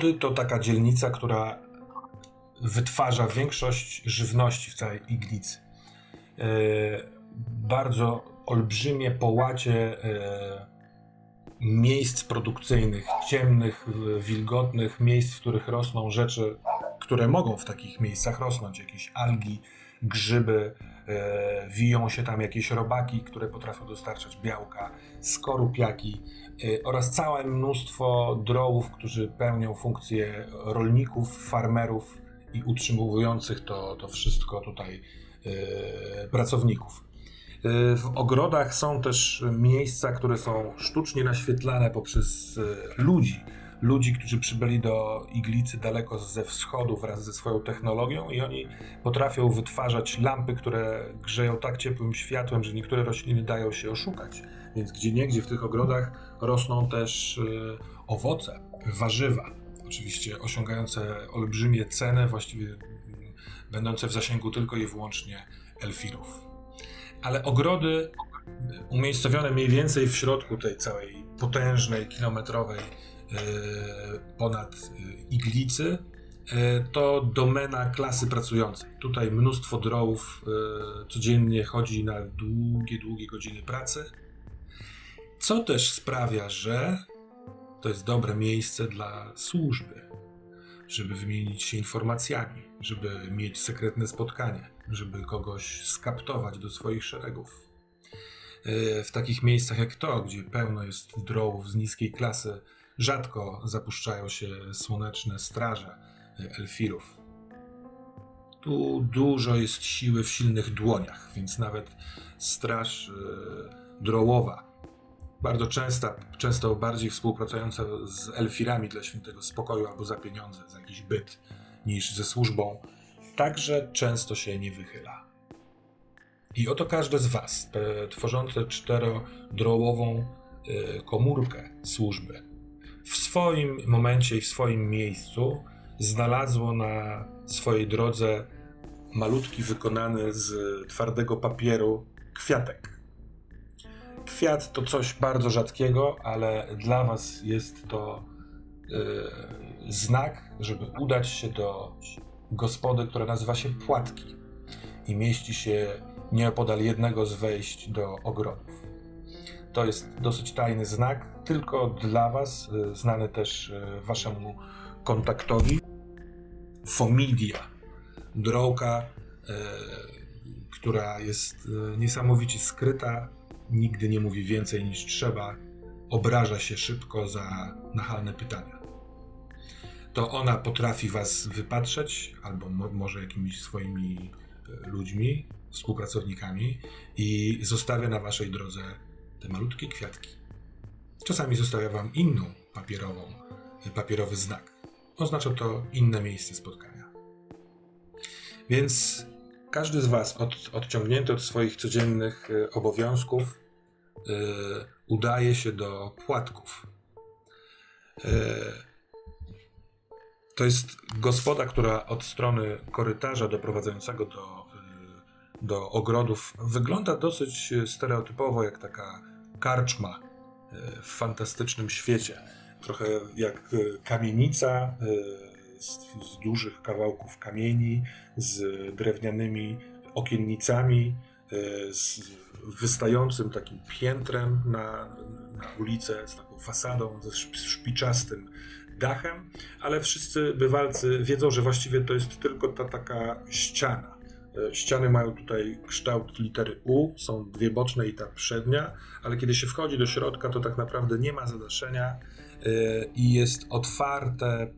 Ogrody to taka dzielnica, która wytwarza większość żywności w całej Iglicy. E, bardzo olbrzymie połacie e, miejsc produkcyjnych, ciemnych, wilgotnych, miejsc, w których rosną rzeczy, które mogą w takich miejscach rosnąć, jakieś algi, grzyby, e, wiją się tam jakieś robaki, które potrafią dostarczać białka, skorupiaki e, oraz całe mnóstwo drołów, którzy pełnią funkcję rolników, farmerów i utrzymujących to, to wszystko tutaj e, pracowników. W ogrodach są też miejsca, które są sztucznie naświetlane poprzez ludzi. Ludzi, którzy przybyli do iglicy daleko ze wschodu wraz ze swoją technologią, i oni potrafią wytwarzać lampy, które grzeją tak ciepłym światłem, że niektóre rośliny dają się oszukać. Więc gdzie niegdzie w tych ogrodach rosną też e, owoce, warzywa. Oczywiście osiągające olbrzymie ceny, właściwie będące w zasięgu tylko i wyłącznie elfirów ale ogrody umiejscowione mniej więcej w środku tej całej potężnej, kilometrowej ponad e, iglicy, e, to domena klasy pracującej. Tutaj mnóstwo drołów codziennie chodzi na długie, długie godziny pracy, co też sprawia, że to jest dobre miejsce dla służby, żeby wymienić się informacjami, żeby mieć sekretne spotkanie żeby kogoś skaptować do swoich szeregów. E, w takich miejscach jak to, gdzie pełno jest drołów z niskiej klasy, rzadko zapuszczają się słoneczne straże e, elfirów. Tu dużo jest siły w silnych dłoniach, więc nawet straż e, drołowa, bardzo częsta, często bardziej współpracująca z elfirami dla świętego spokoju albo za pieniądze, za jakiś byt, niż ze służbą, także często się nie wychyla. I oto każde z Was, tworzące czterodrołową e, komórkę służby, w swoim momencie i w swoim miejscu znalazło na swojej drodze malutki wykonany z twardego papieru kwiatek. Kwiat to coś bardzo rzadkiego, ale dla Was jest to yy, znak, żeby udać się do gospody, która nazywa się Płatki i mieści się nieopodal jednego z wejść do ogrodów. To jest dosyć tajny znak, tylko dla Was, y, znany też y, Waszemu kontaktowi. Fomidia, drołka, y, która jest niesamowicie skryta, nigdy nie mówi więcej niż trzeba, obraża się szybko za nachalne pytania to ona potrafi was wypatrzeć, albo mo może jakimiś swoimi ludźmi, współpracownikami i zostawia na waszej drodze te malutkie kwiatki. Czasami zostawia wam inną papierową, e, papierowy znak. Oznacza to inne miejsce spotkania. Więc każdy z was od, odciągnięty od swoich codziennych e, obowiązków yy, udaje się do płatków. Yy, to jest gospoda, która od strony korytarza doprowadzającego do, do ogrodów wygląda dosyć stereotypowo, jak taka karczma y, w fantastycznym świecie. Trochę jak y, kamienica z, z dużych kawałków kamieni, z drewnianymi okiennicami, z wystającym takim piętrem na, na ulicę, z taką fasadą, ze szpiczastym dachem, ale wszyscy bywalcy wiedzą, że właściwie to jest tylko ta taka ściana. E, ściany mają tutaj kształt litery U, są dwie boczne i ta przednia, ale kiedy się wchodzi do środka, to tak naprawdę nie ma zadaszenia e, i jest otwarte,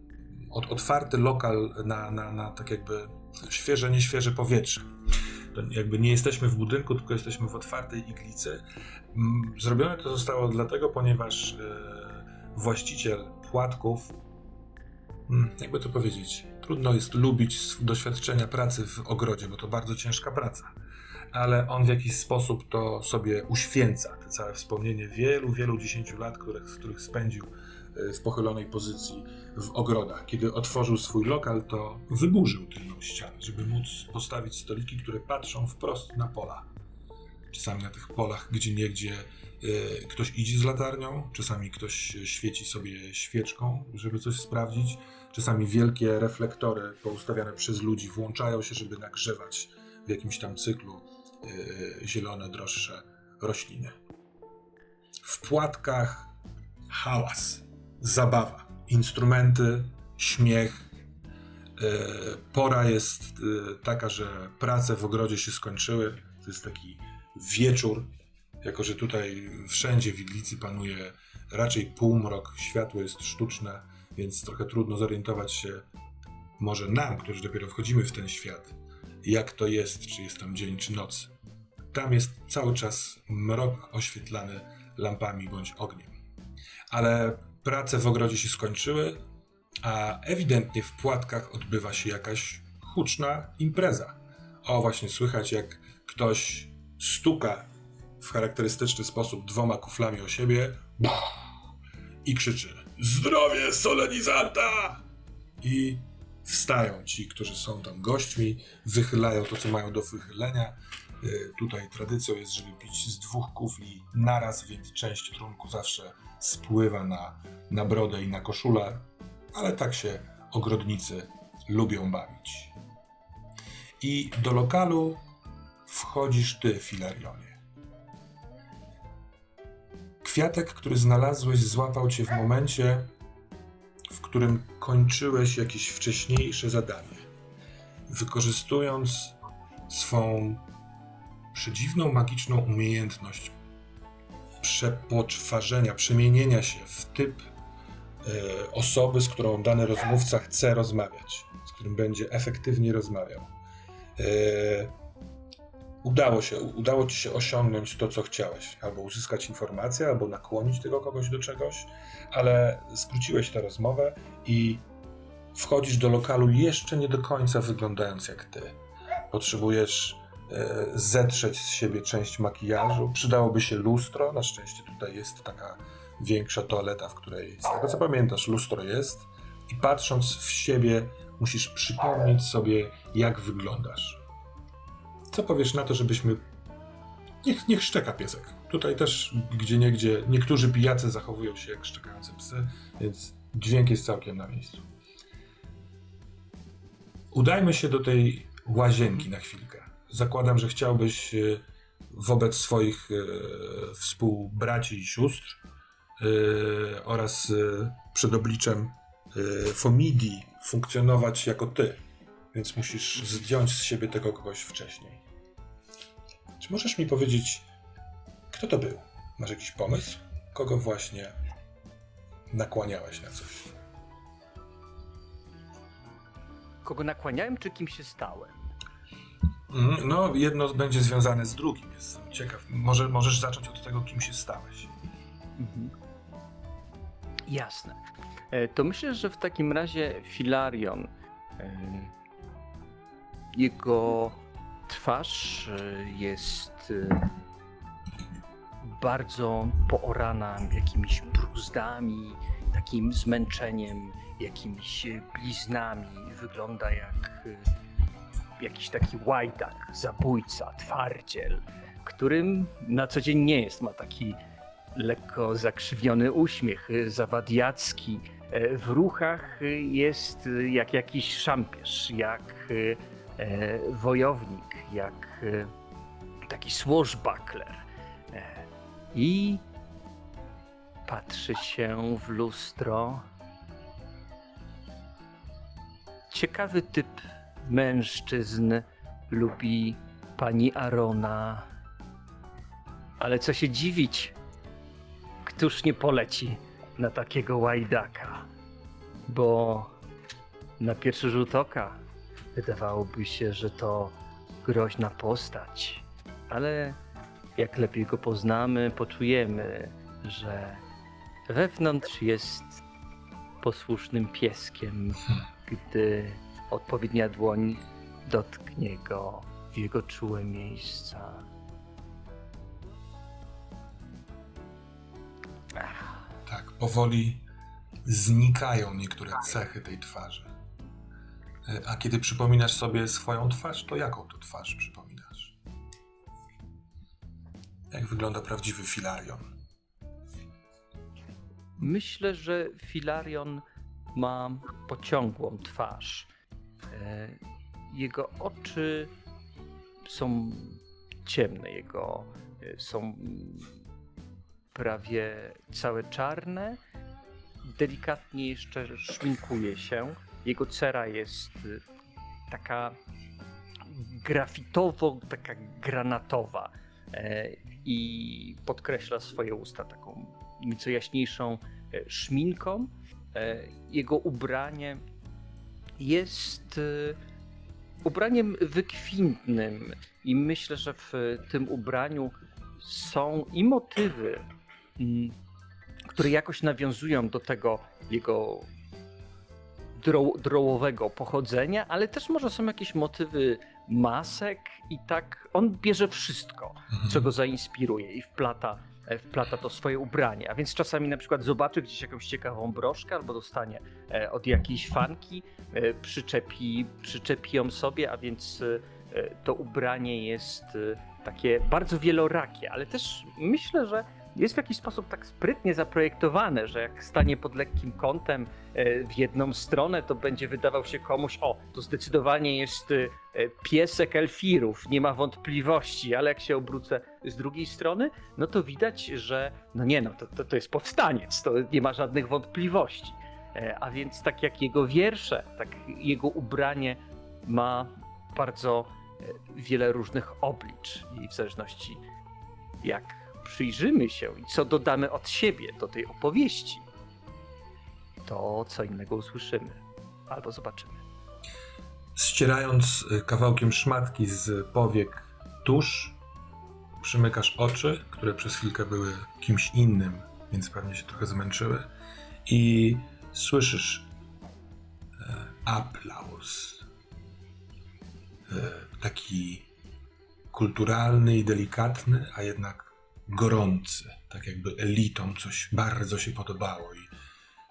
otwarty lokal na, na, na tak jakby świeże, nieświeże powietrze. To jakby nie jesteśmy w budynku, tylko jesteśmy w otwartej iglicy. Zrobione to zostało dlatego, ponieważ e, właściciel płatków, hmm, jakby to powiedzieć, trudno jest lubić doświadczenia pracy w ogrodzie, bo to bardzo ciężka praca. Ale on w jakiś sposób to sobie uświęca, te całe wspomnienie wielu, wielu dziesięciu lat, których, których spędził e, w pochylonej pozycji w ogrodach. Kiedy otworzył swój lokal, to wyburzył tylną ścianę, żeby móc postawić stoliki, które patrzą wprost na pola. Czasami na tych polach, gdzie niegdzie y, ktoś idzie z latarnią, czasami ktoś świeci sobie świeczką, żeby coś sprawdzić. Czasami wielkie reflektory poustawiane przez ludzi włączają się, żeby nagrzewać w jakimś tam cyklu y, zielone, droższe rośliny. W płatkach hałas, zabawa, instrumenty, śmiech. Y, Pora jest y, taka, że prace w ogrodzie się skończyły. To jest taki wieczór, jako że tutaj wszędzie w Iglicy panuje raczej półmrok, światło jest sztuczne, więc trochę trudno zorientować się, może nam, którzy dopiero wchodzimy w ten świat, jak to jest, czy jest tam dzień, czy noc. Tam jest cały czas mrok oświetlany lampami bądź ogniem. Ale prace w ogrodzie się skończyły, a ewidentnie w płatkach odbywa się jakaś huczna impreza. O, właśnie słychać, jak ktoś stuka w charakterystyczny sposób dwoma kuflami o siebie i krzyczy: Zdrowie solenizanta! I wstają ci, którzy są tam gośćmi, wychylają to, co mają do wychylenia. Y, Tutaj tradycją jest, żeby pić z dwóch kufli naraz, więc część trunku zawsze spływa na, na brodę i na koszulę, ale tak się ogrodnicy lubią bawić. I do lokalu wchodzisz ty, Filarionie. Kwiatek, który znalazłeś, złapał cię w momencie, w którym kończyłeś jakieś wcześniejsze zadanie. Wykorzystując swą przedziwną, magiczną umiejętność przepoczwarzenia, przemienienia się w typ e, osoby, z którą dany rozmówca chce rozmawiać, z którym będzie efektywnie rozmawiał. E, udało się, udało ci się osiągnąć to, co chciałeś, albo uzyskać informację, albo nakłonić tego kogoś do czegoś, ale skróciłeś tę rozmowę i wchodzisz do lokalu jeszcze nie do końca wyglądając jak ty. Potrzebujesz e, zetrzeć z siebie część makijażu. Przydałoby się lustro. Na szczęście tutaj jest taka większa toaleta, w której, z tego co pamiętasz, lustro jest. I patrząc w siebie, musisz przypomnieć sobie, jak wyglądasz. Co powiesz na to, żebyśmy. Niech, niech szczeka piesek. Tutaj też, gdzie niegdzie, niektórzy pijacy zachowują się jak szczekające psy, więc dźwięk jest całkiem na miejscu. Udajmy się do tej łazienki na chwilkę. Zakładam, że chciałbyś e, wobec swoich e, współbraci i sióstr e, oraz przed obliczem Fomidii funkcjonować jako ty. Więc musisz zdjąć z siebie tego kogoś wcześniej. Czy możesz mi powiedzieć, kto to był? Masz jakiś pomysł? Kogo właśnie nakłaniałeś na coś? Kogo nakłaniałem, czy kim się stałem? Mm, No, jedno będzie związane z drugim. Jestem ciekaw. Może, możesz zacząć od tego, kim się stałeś. Mhm. Jasne. E, To myślę, że w takim razie Filarion, e, jego twarz e, jest e, bardzo poorana jakimiś bruzdami, takim zmęczeniem, jakimiś e, bliznami. Wygląda jak jakiś taki łajdak, zabójca, twardziel, którym na co dzień nie jest. Ma taki lekko zakrzywiony uśmiech, zawadiacki. W ruchach jest jak jakiś szampierz, jak wojownik, jak y, taki swashbuckler. E, I patrzy się w lustro. Ciekawy typ mężczyzn lubi pani Arona. Ale co się dziwić, któż nie poleci na takiego łajdaka? Bo na pierwszy rzut oka wydawałoby się, że to groźna postać, ale jak lepiej go poznamy, poczujemy, że wewnątrz jest posłusznym pieskiem, gdy odpowiednia dłoń dotknie go w jego czułe miejsca. Tak, powoli znikają niektóre cechy tej twarzy. E, A kiedy przypominasz sobie swoją twarz, to jaką to twarz przypominasz? Jak wygląda prawdziwy Filarion? Myślę, że Filarion ma pociągłą twarz. E, jego oczy są ciemne, jego e, są prawie całe czarne. Delikatnie jeszcze szminkuje się. Jego cera jest e, taka grafitowo, taka granatowa i podkreśla swoje usta taką nieco jaśniejszą szminką. Jego ubranie jest ubraniem wykwintnym i myślę, że w tym ubraniu są i motywy, mm, które jakoś nawiązują do tego jego drołowego pochodzenia, ale też może są jakieś motywy masek i tak on bierze wszystko, mhm. co go zainspiruje i wplata E, wplata to swoje ubranie. A więc czasami na przykład zobaczy gdzieś jakąś ciekawą broszkę albo dostanie e, od jakiejś fanki, e, przyczepi, przyczepi ją sobie, a więc to ubranie jest takie bardzo wielorakie, ale też myślę, że jest w jakiś sposób tak sprytnie zaprojektowane, że jak stanie pod lekkim kątem e, w jedną stronę, to będzie wydawał się komuś, o, to zdecydowanie jest e, piesek elfirów, nie ma wątpliwości, ale jak się obrócę z drugiej strony, no to widać, że no nie no, to, to, to jest powstaniec, to nie ma żadnych wątpliwości. E, a więc tak jak jego wiersze, tak jego ubranie ma bardzo wiele różnych oblicz i w zależności jak przyjrzymy się i co dodamy od siebie do tej opowieści, to co innego usłyszymy albo zobaczymy. Ścierając y, kawałkiem szmatki z powiek tusz, przymykasz oczy, które przez chwilkę były kimś innym, więc pewnie się trochę zmęczyły, i słyszysz e, aplauz. E, taki kulturalny i delikatny, a jednak gorący, tak jakby elitom coś bardzo się podobało i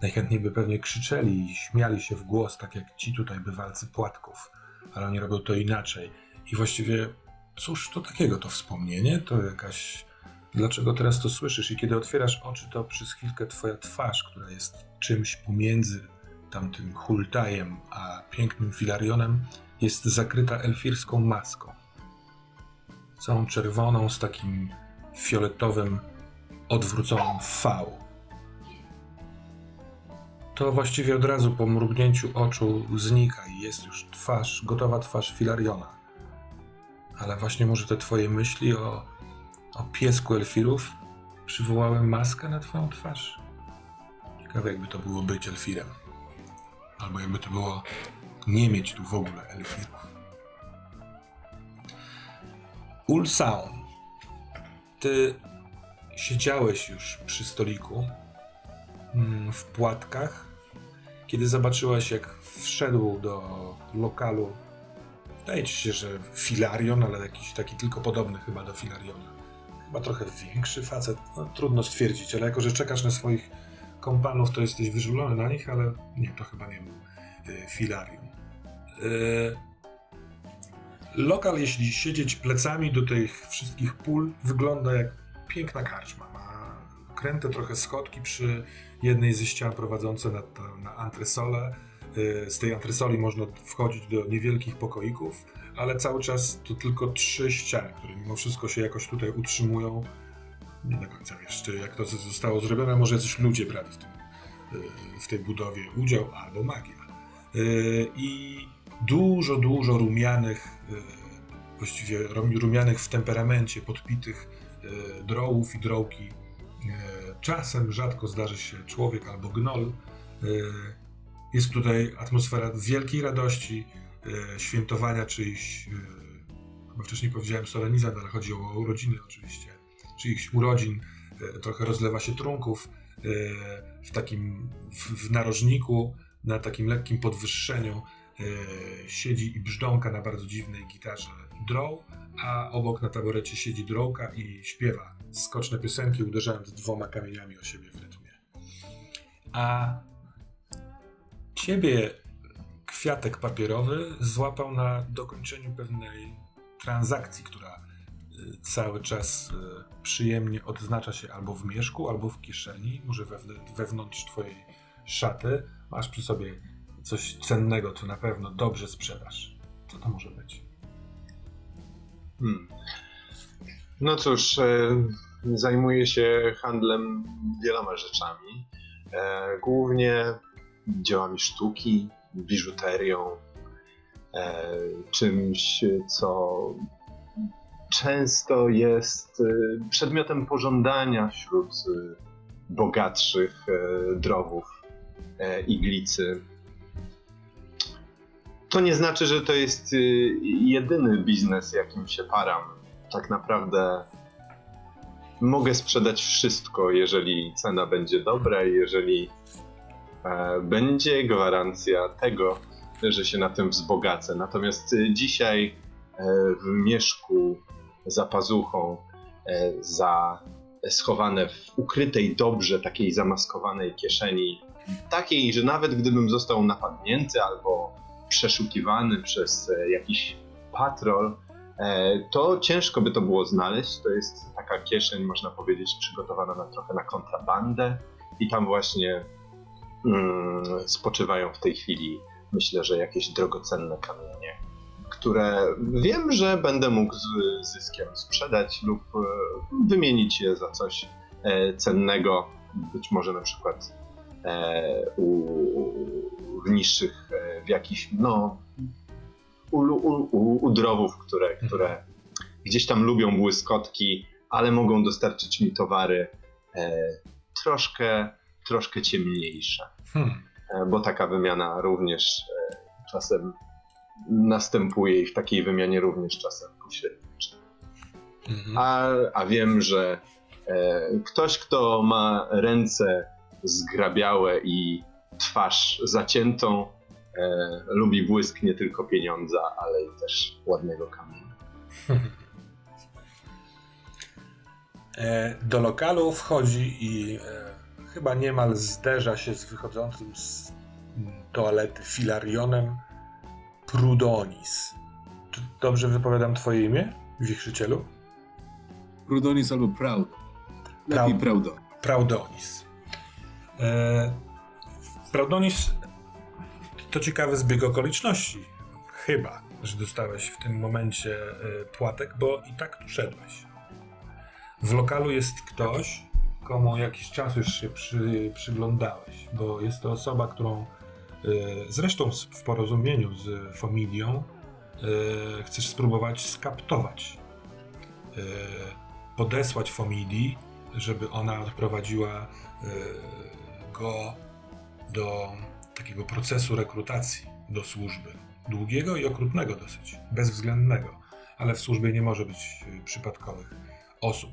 najchętniej by pewnie krzyczeli i śmiali się w głos, tak jak ci tutaj bywalcy płatków, ale oni robią to inaczej. I właściwie, cóż to takiego to wspomnienie? To jakaś. Dlaczego teraz to słyszysz? I kiedy otwierasz oczy, to przez chwilkę twoja twarz, która jest czymś pomiędzy tamtym hultajem a pięknym filarionem, jest zakryta elfirską maską. Całą czerwoną z takim fioletowym, odwróconym V. To właściwie od razu po mrugnięciu oczu znika i jest już twarz, gotowa twarz Filariona. Ale właśnie może te twoje myśli o, o piesku elfirów przywołały maskę na twoją twarz? Ciekawe jakby to było być elfirem. Albo jakby to było nie mieć tu w ogóle elfirów. Ulsaun ty siedziałeś już przy stoliku mm, w płatkach, kiedy zobaczyłaś, jak wszedł do lokalu. Wydaje ci się, że Filarion, ale jakiś taki tylko podobny chyba do Filariona. Chyba trochę większy facet. No, trudno stwierdzić, ale jako, że czekasz na swoich kompanów, to jesteś wyżulony na nich, ale nie, to chyba nie był y, Filarion. Y, Lokal, jeśli siedzieć plecami do tych wszystkich pól, wygląda jak piękna karczma. Ma kręte trochę schodki przy jednej ze ścian prowadzące na, na antresolę. Y, z tej antresoli można wchodzić do niewielkich pokoików, ale cały czas to tylko trzy ściany, które mimo wszystko się jakoś tutaj utrzymują. Nie do końca wiesz, jak to zostało zrobione, może jacyś ludzie brali w, tym, y, w tej budowie udział, albo magia. Y, I dużo, dużo rumianych, e, właściwie rumianych w temperamencie, podpitych e, drołów i drołki. E, czasem rzadko zdarzy się człowiek albo gnol. Jest tutaj atmosfera wielkiej radości, świętowania czyichś, chyba wcześniej powiedziałem solenizant, ale chodzi o urodziny oczywiście, czyichś urodzin, trochę rozlewa się trunków w takim, w, w narożniku, na takim lekkim podwyższeniu siedzi i brzdąka na bardzo dziwnej gitarze drow, a obok na taborecie siedzi drowka i śpiewa skoczne piosenki, uderzając dwoma kamieniami o siebie w rytmie. A ciebie kwiatek papierowy złapał na dokończeniu pewnej transakcji, która cały czas y, przyjemnie odznacza się albo w mieszku, albo w kieszeni, może wewnątrz twojej szaty. Masz przy sobie coś cennego, co na pewno dobrze sprzedasz. Co to może być? Hmm. No cóż, e, zajmuję się handlem wieloma rzeczami. E, głównie dziełami sztuki, biżuterią, e, czymś, co często jest przedmiotem pożądania wśród bogatszych drowów iglicy. To nie znaczy, że to jest jedyny biznes, jakim się param. Tak naprawdę mogę sprzedać wszystko, jeżeli cena będzie dobra, jeżeli będzie gwarancja tego, że się na tym wzbogacę. Natomiast dzisiaj w mieszku za pazuchą, e, za schowane w ukrytej dobrze takiej zamaskowanej kieszeni, takiej, że nawet gdybym został napadnięty albo przeszukiwany przez e, jakiś patrol, e, to ciężko by to było znaleźć. To jest taka kieszeń, można powiedzieć, przygotowana na trochę na kontrabandę. I tam właśnie mm, spoczywają w tej chwili, myślę, że jakieś drogocenne kamienie które wiem, że będę mógł z zyskiem sprzedać lub e, wymienić je za coś cennego, być może na przykład u, w niższych, w jakichś, no, u, u, u drowów, które, mhm. które gdzieś tam lubią błyskotki, ale mogą dostarczyć mi towary troszkę, troszkę ciemniejsze. Hmm. Bo taka wymiana również czasem następuje i w takiej wymianie również czasem pośredniczy. Mhm. A, a wiem, że e, ktoś, kto ma ręce zgrabiałe i twarz zaciętą, e, lubi błysk nie tylko pieniądza, ale i też ładnego kamienia. E, do lokalu wchodzi i e, chyba niemal zderza się z wychodzącym z toalety filarionem Prudonis. Czy dobrze wypowiadam twoje imię, wichrzycielu? Prudonis albo Proud. Lepiej Praudo. Praudonis. E, Praudonis to ciekawy zbieg okoliczności. Chyba, że dostałeś w tym momencie e, płatek, bo i tak tu szedłeś. W lokalu jest ktoś, komu jakiś czas już się przy, przyglądałeś, bo jest to osoba, którą E, zresztą w porozumieniu z Fomilią e, chcesz spróbować skaptować, podesłać Fomilii, żeby ona odprowadziła go do takiego procesu rekrutacji do służby. Długiego i okrutnego dosyć, bezwzględnego, ale w służbie nie może być przypadkowych osób.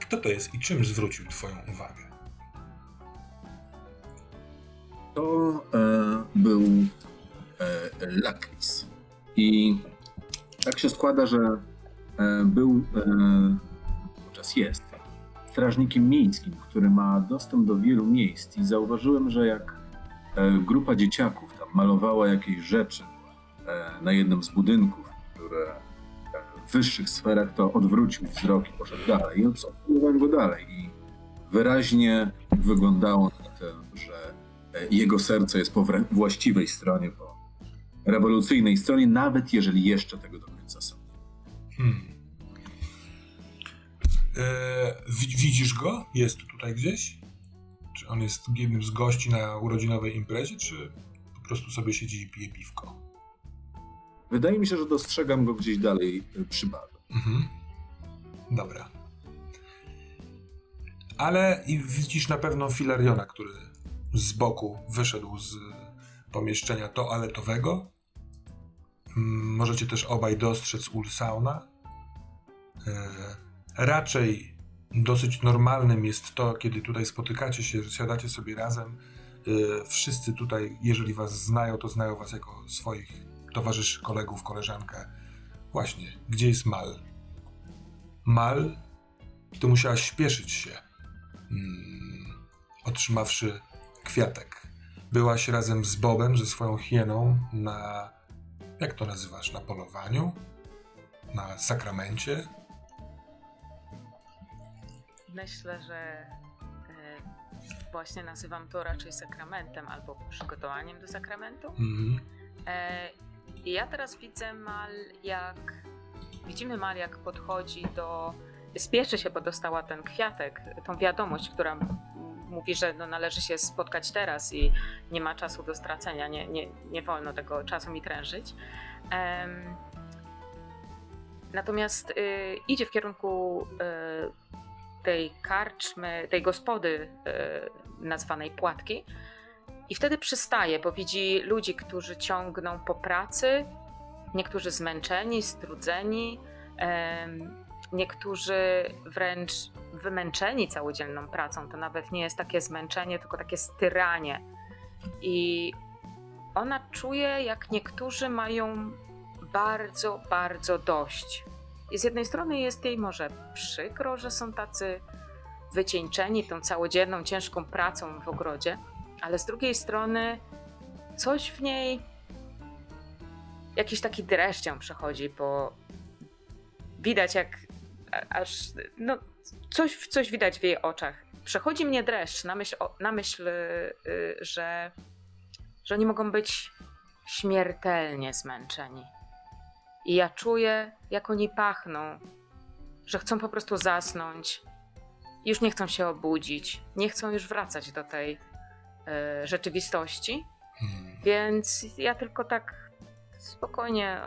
Kto to jest i czym zwrócił Twoją uwagę? to e, był e, Lakris. I tak się składa, że e, był, e, czas jest, strażnikiem miejskim, który ma dostęp do wielu miejsc. I zauważyłem, że jak e, grupa dzieciaków tam malowała jakieś rzeczy e, na jednym z budynków, które w wyższych sferach, to odwrócił wzrok i poszedł dalej. I obserwowałem go dalej. I wyraźnie wyglądało na to, że jego serce jest po właściwej stronie, po rewolucyjnej stronie, nawet jeżeli jeszcze tego do końca są. Hmm. E, widzisz go? Jest tutaj gdzieś? Czy on jest jednym z gości na urodzinowej imprezie, czy po prostu sobie siedzi i pije piwko? Wydaje mi się, że dostrzegam go gdzieś dalej e, przy barze. Mhm. Dobra. Ale i widzisz na pewno Filariona, który z boku wyszedł z pomieszczenia toaletowego. Możecie też obaj dostrzec Ulsauna. E, raczej dosyć normalnym jest to, kiedy tutaj spotykacie się, siadacie sobie razem. E, wszyscy tutaj, jeżeli was znają, to znają was jako swoich towarzyszy, kolegów, koleżankę. Właśnie, gdzie jest Mal? Mal, ty musiałaś śpieszyć się, hmm, otrzymawszy kwiatek. Byłaś razem z Bobem, ze swoją hieną na. Jak to nazywasz? Na polowaniu? Na sakramencie? Myślę, że e, właśnie nazywam to raczej sakramentem albo przygotowaniem do sakramentu. Mhm. E, I ja teraz widzę Mal jak. Widzimy Mal jak podchodzi do. Spieszy się, bo dostała ten kwiatek, tą wiadomość, która mówi, że no należy się spotkać teraz i nie ma czasu do stracenia, nie, nie, nie wolno tego czasu mi trężyć. Em, natomiast y, idzie w kierunku y, tej karczmy, tej gospody y, nazwanej Płatki. I wtedy przystaje, bo widzi ludzi, którzy ciągną po pracy, niektórzy zmęczeni, strudzeni, niektórzy wręcz wymęczeni całodzienną pracą. To nawet nie jest takie zmęczenie, tylko takie styranie. I ona czuje, jak niektórzy mają bardzo, bardzo dość. I z jednej strony jest jej może przykro, że są tacy wycieńczeni tą całodzienną, ciężką pracą w ogrodzie, ale z drugiej strony coś w niej, jakiś taki dreszcz ją przechodzi, bo widać jak aż, no coś, coś widać w jej oczach. Przechodzi mnie dreszcz na myśl, na myśl y, że, że oni mogą być śmiertelnie zmęczeni. I ja czuję, jak oni pachną, że chcą po prostu zasnąć. Już nie chcą się obudzić, nie chcą już wracać do tej e, rzeczywistości. Mhm. Więc ja tylko tak spokojnie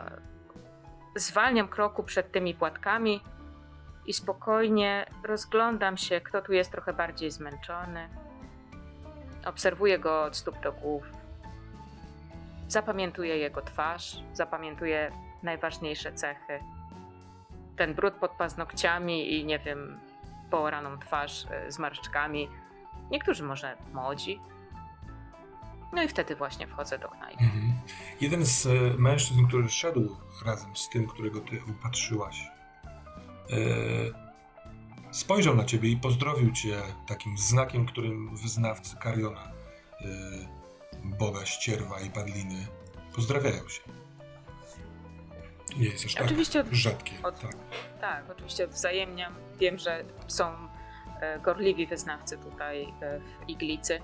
zwalniam kroku przed tymi płatkami i spokojnie rozglądam się, kto tu jest trochę bardziej zmęczony. Obserwuję go od stóp do głów. Zapamiętuję jego twarz, zapamiętuję najważniejsze cechy. Ten brud pod paznokciami i nie wiem, pooraną twarz e, z marszczkami. Niektórzy może młodzi. No i wtedy właśnie wchodzę do knajpy. Mhm. Jeden z e, mężczyzn, który szedł razem z tym, którego ty upatrzyłaś, e, spojrzał na ciebie i pozdrowił cię takim znakiem, którym wyznawcy Kariona, boga ścierwa i padliny, pozdrawiają się. Nie jest aż tak Oczywiście rzadkie. od- Tak. Tak, oczywiście odwzajemniam. Wiem, że są e, gorliwi wyznawcy tutaj e, w Iglicy.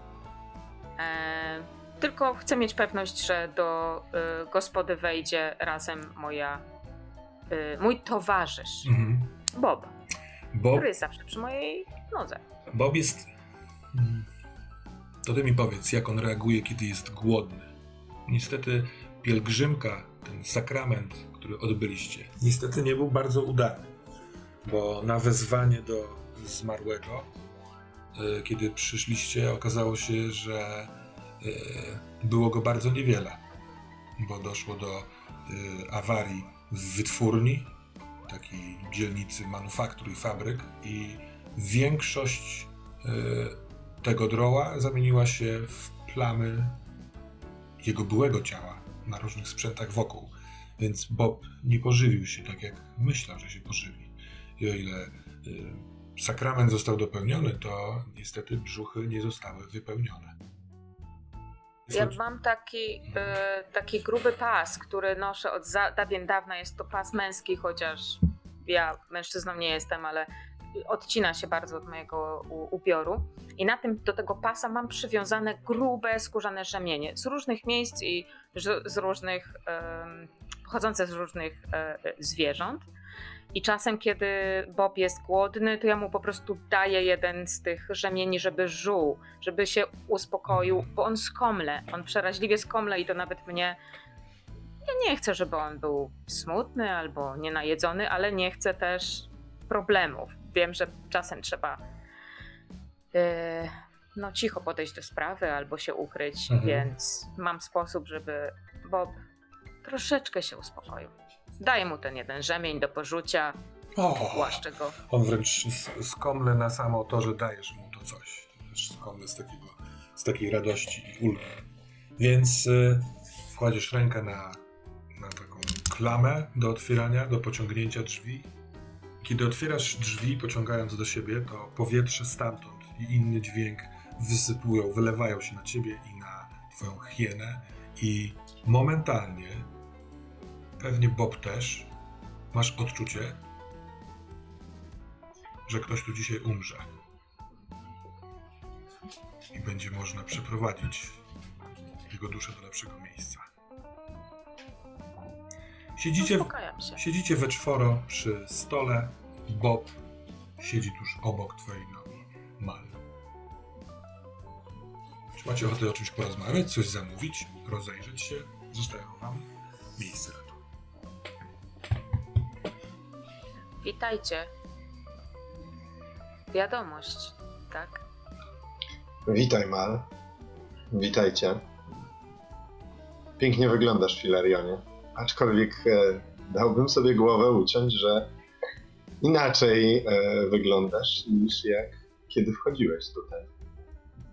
E, tylko chcę mieć pewność, że do gospody wejdzie razem moja, mój towarzysz, Mhm. Bob, Bob, który jest zawsze przy mojej nodze. Bob jest. Mm, To ty mi powiedz, jak on reaguje, kiedy jest głodny. Niestety, pielgrzymka, ten sakrament, który odbyliście, niestety nie był bardzo udany, bo na wezwanie do zmarłego, e, kiedy przyszliście, okazało się, że e, było go bardzo niewiele, bo doszło do e, awarii w wytwórni, takiej dzielnicy manufaktur i fabryk, i większość tego droła zamieniła się w plamy jego byłego ciała na różnych sprzętach wokół. Więc Bob nie pożywił się tak, jak myślał, że się pożywi. I o ile y, sakrament został dopełniony, to niestety brzuchy nie zostały wypełnione. Ja mam taki, e, taki gruby pas, który noszę od za, dawien dawna. Jest to pas męski, chociaż ja mężczyzną nie jestem, ale odcina się bardzo od mojego ubioru. I na tym do tego pasa mam przywiązane grube skórzane rzemienie z różnych miejsc i z, różnych, pochodzące z różnych e, zwierząt. I czasem, kiedy Bob jest głodny, to ja mu po prostu daję jeden z tych rzemieni, żeby żuł, żeby się uspokoił, bo on skomle, on przeraźliwie skomle i to nawet mnie. Ja nie chcę, żeby on był smutny albo nienajedzony, ale nie chcę też problemów. Wiem, że czasem trzeba yy, no, cicho podejść do sprawy albo się ukryć, Mhm. więc mam sposób, żeby Bob troszeczkę się uspokoił. Daję mu ten jeden rzemień do porzucia, O, głaszczę go. on wręcz skomle na samo to, że dajesz mu to coś. Też skomle z, takiego, z takiej radości i ulgi. Więc y, wkładziesz rękę na, na taką klamę do otwierania, do pociągnięcia drzwi. Kiedy otwierasz drzwi, pociągając do siebie, to powietrze stamtąd i inny dźwięk wysypują, wylewają się na ciebie i na twoją hienę i momentalnie, pewnie Bob też, masz odczucie, że ktoś tu dzisiaj umrze. i będzie można przeprowadzić jego duszę do lepszego miejsca. Siedzicie, w, siedzicie we czworo przy stole. Bob siedzi tuż obok twojej nogi. Mal. Czy macie ochotę o czymś porozmawiać, coś zamówić, rozejrzeć się? Zostają wam miejsce Witajcie. Wiadomość, tak? Witaj, Mal. Witajcie. Pięknie wyglądasz, Filarionie. Aczkolwiek e, dałbym sobie głowę uciąć, że inaczej e, wyglądasz niż jak kiedy wchodziłeś tutaj.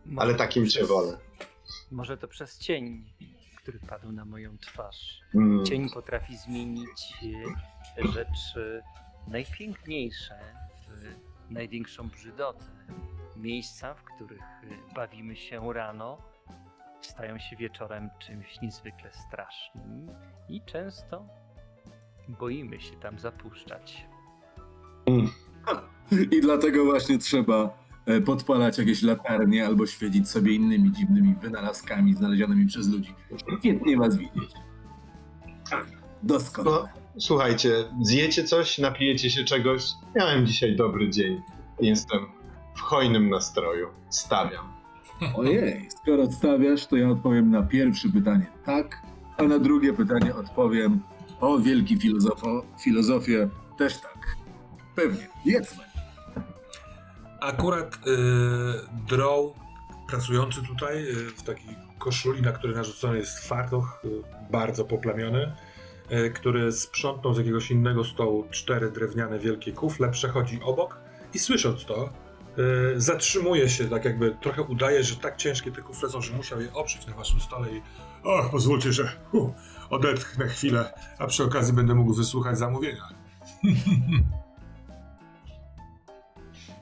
Może Ale takim cię przez- wolę. Może to przez cień, który padł na moją twarz. Mm. Cień potrafi zmienić e, rzeczy najpiękniejsze w największą brzydotę. Miejsca, w których bawimy się rano, stają się wieczorem czymś niezwykle strasznym i często boimy się tam zapuszczać. I dlatego właśnie trzeba e, podpalać jakieś latarnie albo świecić sobie innymi dziwnymi wynalazkami znalezionymi przez ludzi. Świetnie was widzieć. Doskonale. Słuchajcie, zjecie coś, napijecie się czegoś. Miałem dzisiaj dobry dzień. Jestem w hojnym nastroju. Stawiam. Ojej, skoro odstawiasz, to ja odpowiem na pierwsze pytanie tak, a na drugie pytanie odpowiem o wielki filozofo, filozofie też tak. Pewnie, jedzmy. Akurat y, Drow, pracujący tutaj y, w takiej koszuli, na której narzucony jest fartuch, y, bardzo poplamiony, który sprzątnął z jakiegoś innego stołu cztery drewniane wielkie kufle, przechodzi obok i słysząc to, y, zatrzymuje się, tak jakby trochę udaje, że tak ciężkie te kufle są, że musiał je oprzeć na waszym stole i och, pozwólcie, że uh, odetchnę chwilę, a przy okazji będę mógł wysłuchać zamówienia.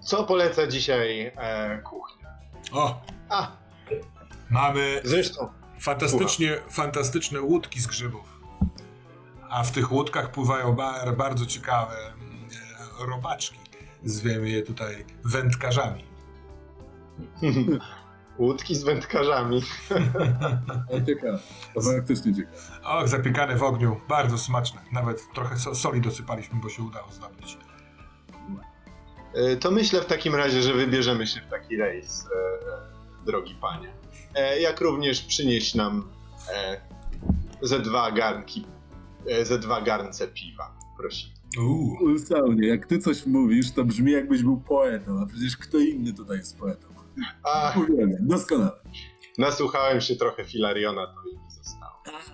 Co poleca dzisiaj e, kuchnia? O, A, mamy zresztą. Fantastycznie, fantastyczne łódki z grzybów. A w tych łódkach pływają bar, bardzo ciekawe mm, e, robaczki. Zwiemy je tutaj wędkarzami. Łódki z wędkarzami. O, ciekawe. To faktycznie ciekawe. Och, zapiekane w ogniu, bardzo smaczne. Nawet trochę so, soli dosypaliśmy, bo się udało zdobyć. E, To myślę w takim razie, że wybierzemy się w taki rejs, e, drogi panie. Jak również przynieść nam ze dwa garnki, ze dwa garnce piwa. Prosimy. Uuu, Ulsaunie, jak ty coś mówisz, to brzmi jakbyś był poetą, a przecież kto inny tutaj jest poetą. A, Mówiłem, doskonale. nasłuchałem się trochę Filariona, to i mi zostało.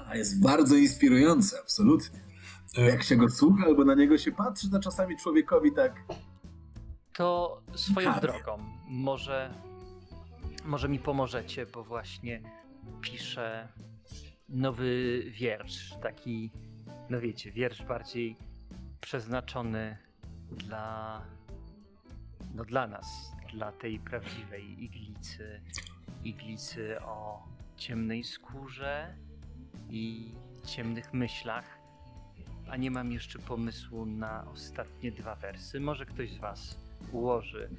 A, jest bardzo inspirujący, absolutnie. e, Jak się go słucha albo na niego się patrzy, to czasami człowiekowi tak... To swoją drogą, może, może mi pomożecie, bo właśnie piszę nowy wiersz, taki, no wiecie, wiersz bardziej przeznaczony dla, no dla nas, dla tej prawdziwej iglicy, iglicy o ciemnej skórze i ciemnych myślach, a nie mam jeszcze pomysłu na ostatnie dwa wersy. Może ktoś z Was ułoży,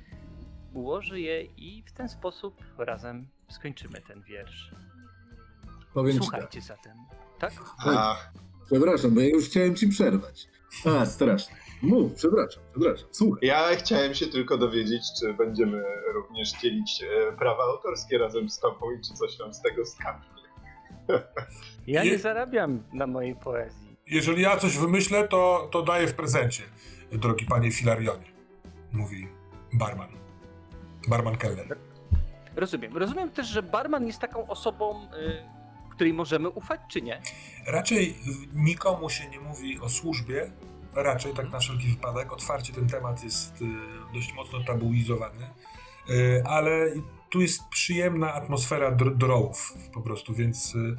ułoży je i w ten sposób razem skończymy ten wiersz. Powiem ci tak. Słuchajcie zatem, tak? A, Przepraszam, bo ja już chciałem ci przerwać. A, strasznie. Mów, przepraszam, przepraszam. Słuchaj. ja chciałem się tylko dowiedzieć, czy będziemy również dzielić e, prawa autorskie razem z tobą i czy coś tam z tego skapnie. Ja nie zarabiam na mojej poezji. jeżeli ja coś wymyślę, to, to daję w prezencie, drogi panie Filarionie, mówi barman. Barman Keller. Rozumiem. Rozumiem też, że barman jest taką osobą, y, której możemy ufać, czy nie? Raczej nikomu się nie mówi o służbie, raczej tak na wszelki wypadek. Otwarcie ten temat jest y, dość mocno tabuizowany, y, ale tu jest przyjemna atmosfera dr- drołów po prostu, więc ym,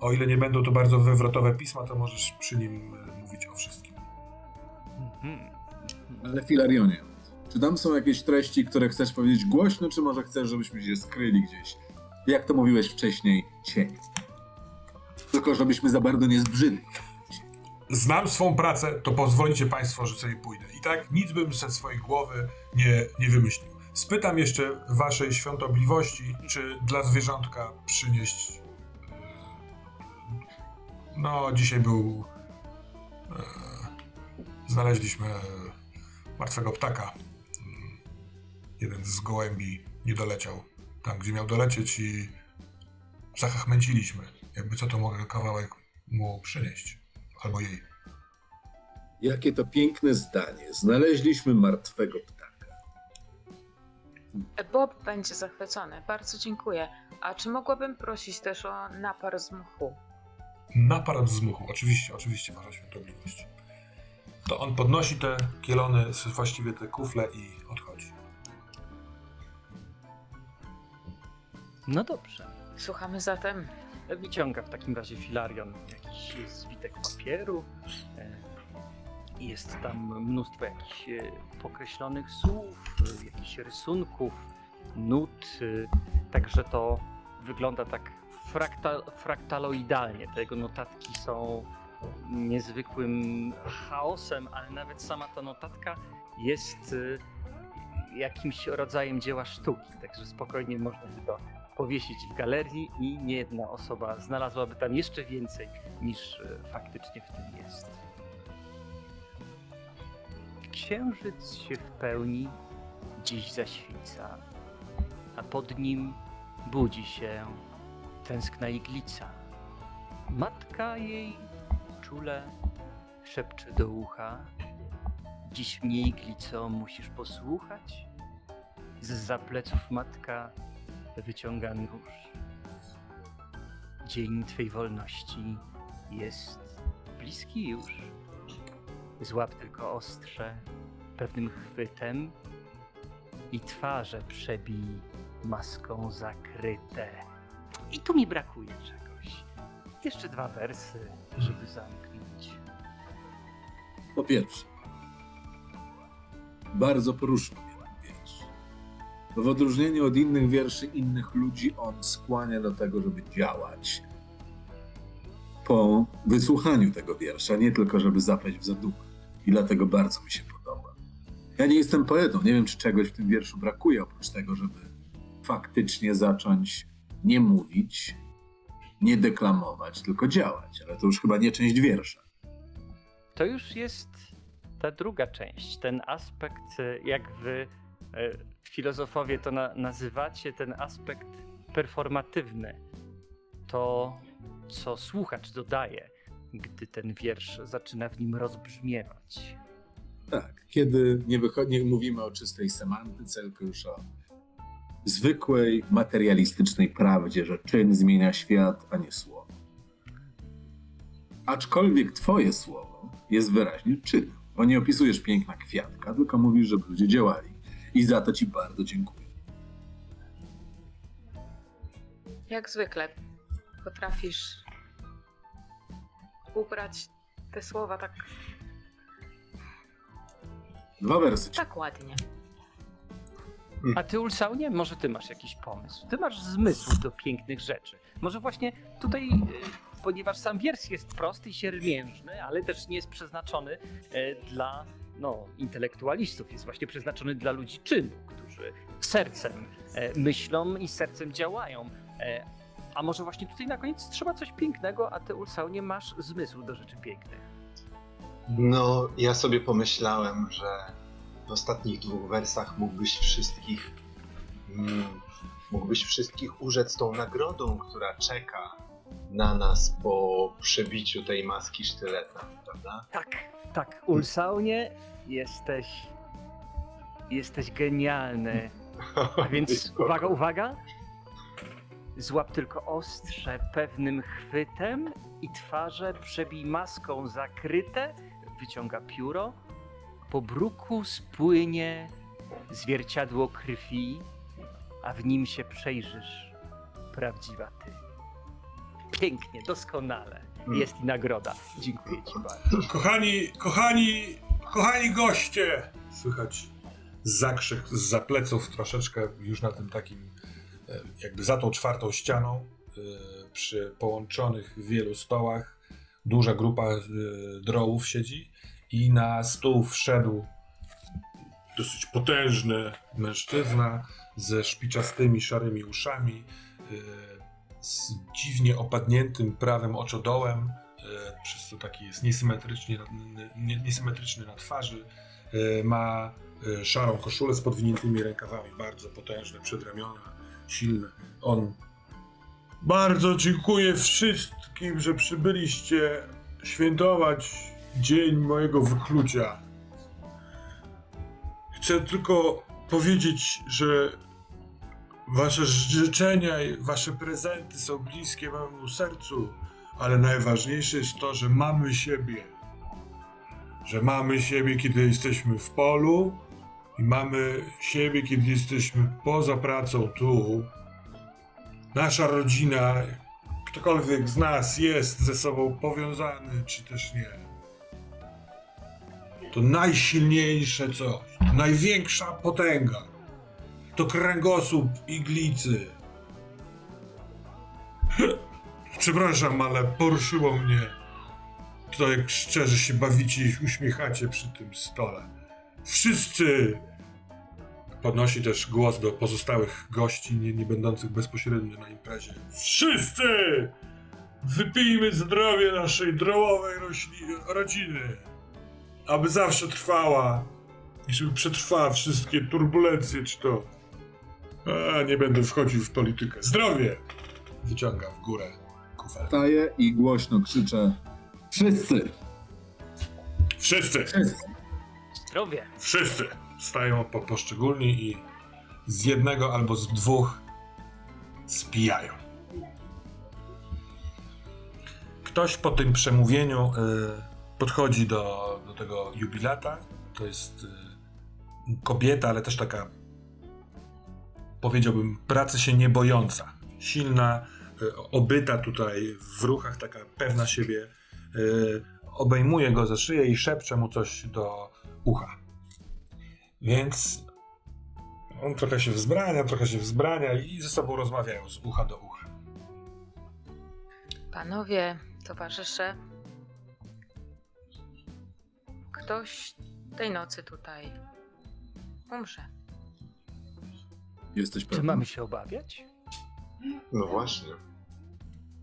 o ile nie będą to bardzo wywrotowe pisma, to możesz przy nim mówić o wszystkim. Mhm. Ale Filarionie, czy tam są jakieś treści, które chcesz powiedzieć głośno, czy może chcesz, żebyśmy się skryli gdzieś? Jak to mówiłeś wcześniej, cień. Tylko żebyśmy za bardzo nie zbrzydli. Znam swą pracę, to pozwolicie Państwo, że sobie pójdę. I tak nic bym ze swojej głowy nie, nie wymyślił. Spytam jeszcze waszej świątobliwości, czy dla zwierzątka przynieść. e, No, dzisiaj był. e, Znaleźliśmy martwego ptaka. Mm, Jeden z gołębi nie doleciał tam, gdzie miał dolecieć i zachachmęciliśmy. Jakby co to mogę kawałek mu przynieść. Albo jej. Jakie to piękne zdanie. Znaleźliśmy martwego ptaka. Bob będzie zachwycony. Bardzo dziękuję. A czy mogłabym prosić też o napar z mchu? Napar z muchu. Oczywiście, oczywiście, wasza świątobliwość. To on podnosi te kielony, właściwie te kufle i odchodzi. No dobrze. Słuchamy zatem. Wyciąga w takim razie filarion jakiś zwitek papieru. e, Jest tam mnóstwo jakichś e, pokreślonych słów, jakichś rysunków, nut. e, Także to wygląda tak frakta, fraktaloidalnie. Te jego notatki są niezwykłym chaosem, ale nawet sama ta notatka jest jakimś rodzajem dzieła sztuki. Także spokojnie można by to powiesić w galerii i nie jedna osoba znalazłaby tam jeszcze więcej niż e, faktycznie w tym jest. Księżyc się w pełni dziś zaświca, a pod nim budzi się tęskna iglica. Matka jej czule szepcze do ucha. Dziś mnie iglico musisz posłuchać. Z pleców matka wyciąga nóż. Dzień Twej wolności jest bliski już. Złap tylko ostrze pewnym chwytem i twarze przebij maską zakryte. I tu mi brakuje czegoś. Jeszcze dwa wersy, żeby zamknąć. Po pierwsze, bardzo poruszył mnie w odróżnieniu od innych wierszy innych ludzi, on skłania do tego, żeby działać. Po wysłuchaniu tego wiersza, nie tylko żeby zapaść w zadumę. I dlatego bardzo mi się podoba. Ja nie jestem poetą, nie wiem, czy czegoś w tym wierszu brakuje, oprócz tego, żeby faktycznie zacząć nie mówić, nie deklamować, tylko działać. Ale to już chyba nie część wiersza. To już jest ta druga część, ten aspekt, jak wy e, filozofowie to na, nazywacie, ten aspekt performatywny. To, co słuchacz dodaje, gdy ten wiersz zaczyna w nim rozbrzmiewać. Tak, kiedy nie, nie mówimy o czystej semantyce, tylko już o zwykłej, materialistycznej prawdzie, że czyn zmienia świat, a nie słowo. Aczkolwiek twoje słowo jest wyraźnie czynem, bo nie opisujesz piękna kwiatka, tylko mówisz, żeby ludzie działali. I za to ci bardzo dziękuję. Jak zwykle potrafisz ubrać te słowa tak, Dwa wersy. tak ładnie. A ty, Ulsaunie, może ty masz jakiś pomysł? Ty masz zmysł do pięknych rzeczy. Może właśnie tutaj, e, ponieważ sam wiersz jest prosty i siermiężny, ale też nie jest przeznaczony e, dla no, intelektualistów, jest właśnie przeznaczony dla ludzi czynu, którzy sercem e, myślą i sercem działają. E, A może właśnie tutaj na koniec trzeba coś pięknego, a ty, Ulsaunie, masz zmysł do rzeczy pięknych. No, ja sobie pomyślałem, że w ostatnich dwóch wersach mógłbyś wszystkich. Mm, mógłbyś wszystkich urzec tą nagrodą, która czeka na nas po przebiciu tej maski sztyleta, prawda? Tak, tak, Ulsaunie, jesteś. Jesteś genialny. A więc uwaga, uwaga. Złap tylko ostrze pewnym chwytem i twarze przebij maską zakryte, wyciąga pióro. Po bruku spłynie zwierciadło krwi, a w nim się przejrzysz, prawdziwa ty. Pięknie, doskonale. Jest i nagroda. Dziękuję ci bardzo. Kochani, kochani, kochani goście! Słychać zakrzyk z pleców troszeczkę już na tym takim, e, jakby za tą czwartą ścianą, e, przy połączonych wielu stołach. Duża grupa e, drołów siedzi i na stół wszedł dosyć potężny mężczyzna ze szpiczastymi, szarymi uszami, z dziwnie opadniętym prawym oczodołem, y, przez co taki jest niesymetrycznie, nie- niesymetryczny na twarzy. Y, Ma y, szarą koszulę z podwiniętymi rękawami, bardzo potężne przedramiona, silne. On bardzo dziękuję wszystkim, że przybyliście świętować dzień mojego wyklucia. Chcę tylko powiedzieć, że wasze życzenia i wasze prezenty są bliskie memu sercu, ale najważniejsze jest to, że mamy siebie. Że mamy siebie, kiedy jesteśmy w polu i mamy siebie, kiedy jesteśmy poza pracą tu. Nasza rodzina, ktokolwiek z nas jest ze sobą powiązany, czy też nie. To najsilniejsze coś, to największa potęga. To kręgosłup iglicy. Przepraszam, ale poruszyło mnie to, jak szczerze się bawicie i uśmiechacie przy tym stole. Wszyscy! Podnosi też głos do pozostałych gości, nie, nie będących bezpośrednio na imprezie. Wszyscy! Wypijmy zdrowie naszej drołowej rodziny, aby zawsze trwała i żeby przetrwała wszystkie turbulencje, czy to... A, nie będę wchodził w politykę. Zdrowie! Wyciąga w górę kufel. Staję i głośno krzyczę Wszyscy! Wszyscy! Wszyscy! Zdrowie. Wszyscy stają po poszczególni i z jednego albo z dwóch spijają. Ktoś po tym przemówieniu y, podchodzi do, do tego jubilata. To jest y, kobieta, ale też taka, powiedziałbym, pracy się nie bojąca. Silna, y, obyta tutaj w ruchach, taka pewna siebie. Y, obejmuje go ze szyję i szepcze mu coś do ucha. Więc on trochę się wzbrania, trochę się wzbrania i ze sobą rozmawiają z ucha do ucha. Panowie, towarzysze, ktoś tej nocy tutaj umrze. Jesteś Czy mamy się obawiać? No właśnie.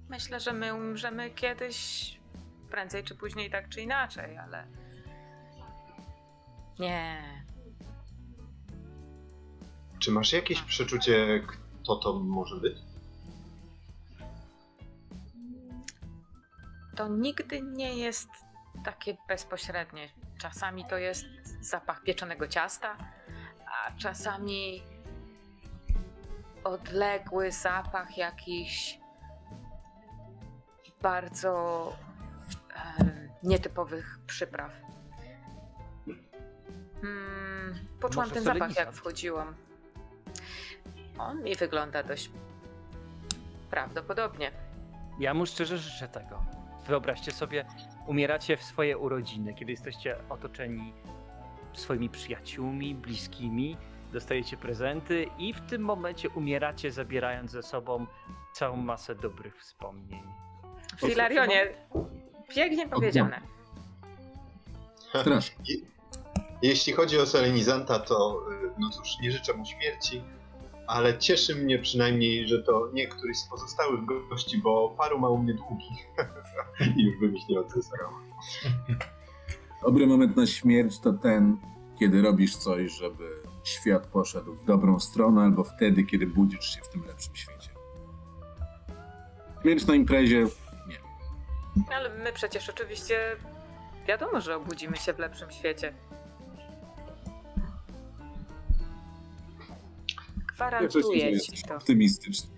Myślę, że my umrzemy kiedyś, prędzej czy później, tak czy inaczej, ale. Nie. Czy masz jakieś przeczucie, kto to może być? To nigdy nie jest takie bezpośrednie. Czasami to jest zapach pieczonego ciasta, a czasami odległy zapach jakichś bardzo nietypowych przypraw. Hmm, poczułam Może ten zapach, jak wchodziłam. On mi wygląda dość prawdopodobnie. Ja mu szczerze życzę tego. Wyobraźcie sobie, umieracie w swoje urodziny, kiedy jesteście otoczeni swoimi przyjaciółmi, bliskimi, dostajecie prezenty i w tym momencie umieracie, zabierając ze sobą całą masę dobrych wspomnień. Filarionie, pięknie powiedziane. Strasznie. Jeśli chodzi o Solenizanta, to y, no cóż, nie życzę mu śmierci, ale cieszy mnie przynajmniej, że to nie któryś z pozostałych gości, bo paru ma u mnie długich i już bym ich nie odzyskał. Dobry moment na śmierć to ten, kiedy robisz coś, żeby świat poszedł w dobrą stronę, albo wtedy, kiedy budzisz się w tym lepszym świecie. Śmierć na imprezie Ale my przecież oczywiście wiadomo, że obudzimy się w lepszym świecie. Gwarantuję ci to. optymistyczny.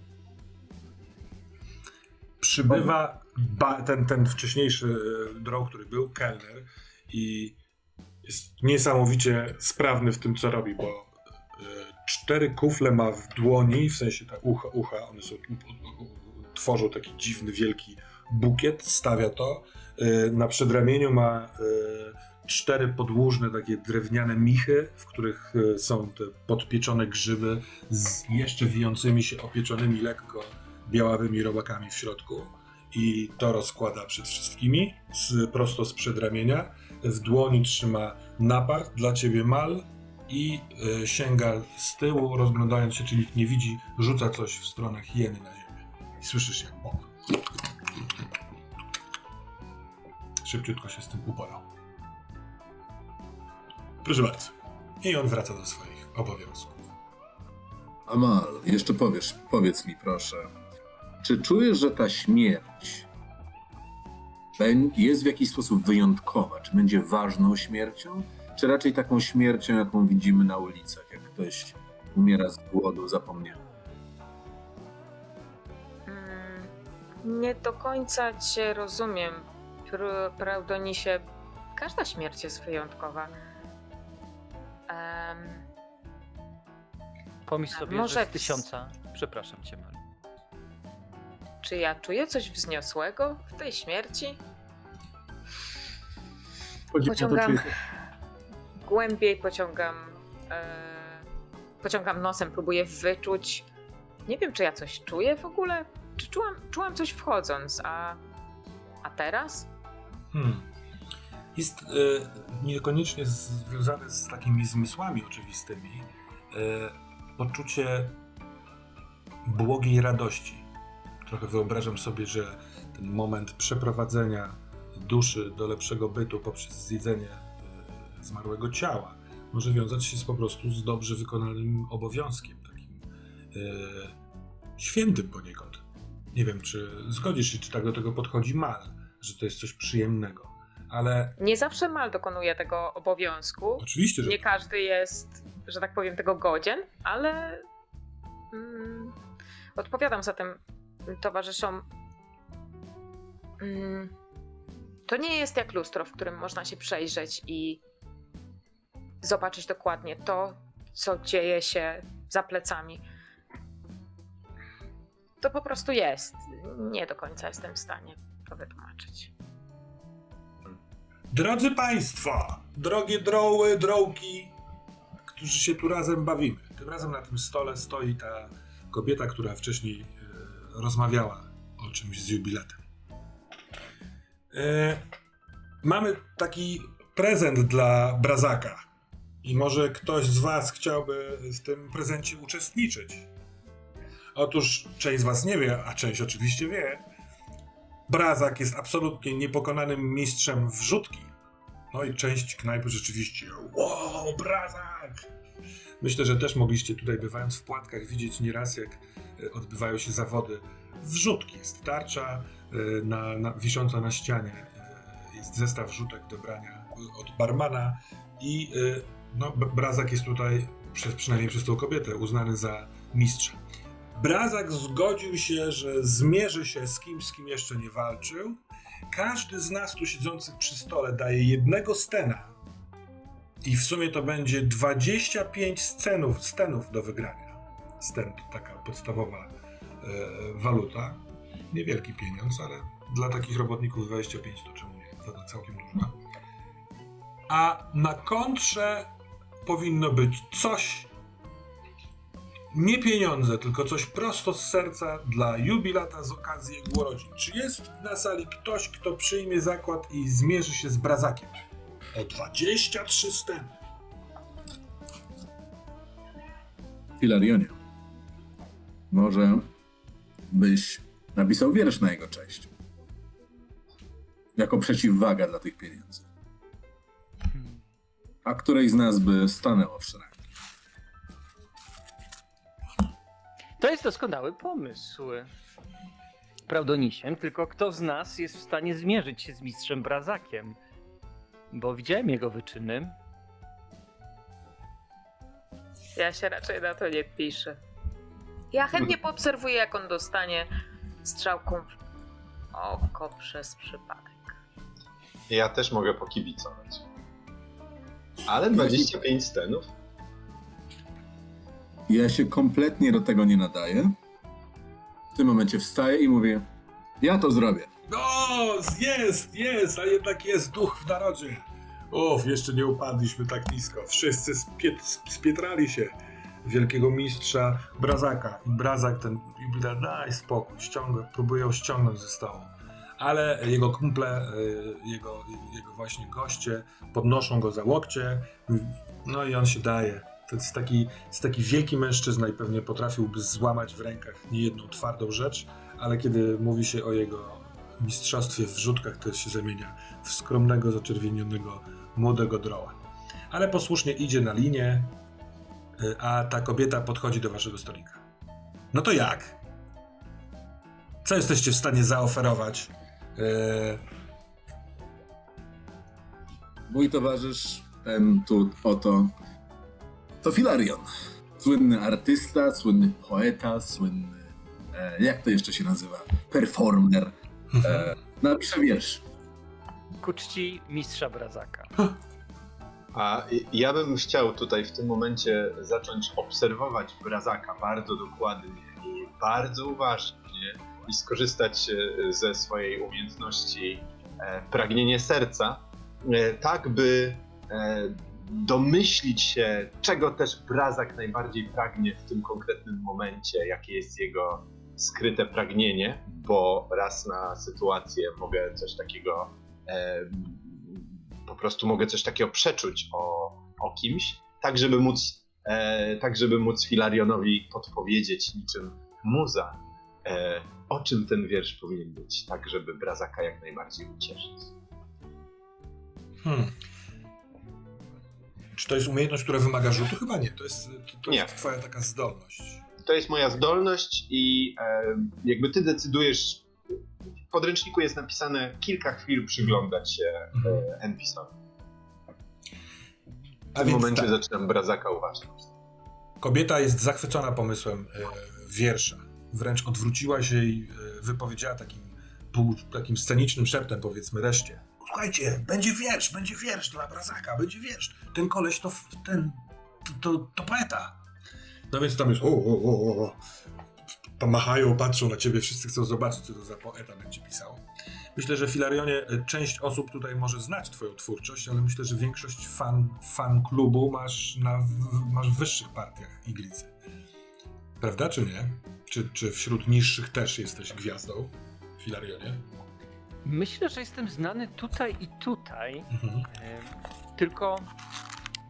Przybywa ba- ten, ten wcześniejszy e, droł, który był, kelner i jest niesamowicie sprawny w tym, co robi, bo e, cztery kufle ma w dłoni, w sensie te ucha, ucha one są, tworzą taki dziwny, wielki bukiet, stawia to. E, Na przedramieniu ma e, cztery podłużne takie drewniane michy, w których są te podpieczone grzyby z jeszcze wijącymi się opieczonymi lekko białawymi robakami w środku. I to rozkłada przed wszystkimi, z, prosto z przedramienia. W dłoni trzyma napar dla ciebie mal i y, sięga z tyłu, rozglądając się, czy nikt nie widzi, rzuca coś w stronę hieny na ziemię. I słyszysz jak o. Szybciutko się z tym uporał. Proszę bardzo. I on wraca do swoich obowiązków. Amal, jeszcze powiesz, powiedz mi proszę, czy czujesz, że ta śmierć jest w jakiś sposób wyjątkowa? Czy będzie ważną śmiercią? Czy raczej taką śmiercią, jaką widzimy na ulicach, jak ktoś umiera z głodu, zapomniał? Mm, Nie do końca cię rozumiem, Pr- Praudonisie. Każda śmierć jest wyjątkowa. Em, Pomyśl sobie, może że z tysiąca... Przepraszam cię, Malu. Czy ja czuję coś wzniosłego w tej śmierci? Chodzi o to, Pociągam głębiej, pociągam, e, pociągam nosem, próbuję wyczuć. Nie wiem, czy ja coś czuję w ogóle. Czy czułam, czułam coś wchodząc, a, a teraz? Hmm. Jest e, niekoniecznie związane z takimi zmysłami oczywistymi e, poczucie błogiej radości. Trochę wyobrażam sobie, że ten moment przeprowadzenia duszy do lepszego bytu poprzez zjedzenie e, zmarłego ciała może wiązać się z, po prostu z dobrze wykonanym obowiązkiem, takim e, świętym poniekąd. Nie wiem, czy zgodzisz się, czy tak do tego podchodzi Mal, że to jest coś przyjemnego, ale Nie zawsze mal dokonuje tego obowiązku. oczywiście, że Nie każdy jest, że tak powiem, tego godzien, ale mm, odpowiadam za tym towarzyszom. Mm, to nie jest jak lustro, w którym można się przejrzeć i zobaczyć dokładnie to, co dzieje się za plecami. To po prostu jest. Nie do końca jestem w stanie to wytłumaczyć. Drodzy Państwo, drogie droły, drołki, którzy się tu razem bawimy. Tym razem na tym stole stoi ta kobieta, która wcześniej rozmawiała o czymś z jubilatem. E, mamy taki prezent dla Brazaka. I może ktoś z Was chciałby w tym prezencie uczestniczyć. Otóż część z Was nie wie, a część oczywiście wie. Brazak jest absolutnie niepokonanym mistrzem wrzutki. No i część knajpy rzeczywiście. Wow, Brazak! Myślę, że też mogliście tutaj, bywając w płatkach, widzieć nieraz, jak odbywają się zawody wrzutki. Jest tarcza e, na, na, wisząca na ścianie, e, jest zestaw wrzutek do brania od barmana i e, no, Brazak jest tutaj, przez, przynajmniej przez tą kobietę, uznany za mistrza. Brazak zgodził się, że zmierzy się z kimś, z kim jeszcze nie walczył. Każdy z nas tu siedzących przy stole daje jednego stena. I w sumie to będzie 25 scenów, scenów do wygrania. Sten to taka podstawowa e, waluta. Niewielki pieniądz, ale dla takich robotników 25 to czemu nie? To, to całkiem dużo. A na kontrze powinno być coś, nie pieniądze, tylko coś prosto z serca dla jubilata z okazji jego urodzin. Czy jest na sali ktoś, kto przyjmie zakład i zmierzy się z Brazakiem? O 23 stemy. Hilarionie, może byś napisał wiersz na jego cześć. Jako przeciwwaga dla tych pieniędzy. A której z nas by stanęło w szranki? To jest doskonały pomysł. Prawdonisiem, tylko kto z nas jest w stanie zmierzyć się z mistrzem Brazakiem? Bo widziałem jego wyczyny. Ja się raczej na to nie piszę. Ja chętnie poobserwuję, jak on dostanie strzałką w oko przez przypadek. Ja też mogę pokibicować. Ale 25 stenów? Ja się kompletnie do tego nie nadaję. W tym momencie wstaję i mówię: Ja to zrobię. No, jest, jest, a jednak jest duch w narodzie. Uf, jeszcze nie upadliśmy tak nisko. Wszyscy spiet, spietrali się wielkiego mistrza Brazaka. I Brazak ten jubilat, daj spokój, ściąga, próbują ściągnąć ze stołu. ale jego kumple, y, jego, jego właśnie goście podnoszą go za łokcie, no i on się daje. To jest taki, jest taki wielki mężczyzna i pewnie potrafiłby złamać w rękach niejedną twardą rzecz, ale kiedy mówi się o jego mistrzostwie w rzutkach, to się zamienia w skromnego, zaczerwienionego, młodego droła. Ale posłusznie idzie na linię, a ta kobieta podchodzi do waszego stolika. No to jak? Co jesteście w stanie zaoferować? Yy, Mój towarzysz, ten tu oto, to Filarion. Słynny artysta, słynny poeta, słynny, e, jak to jeszcze się nazywa, performer. E, napisze wiersz. Ku czci mistrza Brazaka. A ja bym chciał tutaj w tym momencie zacząć obserwować Brazaka bardzo dokładnie i bardzo uważnie i skorzystać e, ze swojej umiejętności e, pragnienie serca, e, tak by e, domyślić się, czego też Brazak najbardziej pragnie w tym konkretnym momencie, jakie jest jego skryte pragnienie, bo raz na sytuację mogę coś takiego e, po prostu mogę coś takiego przeczuć o, o kimś, tak żeby móc, e, tak żeby móc Hilarionowi podpowiedzieć niczym muza, e, o czym ten wiersz powinien być, tak żeby Brazaka jak najbardziej ucieszyć. Hmm. Czy to jest umiejętność, która wymaga rzutu? Chyba nie. To jest, to, to jest twoja taka zdolność. To jest moja zdolność i e, jakby ty decydujesz, podręczniku jest napisane kilka chwil przyglądać się Mhm. e, NPC-owi. W A tym momencie tak, zaczynam Brazaka uważać. kobieta jest zachwycona pomysłem e, wiersza. Wręcz odwróciła się i e, wypowiedziała takim, pół, takim scenicznym szeptem, powiedzmy, reszcie. Słuchajcie, będzie wiersz, będzie wiersz dla Brazaka, będzie wiersz. Ten koleś to, ten, to, to, to poeta. No więc tam jest, o, o, o, o. Tam machają, patrzą na ciebie, wszyscy chcą zobaczyć, co to za poeta będzie pisał. Myślę, że Filarionie, e, część osób tutaj może znać twoją twórczość, ale myślę, że większość fan, fan klubu masz, na, w, masz w wyższych partiach iglicy. Prawda, czy nie? Czy, czy wśród niższych też jesteś gwiazdą, Filarionie? Myślę, że jestem znany tutaj i tutaj. Mhm. Tylko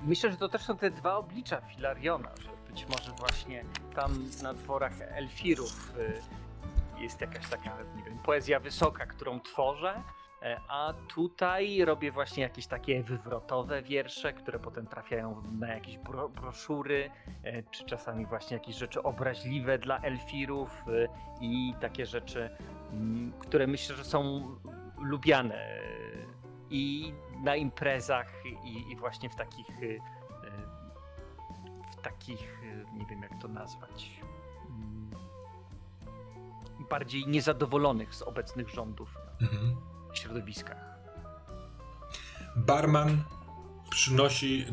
myślę, że to też są te dwa oblicza Filariona, że być może właśnie tam na dworach Elfirów e, jest jakaś taka, nie wiem, poezja wysoka, którą tworzę, e, a tutaj robię właśnie jakieś takie wywrotowe wiersze, które potem trafiają na jakieś bro broszury, e, czy czasami właśnie jakieś rzeczy obraźliwe dla Elfirów e, i takie rzeczy, mm, które myślę, że są lubiane i na imprezach i, i właśnie w takich y, y, takich, y, nie wiem jak to nazwać, mm, bardziej niezadowolonych z obecnych rządów Mhm. środowiskach. Barman przynosi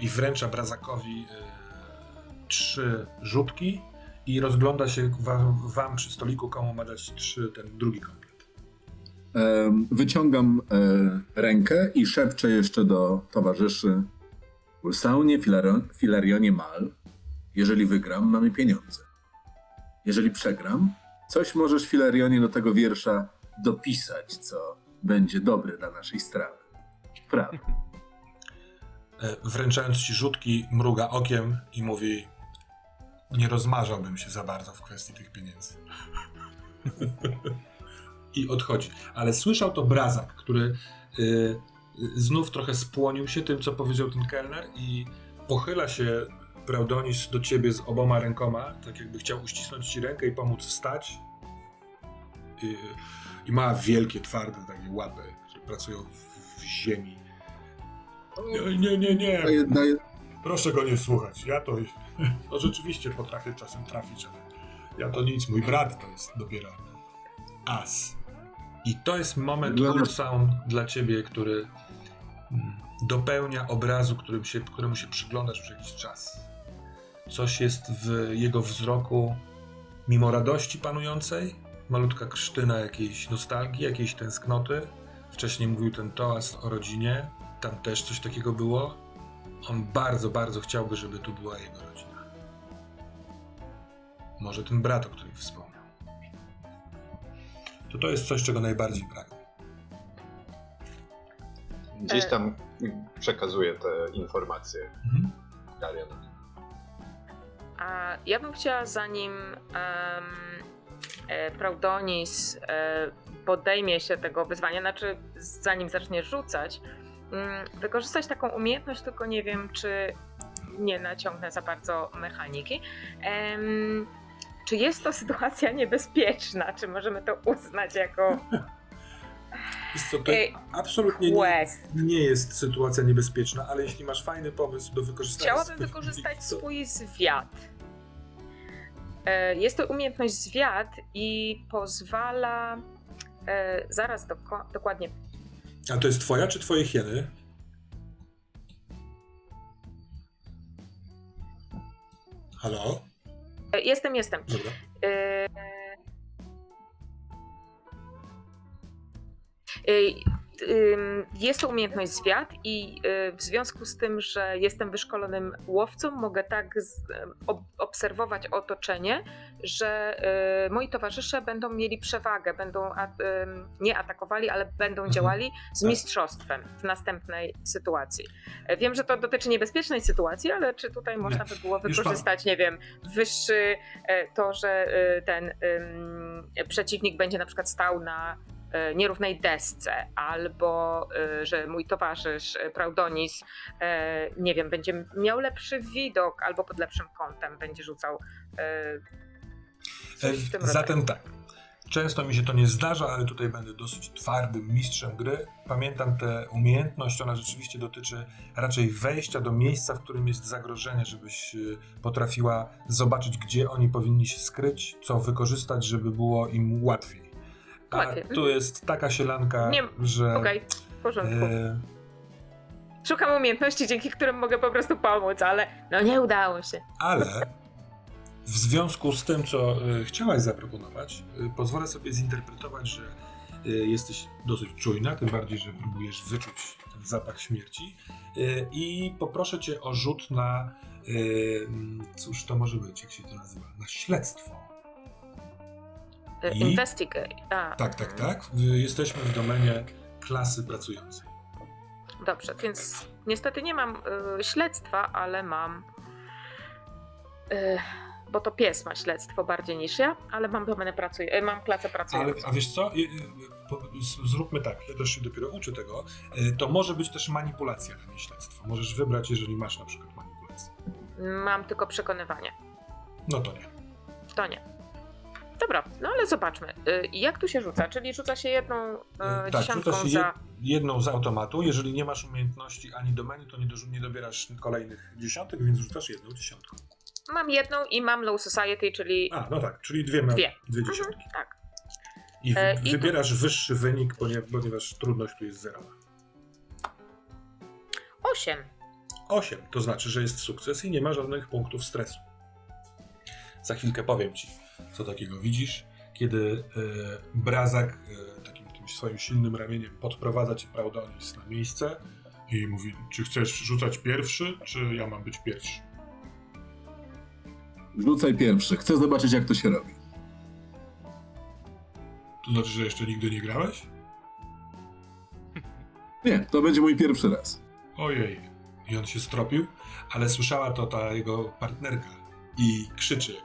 i wręcza Brazakowi e, trzy rzutki i rozgląda się wam, wam przy stoliku, komu ma dać trzy, ten drugi komplet. Wyciągam e, rękę i szepczę jeszcze do towarzyszy. Ulsaunie, Filarion, Filarionie Mal. Jeżeli wygram, mamy pieniądze. Jeżeli przegram, coś możesz Filarionie do tego wiersza dopisać, co będzie dobre dla naszej strawy. Prawda. E, Wręczając ci rzutki, mruga okiem i mówi: Nie rozmarzałbym się za bardzo w kwestii tych pieniędzy. I odchodzi. Ale słyszał to Brazak, który y, znów trochę spłonił się tym, co powiedział ten kelner, i pochyla się Braudonis do ciebie z oboma rękoma, tak jakby chciał uścisnąć ci rękę i pomóc wstać. I, i ma wielkie, twarde takie łapy, które pracują w, w ziemi. Nie, nie, nie, nie. Proszę go nie słuchać. Ja to, to rzeczywiście potrafię czasem trafić, ale ja to nic. Mój brat to jest dopiero as. I to jest moment Wygląda- Ulsound dla ciebie, który dopełnia obrazu, którym się, któremu się przyglądasz przez jakiś czas. Coś jest w jego wzroku, mimo radości panującej, malutka krztyna jakiejś nostalgii, jakiejś tęsknoty. Wcześniej mówił ten toast o rodzinie, tam też coś takiego było. On bardzo, bardzo chciałby, żeby tu była jego rodzina. Może ten brat, o którym wspomniał. to to jest coś, czego najbardziej pragnę. Gdzieś E. tam przekazuję te informacje Mhm. Darianowi. A ja bym chciała, zanim um, e, Praudonis e, podejmie się tego wyzwania, znaczy zanim zacznie rzucać, mm, wykorzystać taką umiejętność, tylko nie wiem, czy nie naciągnę za bardzo mechaniki. Em, czy jest to sytuacja niebezpieczna? Czy możemy to uznać jako Jest to, to e, absolutnie nie, nie jest sytuacja niebezpieczna, ale jeśli masz fajny pomysł do wykorzystania... Chciałabym wykorzystać to- swój zwiat. E, Jest to umiejętność zwiat i pozwala. e, Zaraz doko- dokładnie. A to jest twoja czy twoje hieny? Halo? E, Jestem, jestem. Dobra. Jest to umiejętność zwiat i e, w związku z tym, że jestem wyszkolonym łowcą, mogę tak obserwować otoczenie, że e, moi towarzysze będą mieli przewagę, będą nie atakowali, ale będą Mhm. działali z Tak. mistrzostwem w następnej sytuacji. Wiem, że to dotyczy niebezpiecznej sytuacji, ale czy tutaj można by było wykorzystać, nie wiem, wyższy e, to, że ten przeciwnik będzie na przykład stał na nierównej desce, albo e, że mój towarzysz e, Praudonis, e, nie wiem, będzie miał lepszy widok, albo pod lepszym kątem będzie rzucał e, tym rodzaju. Zatem tak. Często mi się to nie zdarza, ale tutaj będę dosyć twardym mistrzem gry. Pamiętam tę umiejętność, ona rzeczywiście dotyczy raczej wejścia do miejsca, w którym jest zagrożenie, żebyś potrafiła zobaczyć, gdzie oni powinni się skryć, co wykorzystać, żeby było im łatwiej. A Łatwiej, tu jest taka sielanka, Nie- że. Okej, w porządku. e, Szukam umiejętności, dzięki którym mogę po prostu pomóc, ale no nie udało się. Ale w związku z tym, co y, chciałaś zaproponować, y, pozwolę sobie zinterpretować, że y, jesteś dosyć czujna, tym bardziej, że próbujesz wyczuć ten zapach śmierci. I poproszę cię o rzut na. cóż to może być, jak się to nazywa? Na śledztwo. I? Investigate. A, Tak, tak, tak. Y, Jesteśmy w domenie klasy pracującej. Dobrze, więc niestety nie mam y, śledztwa, ale mam. Y, bo to pies ma śledztwo bardziej niż ja, ale mam domenę pracuj, y, mam klasę Ale, pracującą. a wiesz co? Y, Zróbmy tak, ja też się dopiero uczę tego. To może być też manipulacja, a nie śledztwo. Możesz wybrać, jeżeli masz na przykład manipulację. Mam tylko przekonywanie. No to nie. To nie. Dobra, no ale zobaczmy. Y, jak tu się rzuca? Czyli rzuca się jedną y, tak, dziesiątką rzucasz za. jed, jedną z automatu. Jeżeli nie masz umiejętności ani domeny, to nie, dorzu- nie dobierasz kolejnych dziesiątek, więc rzucasz jedną dziesiątką. Mam jedną i mam low society, czyli A, no tak, czyli dwie, Dwie. dwie Mhm, dziesiątki. tak. I, w, E, i tu- wybierasz wyższy wynik, ponieważ, trudność tu jest zerowa. Osiem. 8 to znaczy, że jest sukces i nie ma żadnych punktów stresu. Za chwilkę powiem ci, co takiego widzisz, kiedy e, Brazak e, takim tym swoim silnym ramieniem podprowadza cię Praudonis na miejsce i mówi, czy chcesz rzucać pierwszy, czy ja mam być pierwszy? Rzucaj pierwszy. Chcę zobaczyć, jak to się robi. To znaczy, że jeszcze nigdy nie grałeś? Nie, to będzie mój pierwszy raz. Ojej. I on się stropił, ale słyszała to ta jego partnerka i krzyczy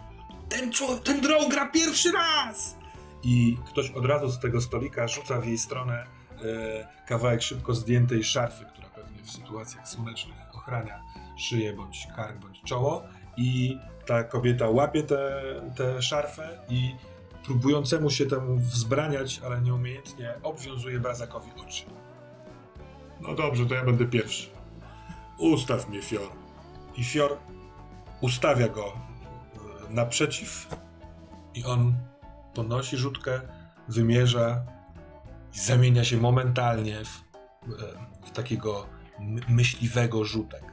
ten, ten drow gra pierwszy raz! I ktoś od razu z tego stolika rzuca w jej stronę e, kawałek szybko zdjętej szarfy, która pewnie w sytuacjach słonecznych ochrania szyję, bądź kark, bądź czoło. I ta kobieta łapie tę szarfę i próbującemu się temu wzbraniać, ale nieumiejętnie obwiązuje Brazakowi oczy. No dobrze, to ja będę pierwszy. Ustaw mnie, Fior. I Fior ustawia go naprzeciw i on podnosi rzutkę, wymierza i zamienia się momentalnie w, e, w takiego my- myśliwego rzutek.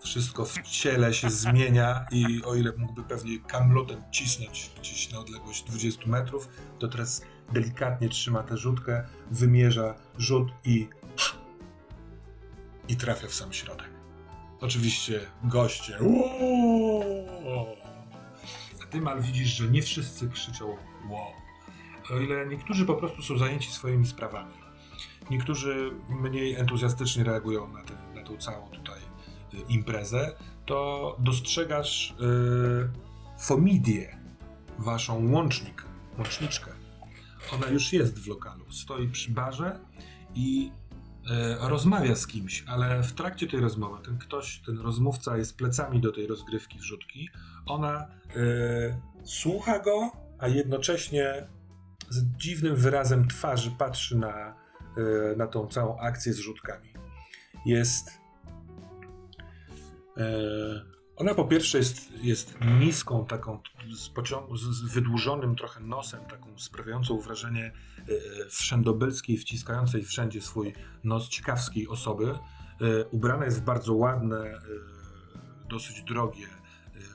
Wszystko w ciele się zmienia i o ile mógłby pewnie kamlotem cisnąć gdzieś na odległość 20 metrów, to teraz delikatnie trzyma tę rzutkę, wymierza rzut i i trafia w sam środek. Oczywiście goście. "Ło!" A ty mal widzisz, że nie wszyscy krzyczą wow, O ile niektórzy po prostu są zajęci swoimi sprawami, niektórzy mniej entuzjastycznie reagują na, tę na tą całą tutaj y, imprezę, to dostrzegasz y, Fomidię, waszą łącznik, łączniczkę. Ona już jest w lokalu, stoi przy barze i e, rozmawia z kimś, ale w trakcie tej rozmowy ten ktoś, ten rozmówca jest plecami do tej rozgrywki wrzutki. Ona e, słucha go, a jednocześnie z dziwnym wyrazem twarzy patrzy na, e, na tą całą akcję z rzutkami. Jest. E, ona po pierwsze jest, jest niską, taką z, pociągu, z, wydłużonym trochę nosem, taką sprawiającą wrażenie e, wszędobylskiej, wciskającej wszędzie swój nos ciekawskiej osoby. Ubrana jest w bardzo ładne, dosyć drogie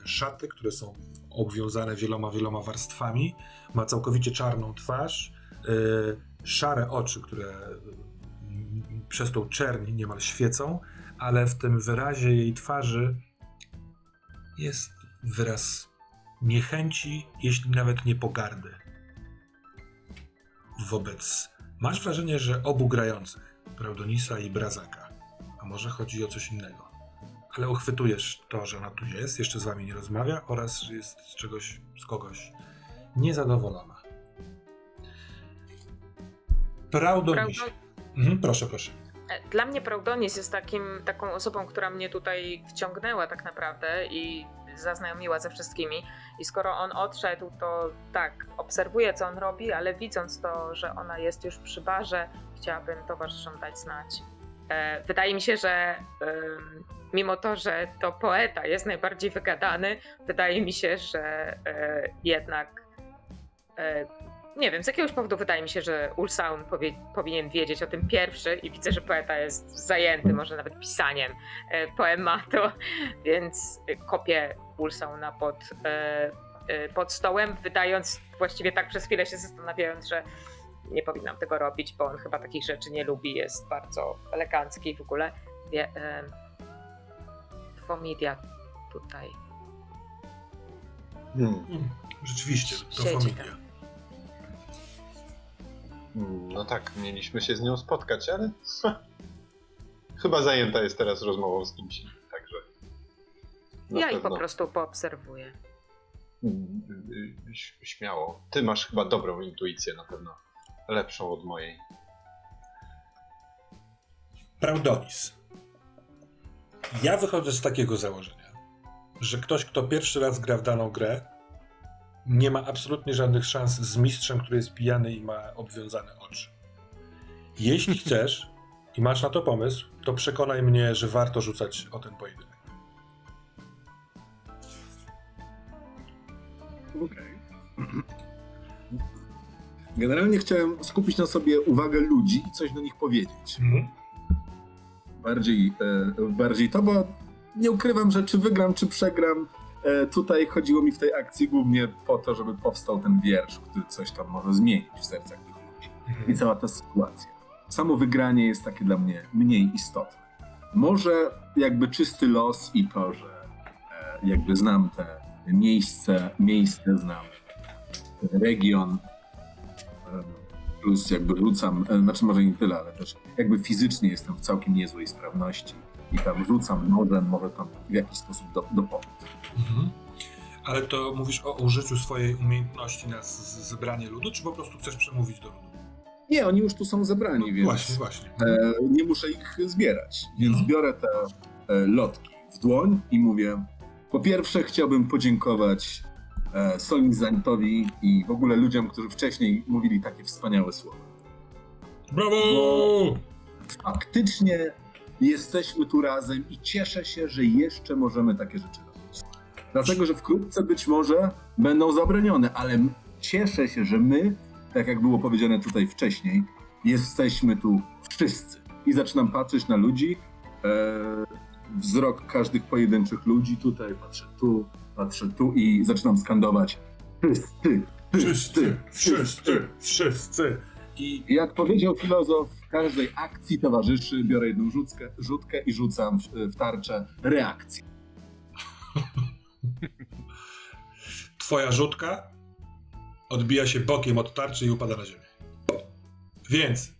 szaty, które są obwiązane wieloma, wieloma warstwami. Ma całkowicie czarną twarz, e, szare oczy, które mm, przez tą czerń niemal świecą, ale w tym wyrazie jej twarzy jest wyraz niechęci, jeśli nawet nie pogardy. Wobec. Masz wrażenie, że obu grających, Braudonisa i Brazaka, a może chodzi o coś innego, ale uchwytujesz to, że ona tu jest, jeszcze z wami nie rozmawia oraz że jest z czegoś, z kogoś niezadowolona. Braudonis. Braudo- Mhm, proszę, proszę. E, Dla mnie Braudonis jest takim, taką osobą, która mnie tutaj wciągnęła tak naprawdę i zaznajomiła ze wszystkimi. I skoro on odszedł, to tak, obserwuję co on robi, ale widząc to, że ona jest już przy barze, chciałabym towarzyszom dać znać. E, Wydaje mi się, że mimo to, że to poeta jest najbardziej wygadany, wydaje mi się, że e, jednak e, nie wiem, z jakiegoś powodu wydaje mi się, że Ulsaun powie, powinien wiedzieć o tym pierwszy i widzę, że poeta jest zajęty, może nawet pisaniem e, poematu, więc kopię Ulsauna pod, pod stołem, wydając właściwie tak przez chwilę się zastanawiając, że nie powinnam tego robić, bo on chyba takich rzeczy nie lubi, jest bardzo elegancki w ogóle. Wie, Fomidia tutaj Hmm. Mm, Rzeczywiście, to Siedzi familia. tam. Hmm, No tak, mieliśmy się z nią spotkać, ale chyba zajęta jest teraz rozmową z kimś. Także. Ja ich po pewno. prostu poobserwuję. Mm, y, y, ś- Śmiało. Ty masz chyba dobrą intuicję na pewno. Lepszą od mojej. Braudonis. Ja wychodzę z takiego założenia, że ktoś, kto pierwszy raz gra w daną grę, nie ma absolutnie żadnych szans z mistrzem, który jest pijany i ma obwiązane oczy. Jeśli chcesz i masz na to pomysł, to przekonaj mnie, że warto rzucać o ten pojedynek. Okej. Generalnie chciałem skupić na sobie uwagę ludzi i coś do nich powiedzieć. Mhm. Bardziej, e, bardziej to, bo nie ukrywam, że czy wygram, czy przegram, e, tutaj chodziło mi w tej akcji głównie po to, żeby powstał ten wiersz, który coś tam może zmienić w sercach tych ludzi. i cała ta sytuacja. Samo wygranie jest takie dla mnie mniej istotne. Może jakby czysty los i to, że e, jakby znam te miejsce, miejsce znam, region, plus jakby rzucam, e, znaczy może nie tyle, ale też jakby fizycznie jestem w całkiem niezłej sprawności i tam rzucam nożem, może tam w jakiś sposób do, dopomóc. Mhm. Ale to mówisz o użyciu swojej umiejętności na zebranie ludu, czy po prostu chcesz przemówić do ludu? Nie, oni już tu są zebrani, więc... Właśnie, właśnie. E, nie muszę ich zbierać, więc Mhm. biorę te e, lotki w dłoń i mówię: Po pierwsze, chciałbym podziękować e, Solnizantowi i w ogóle ludziom, którzy wcześniej mówili takie wspaniałe słowa. Brawo! Bo- Faktycznie jesteśmy tu razem i cieszę się, że jeszcze możemy takie rzeczy robić. Dlatego, że wkrótce być może będą zabronione, ale cieszę się, że my, tak jak było powiedziane tutaj wcześniej, jesteśmy tu wszyscy. I zaczynam patrzeć na ludzi, e, wzrok każdych pojedynczych ludzi, tutaj patrzę tu, patrzę tu i zaczynam skandować wszyscy, Wszyscy, wszyscy, wszyscy. I Jak powiedział filozof, w każdej akcji towarzyszy, biorę jedną rzutkę, rzutkę i rzucam w, w tarczę reakcję. twoja rzutka odbija się bokiem od tarczy i upada na ziemię. Więc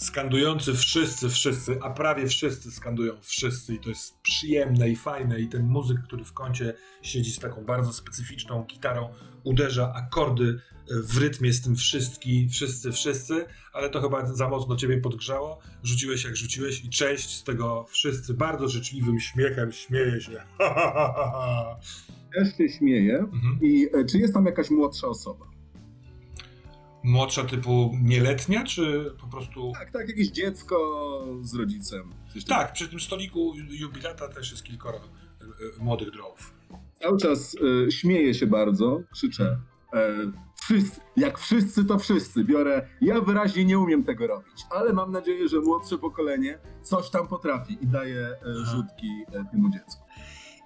skandujący wszyscy, wszyscy, a prawie wszyscy skandują wszyscy i to jest przyjemne i fajne i ten muzyk, który w kącie siedzi z taką bardzo specyficzną gitarą, uderza akordy e, w rytmie z tym wszystki, wszyscy, wszyscy, ale to chyba za mocno ciebie podgrzało. Rzuciłeś jak rzuciłeś i część z tego wszyscy bardzo życzliwym śmiechem śmieje się. Też się śmieję. Mhm. I e, czy jest tam jakaś młodsza osoba? Młodsza typu nieletnia, czy po prostu... Tak, tak, jakieś dziecko z rodzicem. Coś. Tak, przy tym stoliku jubilata też jest kilkoro e, e, młodych drołów. Cały czas e, śmieję się bardzo, krzyczę. E, wszyscy, jak wszyscy, to wszyscy. Biorę. Ja wyraźnie nie umiem tego robić, ale mam nadzieję, że młodsze pokolenie coś tam potrafi i daje e, rzutki e, temu dziecku.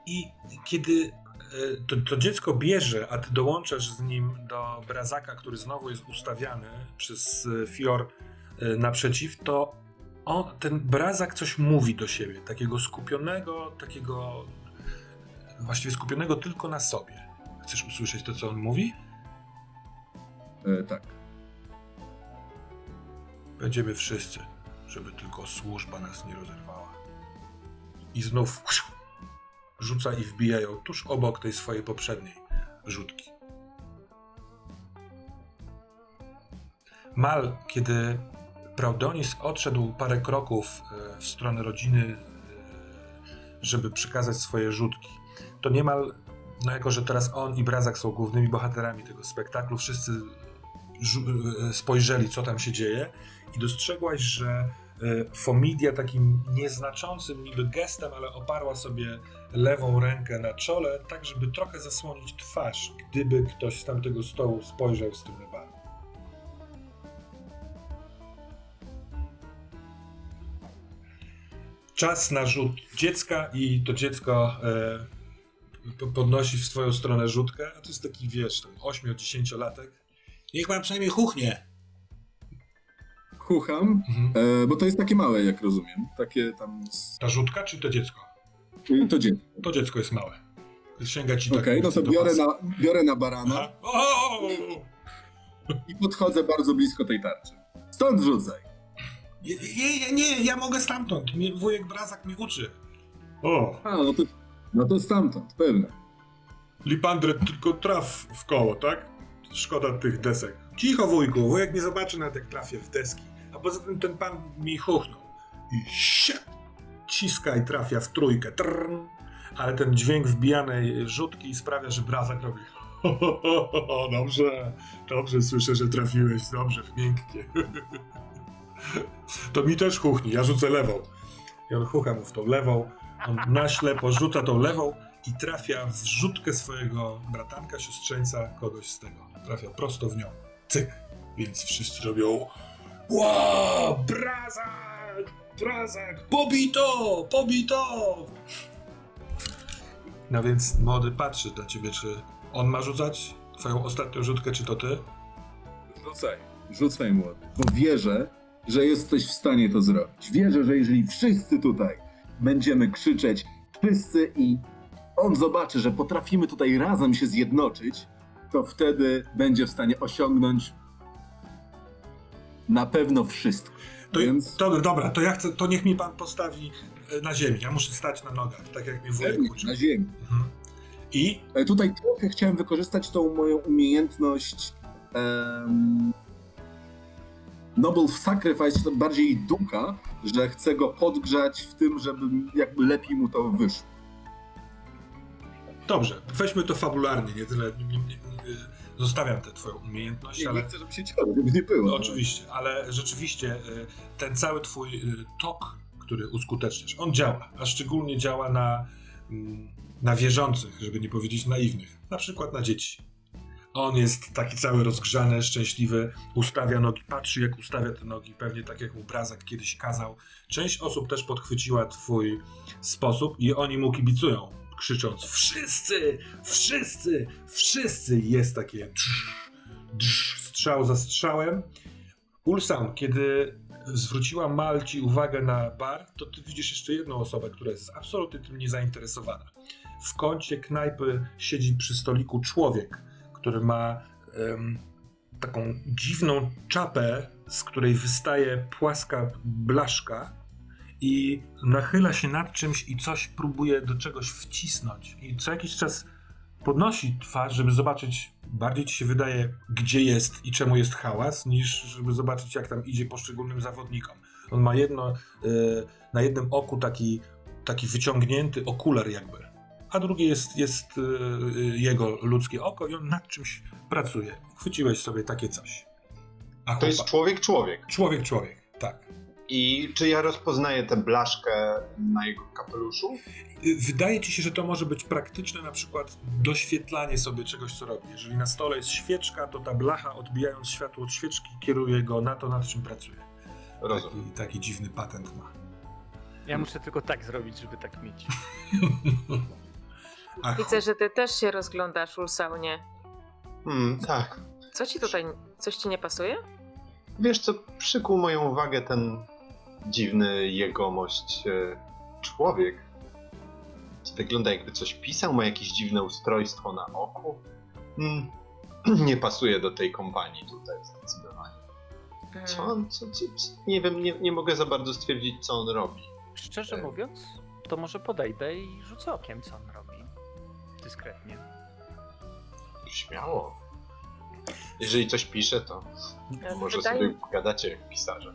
I kiedy to, to dziecko bierze, a ty dołączasz z nim do brazaka, który znowu jest ustawiany przez e, Fior e, naprzeciw, to on, ten brazak coś mówi do siebie, takiego skupionego, takiego właściwie skupionego tylko na sobie. Chcesz usłyszeć to, co on mówi? E, tak. Będziemy wszyscy, żeby tylko służba nas nie rozerwała. I znów rzuca i wbija ją tuż obok tej swojej poprzedniej rzutki. Mal, kiedy Praudonis odszedł parę kroków e, w stronę rodziny, e, żeby przekazać swoje rzutki, to niemal, no jako że teraz on i Brazak są głównymi bohaterami tego spektaklu, wszyscy e, spojrzeli, co tam się dzieje i dostrzegłaś, że Fomidia takim nieznaczącym niby gestem, ale oparła sobie lewą rękę na czole, tak żeby trochę zasłonić twarz, gdyby ktoś z tamtego stołu spojrzał z tym na bar. Czas na rzut dziecka i to dziecko e, po- podnosi w swoją stronę rzutkę, a to jest taki, wiesz, tam 8-10-latek. Niech pan przynajmniej chuchnie. Chucham, Mhm. e, bo to jest takie małe, jak rozumiem. Takie tam. z- Ta rzutka czy to dziecko? To dziecko. To dziecko jest małe. Sięga ci tak. Okej, no to biorę na, biorę na barana i podchodzę bardzo blisko tej tarczy. Stąd rzucaj. Nie, nie, nie, ja mogę stamtąd. Mnie, wujek Brazak mi uczy. O! A, no to, no to stamtąd, pewne. Lipandre, tylko traf w koło, tak? Szkoda tych desek. Cicho, wujku, wujek nie zobaczy nawet jak trafię w deski. A poza tym ten pan mi chuchnął. I się ciska i trafia w trójkę. Trrr. Ale ten dźwięk wbijanej rzutki sprawia, że Brazak robi dobrze, dobrze, słyszę, że trafiłeś, dobrze, w miękkie. To mi też chuchni, ja rzucę lewą. I on chucha mu w tą lewą, on na ślepo rzuca tą lewą i trafia w rzutkę swojego bratanka, siostrzeńca, kogoś z tego. Trafia prosto w nią. Cyk. Więc wszyscy robią Wow, brazak, brazak, pobito, pobito. No więc młody patrzy na ciebie, czy on ma rzucać twoją ostatnią rzutkę, czy to ty? Rzucaj. Rzucaj młody. Bo wierzę, że jesteś w stanie to zrobić. Wierzę, że jeżeli wszyscy tutaj będziemy krzyczeć, wszyscy i on zobaczy, że potrafimy tutaj razem się zjednoczyć, to wtedy będzie w stanie osiągnąć na pewno wszystko. To, Więc to dobra, to ja chcę, to niech mi pan postawi e, na ziemi. Ja muszę stać na nogach, tak jak mnie wujek uczył. na ziemi. Mhm. I E, Tutaj trochę chciałem wykorzystać tą moją umiejętność em, Noble Sacrifice, to bardziej ducha, że chcę go podgrzać w tym, żeby jakby lepiej mu to wyszło. dobrze, weźmy to fabularnie, nie tyle. Nie, nie, zostawiam tę twoją umiejętność, Nie, ale. nie chcę, żeby się działo, żeby nie było. No, oczywiście, ale rzeczywiście y, ten cały twój y, tok, który uskuteczniasz, on działa, a szczególnie działa na, mm, na wierzących, żeby nie powiedzieć naiwnych, na przykład na dzieci. On jest taki cały rozgrzany, szczęśliwy, ustawia nogi, patrzy jak ustawia te nogi, pewnie tak jak mu Brazak kiedyś kazał. Część osób też podchwyciła twój sposób i oni mu kibicują, krzycząc wszyscy, wszyscy, wszyscy. Jest takie drz, drz, strzał za strzałem. Ulsan, kiedy zwróciła Mal ci uwagę na bar, to ty widzisz jeszcze jedną osobę, która jest absolutnie tym niezainteresowana. W kącie knajpy siedzi przy stoliku człowiek, który ma em, taką dziwną czapę, z której wystaje płaska blaszka i nachyla się nad czymś i coś próbuje do czegoś wcisnąć. I co jakiś czas podnosi twarz, żeby zobaczyć, bardziej ci się wydaje, gdzie jest i czemu jest hałas, niż żeby zobaczyć, jak tam idzie poszczególnym zawodnikom. On ma jedno, e, na jednym oku taki, taki wyciągnięty okular jakby, a drugie jest, jest e, jego ludzkie oko i on nad czymś pracuje. Chwyciłeś sobie takie coś. A To jest chłopak- człowiek, człowiek. człowiek, człowiek, tak. I czy ja rozpoznaję tę blaszkę na jego kapeluszu? Wydaje ci się, że to może być praktyczne, na przykład doświetlanie sobie czegoś, co robi. Jeżeli na stole jest świeczka, to ta blacha, odbijając światło od świeczki, kieruje go na to, nad czym pracuje. Rozumiem. Taki, taki dziwny patent ma. Ja muszę tylko tak zrobić, żeby tak mieć. Widzę, że ty też się rozglądasz, Ulsaunie. Hmm, tak. Co ci tutaj, coś ci nie pasuje? Wiesz co, przykuł moją uwagę ten dziwny jegomość e, człowiek. Wygląda jakby coś pisał, ma jakieś dziwne ustrojstwo na oku. Hmm, nie pasuje do tej kompanii tutaj zdecydowanie. Co Mm. on, co, co, co, nie wiem, nie, nie mogę za bardzo stwierdzić co on robi. Szczerze mówiąc, to może podejdę i rzucę okiem, co on robi. Dyskretnie. Śmiało. Jeżeli coś pisze, to może Wydaje- sobie pogadacie jak pisarze.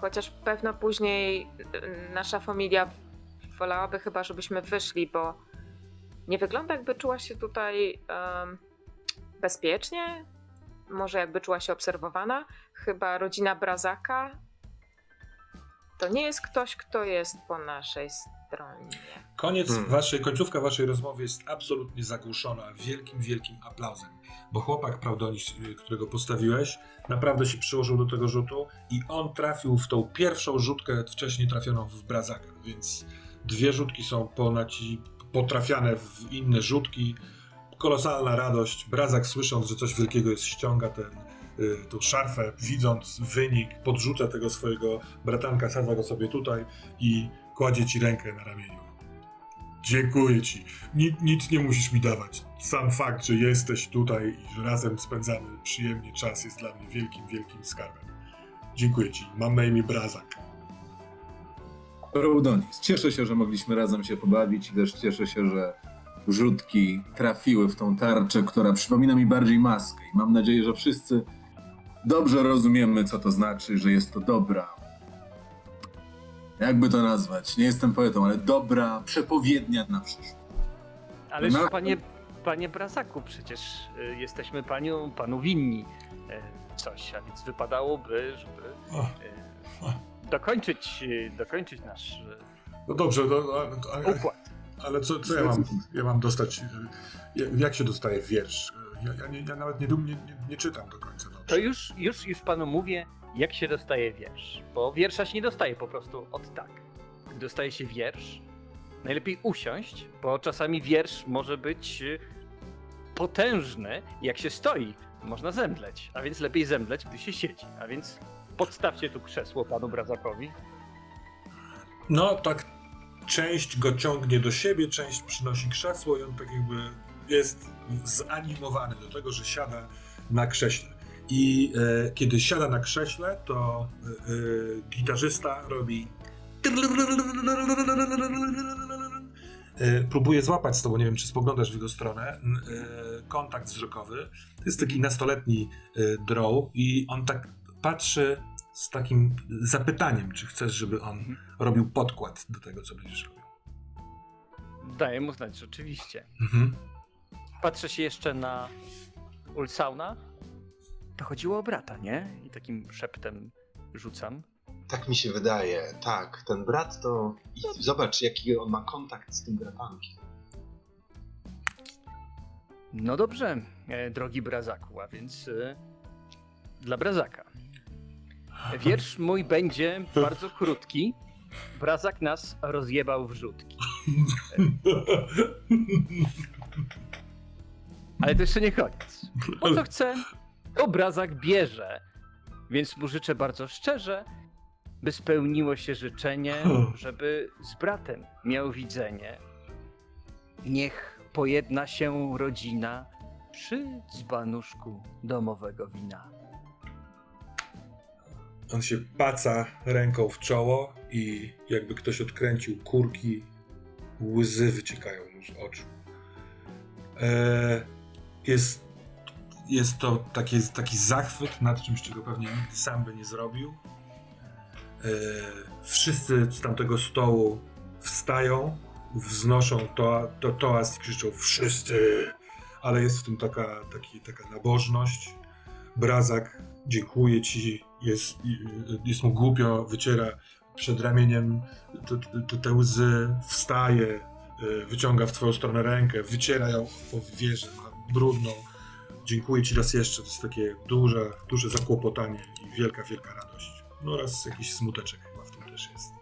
Chociaż pewno później y, nasza familia wolałaby chyba, żebyśmy wyszli, bo nie wygląda jakby czuła się tutaj em, bezpiecznie. Może jakby czuła się obserwowana. Chyba rodzina Brazaka to nie jest ktoś, kto jest po naszej stronie. Koniec Hmm. waszej, końcówka waszej rozmowy jest absolutnie zagłuszona wielkim, wielkim aplauzem. Bo chłopak Prawdonis, y, którego postawiłeś, naprawdę się przyłożył do tego rzutu i on trafił w tą pierwszą rzutkę wcześniej trafioną w Brazaka, więc dwie rzutki są ponaci, potrafiane w inne rzutki. Kolosalna radość. Brazak słysząc, że coś wielkiego jest, ściąga ten, y, tą szarfę, widząc wynik, podrzuca tego swojego bratanka, sadza go sobie tutaj i kładzie ci rękę na ramieniu. Dziękuję ci. Nic, nie musisz mi dawać. Sam fakt, że jesteś tutaj i że razem spędzamy przyjemnie czas jest dla mnie wielkim, wielkim skarbem. Dziękuję ci. Mam na imię Brazak. Raudonis, cieszę się, że mogliśmy razem się pobawić i też cieszę się, że rzutki trafiły w tą tarczę, która przypomina mi bardziej maskę. I mam nadzieję, że wszyscy dobrze rozumiemy, co to znaczy, że jest to dobra. Jakby to nazwać? Nie jestem poetą, ale dobra przepowiednia na przyszłość. Ależ No. panie, panie Brazaku, przecież y, jesteśmy paniu, panu winni y, coś, a więc wypadałoby, żeby y, dokończyć, y, dokończyć nasz y, no dobrze, no, ale, układ. ale co, co ja, mam, ja mam dostać? jak- Jak się dostaje wiersz? Ja, ja, nie, ja nawet nie, nie, nie, nie czytam do końca dobrze. To już, już, już panu mówię, jak się dostaje wiersz. Bo wiersza się nie dostaje po prostu od tak. Gdy dostaje się wiersz, najlepiej usiąść, bo czasami wiersz może być y, potężny. Jak się stoi, można zemdleć. A więc lepiej zemdleć, gdy się siedzi. A więc podstawcie tu krzesło panu Brazakowi. No, tak część go ciągnie do siebie, część przynosi krzesło i on tak jakby jest zanimowany do tego, że siada na krześle. I e, kiedy siada na krześle, to e, e, gitarzysta robi. E, próbuje złapać z tobą, nie wiem czy spoglądasz w jego stronę, e, kontakt wzrokowy. To jest taki nastoletni e, drow i on tak patrzy z takim zapytaniem, czy chcesz, żeby on robił podkład do tego, co będziesz robił. Daję mu znać, że oczywiście. Mhm. Patrzę się jeszcze na Ulsauna. To chodziło o brata, nie? I takim szeptem rzucam. Tak mi się wydaje, tak. Ten brat to. I zobacz, jaki on ma kontakt z tym bratankiem. No dobrze, e, drogi Brazaku, a więc e, dla Brazaka. Wiersz mój będzie bardzo krótki. Brazak nas rozjebał w rzutki. Ale to jeszcze nie koniec. Po co chce, to Brazak bierze. Więc mu życzę bardzo szczerze, by spełniło się życzenie, żeby z bratem miał widzenie. Niech pojedna się rodzina przy dzbanuszku domowego wina. On się paca ręką w czoło i jakby ktoś odkręcił kurki, łzy wyciekają mu z oczu. E, jest, jest to taki, taki zachwyt nad czymś, czego pewnie nigdy sam by nie zrobił. E, wszyscy z tamtego stołu wstają, wznoszą to, to, toast i krzyczą wszyscy, ale jest w tym taka, taki, taka nabożność. Brazak dziękuję ci, jest, jest mu głupio, wyciera przed ramieniem te, łzy, wstaje, y, wyciąga w twoją stronę rękę, wyciera ją po wieży, ma brudną. Dziękuję ci raz jeszcze, to jest takie duże, duże zakłopotanie i wielka, wielka radość. No oraz jakiś smuteczek chyba w tym też jest.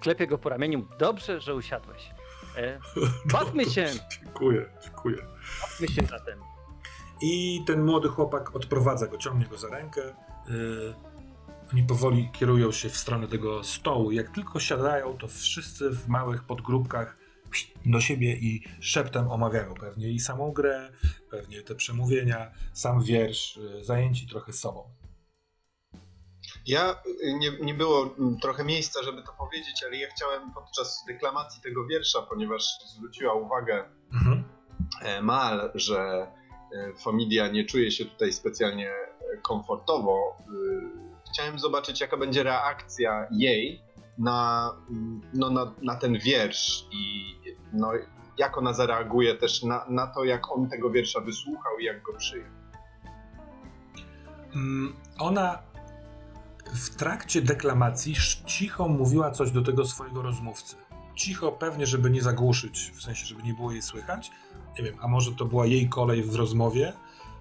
Klepię go po ramieniu. Dobrze, że usiadłeś. E, bawmy się, Dziękuję, dziękuję. bawmy się zatem. I ten młody chłopak odprowadza go, ciągnie go za rękę. Yy, oni powoli kierują się w stronę tego stołu. Jak tylko siadają, to wszyscy w małych podgrupkach do siebie i szeptem omawiają pewnie i samą grę, pewnie te przemówienia, sam wiersz, yy, zajęci trochę sobą. Ja, y, nie, nie było mm, trochę miejsca, żeby to powiedzieć, ale ja chciałem podczas deklamacji tego wiersza, ponieważ zwróciła uwagę Mhm. e, Mal, że e, Famidia nie czuje się tutaj specjalnie e, komfortowo. y, Chciałem zobaczyć, jaka będzie reakcja jej na, no, na, na ten wiersz i no, jak ona zareaguje też na, na to, jak on tego wiersza wysłuchał i jak go przyjął. Mm, Ona w trakcie deklamacji cicho mówiła coś do tego swojego rozmówcy. Cicho, pewnie, żeby nie zagłuszyć, w sensie, żeby nie było jej słychać. Nie wiem, a może to była jej kolej w rozmowie.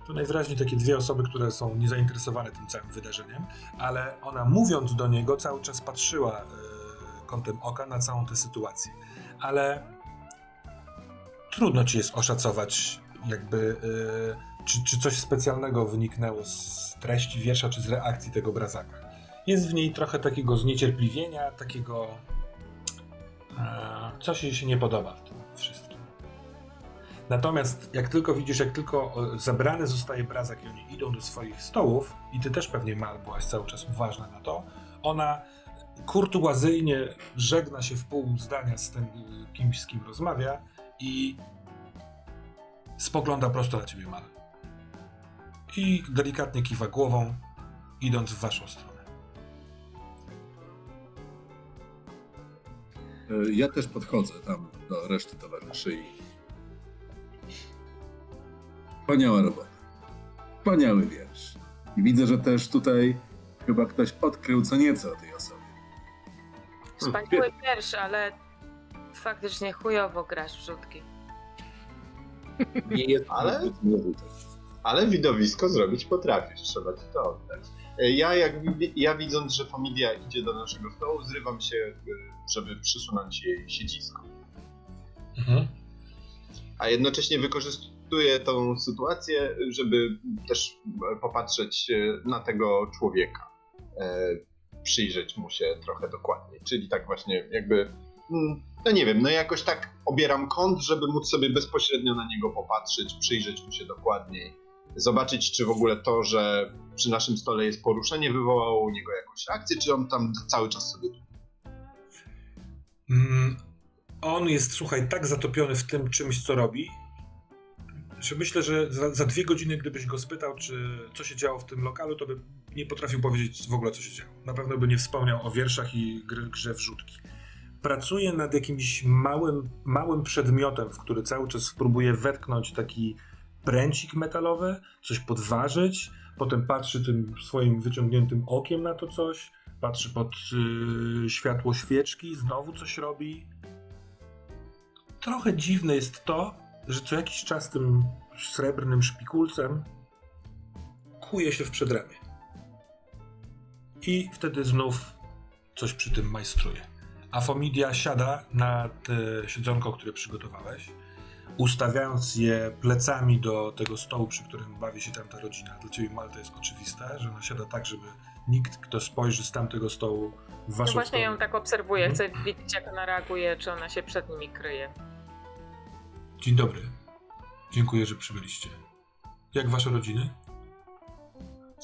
To najwyraźniej takie dwie osoby, które są niezainteresowane tym całym wydarzeniem, ale ona mówiąc do niego cały czas patrzyła e, kątem oka na całą tę sytuację. Ale trudno ci jest oszacować, jakby e, czy, czy coś specjalnego wyniknęło z treści wiersza, czy z reakcji tego brazaka. Jest w niej trochę takiego zniecierpliwienia, takiego. E, coś jej się nie podoba w tym wszystkim. Natomiast jak tylko widzisz, jak tylko e, zebrany zostaje brazak i oni idą do swoich stołów, i ty też pewnie mal byłaś cały czas uważna na to, ona kurtuazyjnie żegna się w pół zdania z tym kimś, z kim rozmawia i spogląda prosto na ciebie mal. I delikatnie kiwa głową, idąc w waszą stronę. E, Ja też podchodzę tam do reszty towarzyszy i... Wspaniała robota. Wspaniały wiersz. I widzę, że też tutaj chyba ktoś odkrył co nieco o tej osobie. Wspaniały wiersz, ale faktycznie chujowo grasz w rzutki. Nie jest Ale-. Ale widowisko zrobić potrafisz, trzeba ci to oddać. E, Ja, jak, ja widząc, że Famidia idzie do naszego stołu, zrywam się, y, żeby przysunąć jej siedzisko. Mhm. A jednocześnie wykorzystuję tą sytuację, żeby też e, popatrzeć e, na tego człowieka. Przyjrzeć mu się trochę dokładniej. Czyli tak właśnie jakby, mm, no nie wiem, no jakoś tak obieram kąt, żeby móc sobie bezpośrednio na niego popatrzeć, przyjrzeć mu się dokładniej. Zobaczyć, czy w ogóle to, że przy naszym stole jest poruszenie, wywołało u niego jakąś reakcję, czy on tam cały czas sobie Mm, On jest, słuchaj, tak zatopiony w tym czymś, co robi, myślę, że za, za dwie godziny, gdybyś go spytał, czy co się działo w tym lokalu, to by nie potrafił powiedzieć w ogóle, co się działo. Na pewno by nie wspomniał o wierszach i gry, grze w rzutki. Pracuje nad jakimś małym, małym przedmiotem, w który cały czas próbuje wetknąć taki pręcik metalowy, coś podważyć, potem patrzy tym swoim wyciągniętym okiem na to coś, patrzy pod y, światło świeczki, znowu coś robi. Trochę dziwne jest to, że co jakiś czas tym srebrnym szpikulcem kuje się w przedramię. I wtedy znów coś przy tym majstruje. A Fomidia siada na te siedzonko, które przygotowałeś, ustawiając je plecami do tego stołu, przy którym bawi się tam ta rodzina. Dla ciebie Malta jest oczywista, że ona siada tak, żeby nikt, kto spojrzy z tamtego stołu w No waszą właśnie stronę... ją tak obserwuję, Mhm. chcę wiedzieć jak ona reaguje, czy ona się przed nimi kryje. Dzień dobry. Dziękuję, że przybyliście. Jak wasze rodziny?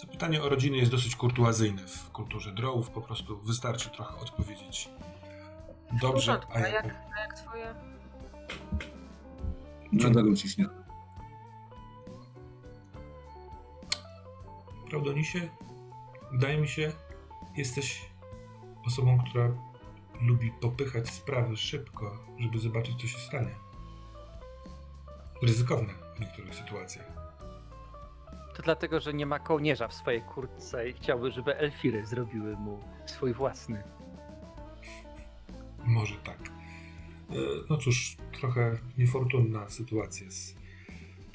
Zapytanie o rodziny jest dosyć kurtuazyjne w kulturze drołów, po prostu wystarczy trochę odpowiedzieć. Dobrze, porządku, a a jak... jak, a jak twoje? Nadal uciśniony. Praudonisie, wydaje mi się, jesteś osobą, która lubi popychać sprawy szybko, żeby zobaczyć, co się stanie. Ryzykowne w niektórych sytuacjach. To dlatego, że nie ma kołnierza w swojej kurtce i chciałby, żeby elfiry zrobiły mu swój własny. Może tak. E, No cóż, trochę niefortunna sytuacja z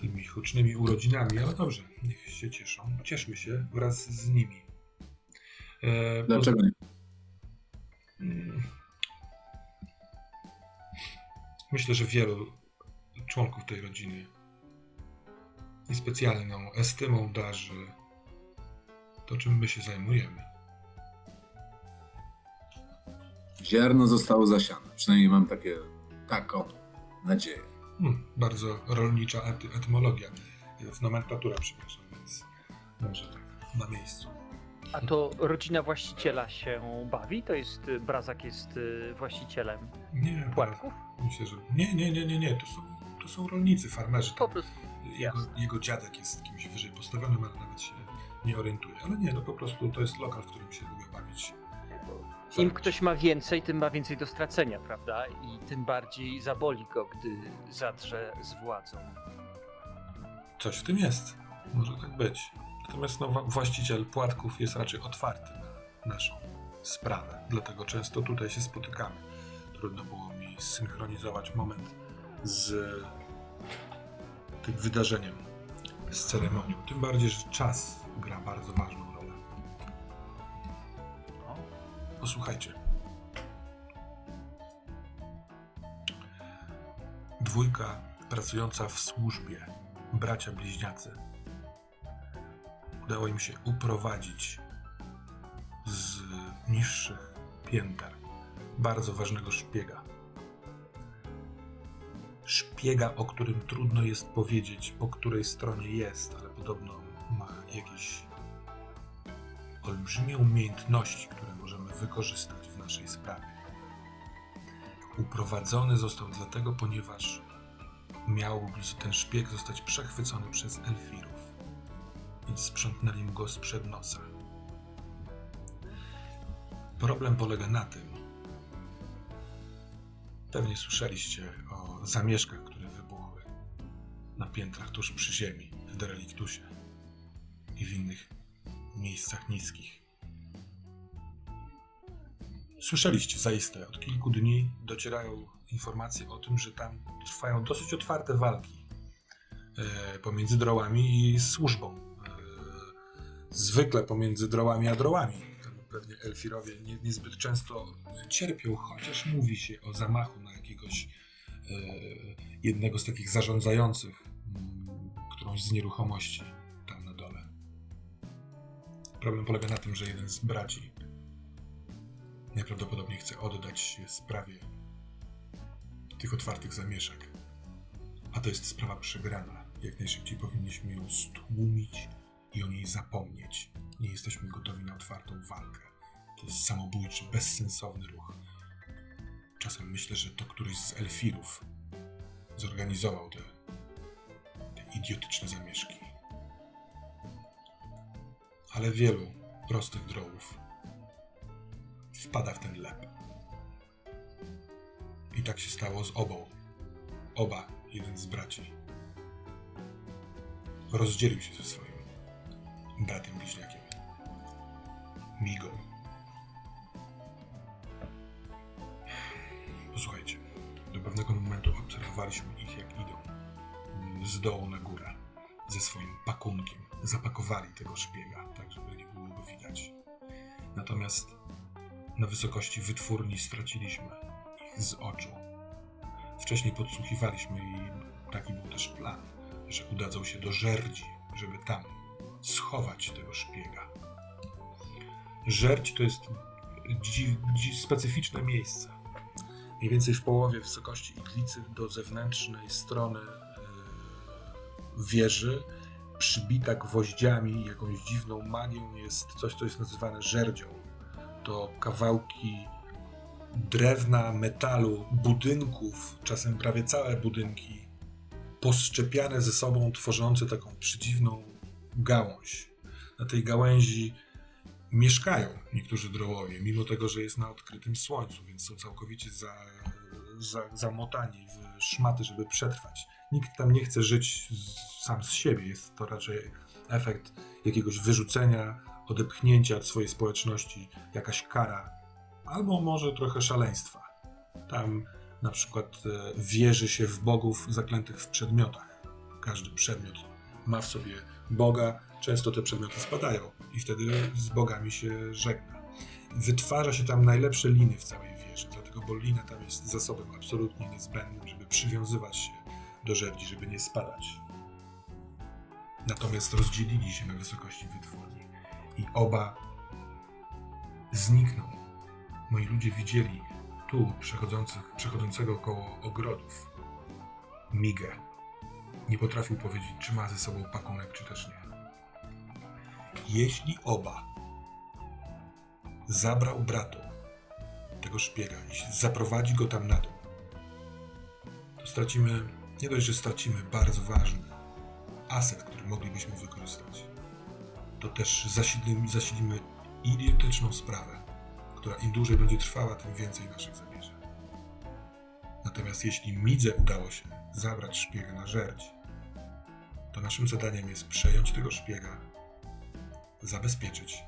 tymi hucznymi urodzinami, ale dobrze, niech się cieszą. Cieszmy się wraz z nimi. E, Dlaczego nie? Mm. Myślę, że wielu członków tej rodziny niespecjalną estymą darzy to, czym my się zajmujemy. Ziarno zostało zasiane. Przynajmniej mam takie, taką nadzieję. Hmm, bardzo rolnicza ety- etymologia, jest nomenklatura, przepraszam, więc może tak na miejscu. A to rodzina właściciela się bawi? To jest, Brazak jest y, właścicielem Nie, płatków? myślę, że nie, nie, nie, nie, nie, to są, to są rolnicy, farmerzy. Po prostu. Jego, jego dziadek jest kimś wyżej postawionym, ale nawet się nie orientuje. Ale nie, no po prostu to jest lokal, w którym się lubię bawić. Im ktoś ma więcej, tym ma więcej do stracenia, prawda? I tym bardziej zaboli go, gdy zadrze z władzą. Coś w tym jest. Może tak być. Natomiast no, właściciel płatków jest raczej otwarty na naszą sprawę. Dlatego często tutaj się spotykamy. Trudno było mi zsynchronizować moment z tym wydarzeniem, z ceremonią. Tym bardziej, że czas gra bardzo ważną rolę. Posłuchajcie. Dwójka pracująca w służbie, bracia bliźniacy, udało im się uprowadzić z niższych pięter bardzo ważnego szpiega. Szpiega, o którym trudno jest powiedzieć, po której stronie jest, ale podobno ma jakieś olbrzymie umiejętności, które możemy wykorzystać w naszej sprawie. Uprowadzony został dlatego, ponieważ miał ten szpieg zostać przechwycony przez elfirów, więc sprzątnęli mu go sprzed nosa. Problem polega na tym, pewnie słyszeliście o zamieszkach, piętrach tuż przy ziemi, w Dereliktusie i w innych miejscach niskich. Słyszeliście zaiste, od kilku dni docierają informacje o tym, że tam trwają dosyć otwarte walki e, pomiędzy drołami i służbą. E, zwykle pomiędzy drołami a drołami. Pewnie elfirowie nie, niezbyt często cierpią, chociaż mówi się o zamachu na jakiegoś e, jednego z takich zarządzających którąś z nieruchomości tam na dole. Problem polega na tym, że jeden z braci najprawdopodobniej chce oddać się sprawie tych otwartych zamieszek. A to jest sprawa przegrana. Jak najszybciej powinniśmy ją stłumić i o niej zapomnieć. Nie jesteśmy gotowi na otwartą walkę. To jest samobójczy, bezsensowny ruch. Czasem myślę, że to któryś z elfirów zorganizował te idiotyczne zamieszki. Ale wielu prostych drołów wpada w ten lep. I tak się stało z obą. Oba, jeden z braci, rozdzielił się ze swoim bratem bliźniakiem. Migą. Posłuchajcie, do pewnego momentu obserwowaliśmy ich, jak idą z dołu na górę ze swoim pakunkiem. Zapakowali tego szpiega, tak żeby nie było go widać. Natomiast na wysokości wytwórni straciliśmy ich z oczu. Wcześniej podsłuchiwaliśmy i taki był też plan, że udadzą się do żerdzi, żeby tam schować tego szpiega. Żerdź to jest dzi, dzi, specyficzne miejsce. Mniej więcej w połowie wysokości iglicy do zewnętrznej strony wieży, przybita gwoździami, jakąś dziwną magią, jest coś, co jest nazywane żerdzią. To kawałki drewna, metalu, budynków, czasem prawie całe budynki, poszczepiane ze sobą, tworzące taką przedziwną gałąź. Na tej gałęzi mieszkają niektórzy drołowie, mimo tego, że jest na odkrytym słońcu, więc są całkowicie za, za, zamotani w szmaty, żeby przetrwać. Nikt tam nie chce żyć sam z siebie. Jest to raczej efekt jakiegoś wyrzucenia, odepchnięcia od swojej społeczności, jakaś kara, albo może trochę szaleństwa. Tam na przykład e, wierzy się w bogów zaklętych w przedmiotach. Każdy przedmiot ma w sobie Boga, często te przedmioty spadają i wtedy z bogami się żegna. Wytwarza się tam najlepsze liny w całej wieży, dlatego bo lina tam jest zasobem absolutnie niezbędnym, żeby przywiązywać się do żerdzi, żeby nie spadać. Natomiast rozdzielili się na wysokości wytwórni i oba znikną. Moi ludzie widzieli tu przechodzących, przechodzącego koło ogrodów Migę. Nie potrafił powiedzieć, czy ma ze sobą pakunek, czy też nie. Jeśli oba zabrał bratu tego szpiega i zaprowadzi go tam na dół, to stracimy, nie dość, że stracimy bardzo ważny aset, który moglibyśmy wykorzystać, to też zasilimy, zasilimy idiotyczną sprawę, która im dłużej będzie trwała, tym więcej naszych zabierze. Natomiast jeśli Midze udało się zabrać szpiega na żerdź, to naszym zadaniem jest przejąć tego szpiega, zabezpieczyć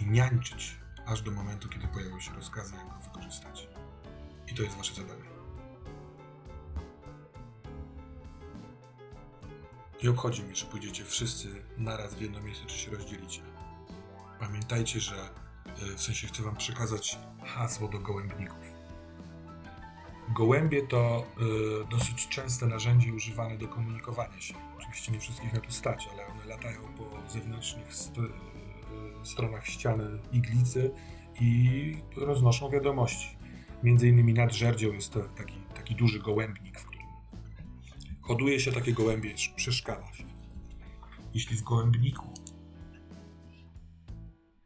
i niańczyć aż do momentu, kiedy pojawią się rozkazy, jak go wykorzystać. I to jest wasze zadanie. Nie obchodzi mnie, czy pójdziecie wszyscy naraz w jedno miejsce, czy się rozdzielicie. Pamiętajcie, że e, w sensie chcę wam przekazać hasło do gołębników. Gołębie to y, dosyć częste narzędzie używane do komunikowania się. Oczywiście nie wszystkich na to stać, ale one latają po zewnętrznych st- y, stronach ściany iglicy i roznoszą wiadomości. Między innymi nad żerdzią jest taki, taki duży gołębnik, hoduje się takie gołębie, przeszkala się. Jeśli w gołębniku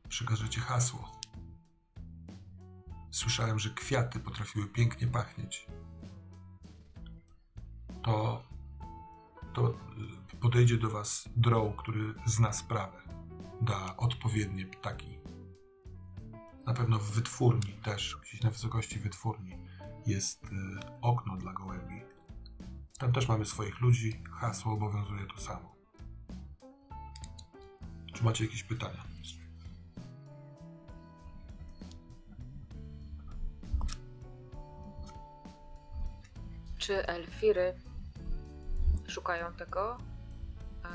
przekażecie hasło, słyszałem, że kwiaty potrafiły pięknie pachnieć, to, to podejdzie do Was droł, który zna sprawę, da odpowiednie ptaki. Na pewno w wytwórni też, gdzieś na wysokości wytwórni, jest y, okno dla gołębi. Tam też mamy swoich ludzi, hasło obowiązuje to samo. Czy macie jakieś pytania? Czy Elfiry szukają tego? E,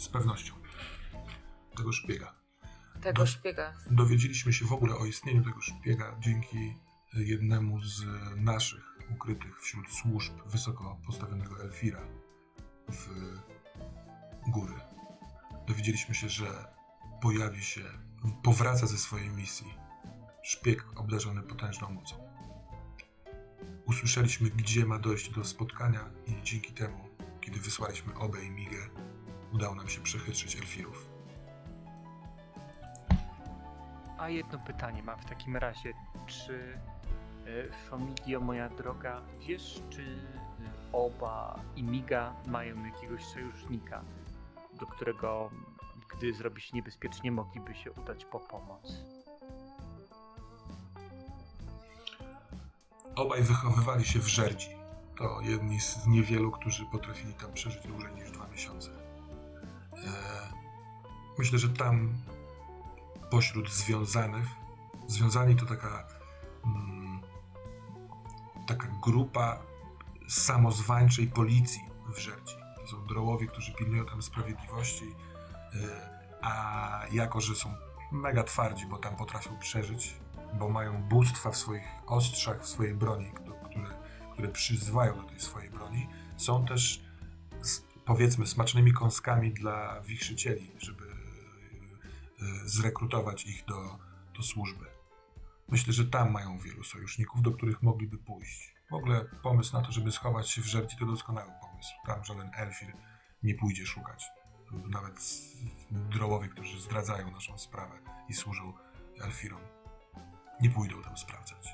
Z pewnością. Tego szpiega. tego Do- szpiega. Dowiedzieliśmy się w ogóle o istnieniu tego szpiega dzięki jednemu z naszych ukrytych wśród służb wysoko postawionego Elfira w góry. Dowiedzieliśmy się, że pojawi się, powraca ze swojej misji szpieg obdarzony potężną mocą. Usłyszeliśmy, gdzie ma dojść do spotkania i dzięki temu, kiedy wysłaliśmy Obę i Migę, udało nam się przechytrzyć Elfirów. A jedno pytanie mam w takim razie. Czy Famigio, moja droga, wiesz, czy e, oba i Miga mają jakiegoś sojusznika, do którego, gdy zrobi się niebezpiecznie, mogliby się udać po pomoc? Obaj wychowywali się w Żerdzi. To jedni z niewielu, którzy potrafili tam przeżyć dłużej niż dwa miesiące. E, myślę, że tam pośród związanych, związani to taka mm, taka grupa samozwańczej policji w Żerdzi. To są drołowie, którzy pilnują tam sprawiedliwości, e, a jako, że są mega twardzi, bo tam potrafią przeżyć, bo mają bóstwa w swoich ostrzach, w swojej broni, które, które przyzywają do tej swojej broni, są też powiedzmy smacznymi kąskami dla wichrzycieli, żeby e, zrekrutować ich do, do służby. Myślę, że tam mają wielu sojuszników, do których mogliby pójść. W ogóle pomysł na to, żeby schować się w żerci, to doskonały pomysł. Tam żaden elfir nie pójdzie szukać. Nawet drołowie, którzy zdradzają naszą sprawę i służą elfirom, nie pójdą tam sprawdzać.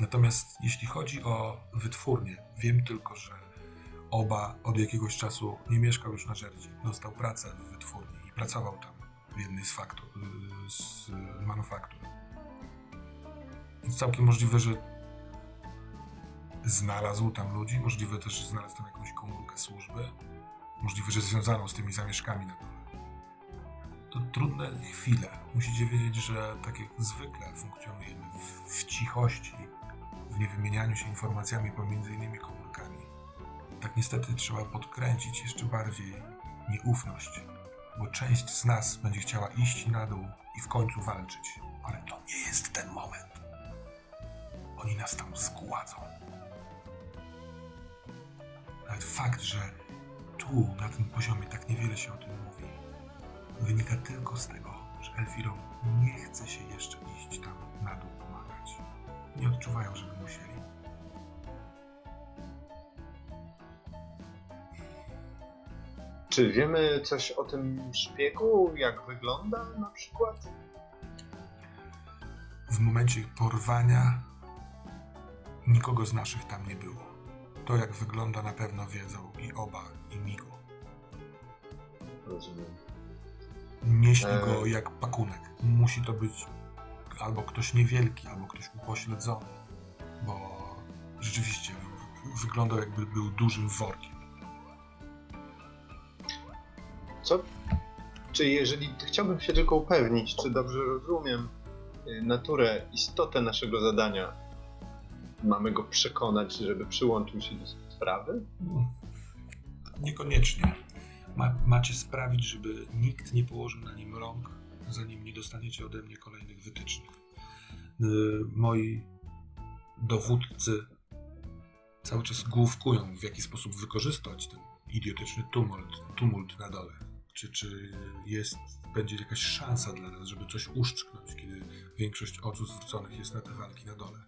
Natomiast jeśli chodzi o wytwórnię, wiem tylko, że Oba od jakiegoś czasu nie mieszkał już na Żerdzi. Dostał pracę w wytwórni i pracował tam w jednej z, faktur, z manufaktur. Całkiem możliwe, że znalazł tam ludzi, możliwe też, że znalazł tam jakąś komórkę służby, możliwe, że związaną z tymi zamieszkami na dole. To trudne chwile. Musicie wiedzieć, że tak jak zwykle funkcjonujemy w, w cichości, w niewymienianiu się informacjami pomiędzy innymi komórkami, tak niestety trzeba podkręcić jeszcze bardziej nieufność, bo część z nas będzie chciała iść na dół i w końcu walczyć, ale to nie jest ten moment. Oni nas tam zgładzą. Nawet fakt, że tu, na tym poziomie, tak niewiele się o tym mówi, wynika tylko z tego, że Elfirom nie chce się jeszcze iść tam na dół pomagać. Nie odczuwają, żeby musieli. Czy wiemy coś o tym szpiegu? Jak wygląda na przykład? W momencie porwania nikogo z naszych tam nie było. To jak wygląda na pewno wiedzą i Oba, i Migo. Rozumiem. Nieśli Eee. go jak pakunek. Musi to być albo ktoś niewielki, albo ktoś upośledzony, bo rzeczywiście wyglądał jakby był dużym workiem. Co? Czy jeżeli chciałbym się tylko upewnić, czy dobrze rozumiem y, naturę, istotę naszego zadania, mamy go przekonać, żeby przyłączył się do sprawy? Niekoniecznie. Ma, macie sprawić, żeby nikt nie położył na nim rąk, zanim nie dostaniecie ode mnie kolejnych wytycznych. Yy, moi dowódcy cały czas główkują, w jaki sposób wykorzystać ten idiotyczny tumult, tumult na dole. Czy, czy jest, będzie jakaś szansa dla nas, żeby coś uszczknąć, kiedy większość oczu zwróconych jest na te walki na dole.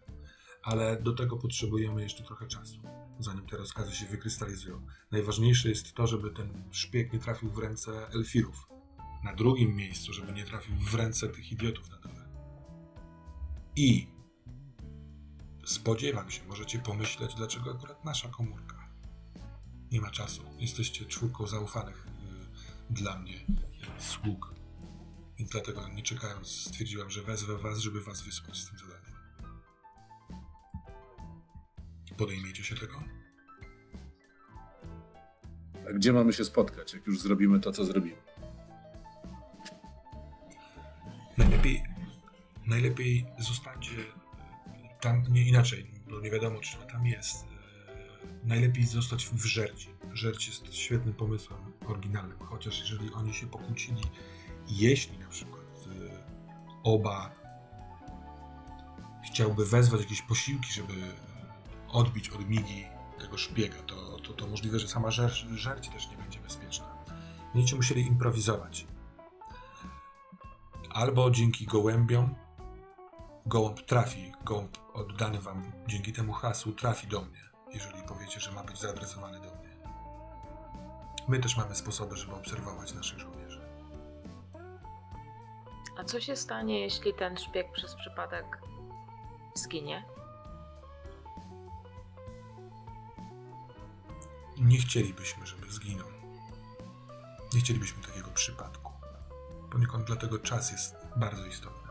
Ale do tego potrzebujemy jeszcze trochę czasu zanim te rozkazy się wykrystalizują. Najważniejsze jest to, żeby ten szpieg nie trafił w ręce elfirów. Na drugim miejscu, żeby nie trafił w ręce tych idiotów na dole. I spodziewam się, możecie pomyśleć, dlaczego akurat nasza komórka. Nie ma czasu. Jesteście czwórką zaufanych y, dla mnie y, sług. I dlatego nie czekając stwierdziłam, że wezwę was, żeby was wysłać z tym zadaniem. Podejmiecie się tego? A gdzie mamy się spotkać, jak już zrobimy to, co zrobimy? Najlepiej, najlepiej zostańcie tam, nie inaczej, bo nie wiadomo, czy tam jest. E, Najlepiej zostać w Żerci. Żerć jest świetnym pomysłem oryginalnym, chociaż jeżeli oni się pokłócili, jeśli na przykład e, oba chciałby wezwać jakieś posiłki, żeby odbić od Migi tego szpiega, to, to, to możliwe, że sama żer, żerć też nie będzie bezpieczna. Będziecie musieli improwizować. Albo dzięki gołębiom gołąb trafi, gołąb oddany wam dzięki temu hasłu trafi do mnie, jeżeli powiecie, że ma być zaadresowany do mnie. My też mamy sposoby, żeby obserwować naszych żołnierzy. A co się stanie, jeśli ten szpieg przez przypadek zginie? Nie chcielibyśmy, żeby zginął. Nie chcielibyśmy takiego przypadku. Poniekąd dlatego czas jest bardzo istotny.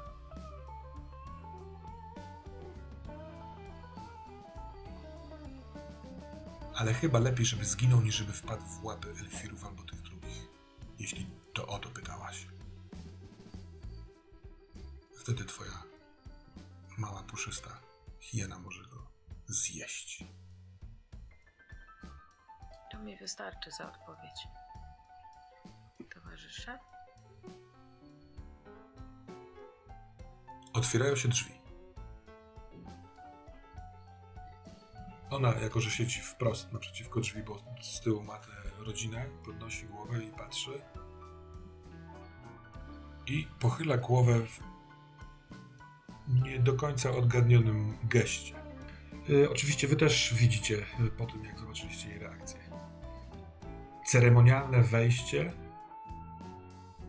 Ale chyba lepiej, żeby zginął, niż żeby wpadł w łapy elfirów albo tych drugich. Jeśli to o to pytałaś. Wtedy twoja mała puszysta hiena może go zjeść. To mi wystarczy za odpowiedź. Towarzysze? Otwierają się drzwi. Ona, jako że siedzi wprost naprzeciwko drzwi, bo z tyłu ma tę rodzinę, podnosi głowę i patrzy. I pochyla głowę w, nie do końca odgadnionym geście. E, oczywiście wy też widzicie e, po tym, jak zobaczyliście jej reakcję. Ceremonialne wejście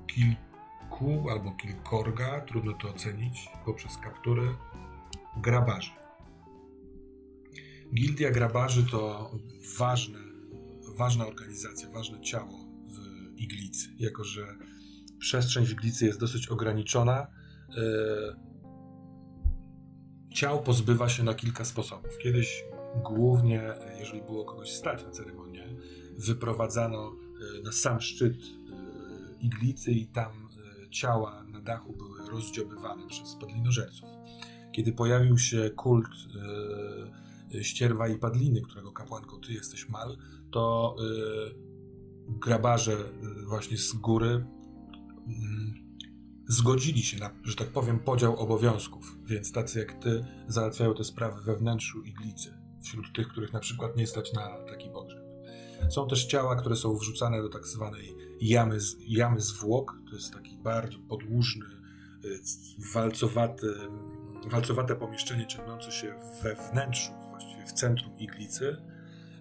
kilku albo kilkorga, trudno to ocenić, poprzez kaptury grabarzy. Gildia Grabarzy to ważne, ważna organizacja, ważne ciało w Iglicy, jako że przestrzeń w Iglicy jest dosyć ograniczona. e, Ciał pozbywa się na kilka sposobów. Kiedyś głównie, e, jeżeli było kogoś stać na ceremonię, wyprowadzano e, na sam szczyt e, Iglicy i tam e, ciała na dachu były rozdziobywane przez padlinożerców. Kiedy pojawił się kult ścierwa i padliny, którego kapłanką ty jesteś mal, to grabarze właśnie z góry mm, zgodzili się na, że tak powiem, podział obowiązków, więc tacy jak ty załatwiają te sprawy we wnętrzu iglicy, wśród tych, których na przykład nie stać na taki pogrzeb. Są też ciała, które są wrzucane do tak zwanej jamy, jamy zwłok, to jest taki bardzo podłużny, y, walcowaty, walcowate pomieszczenie ciągnące się we wnętrzu, właściwie w centrum iglicy,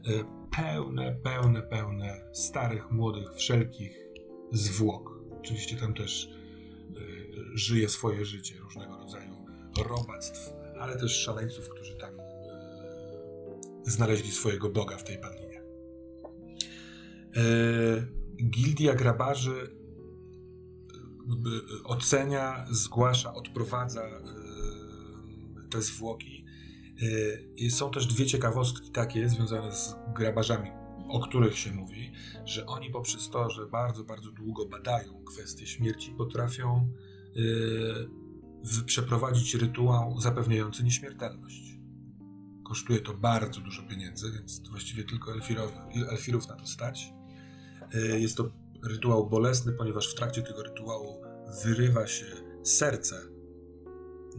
y, pełne, pełne, pełne starych, młodych, wszelkich zwłok. Oczywiście tam też y, żyje swoje życie, różnego rodzaju robactw, ale też szaleńców, którzy tam znaleźli swojego Boga w tej padlinie. Y, Gildia grabarzy jakby ocenia, zgłasza, odprowadza te zwłoki. Są też dwie ciekawostki takie związane z grabarzami, o których się mówi, że oni poprzez to, że bardzo, bardzo długo badają kwestie śmierci, potrafią przeprowadzić rytuał zapewniający nieśmiertelność. Kosztuje to bardzo dużo pieniędzy, więc właściwie tylko elfirow, elfirów na to stać. Y, Jest to rytuał bolesny, ponieważ w trakcie tego rytuału wyrywa się serce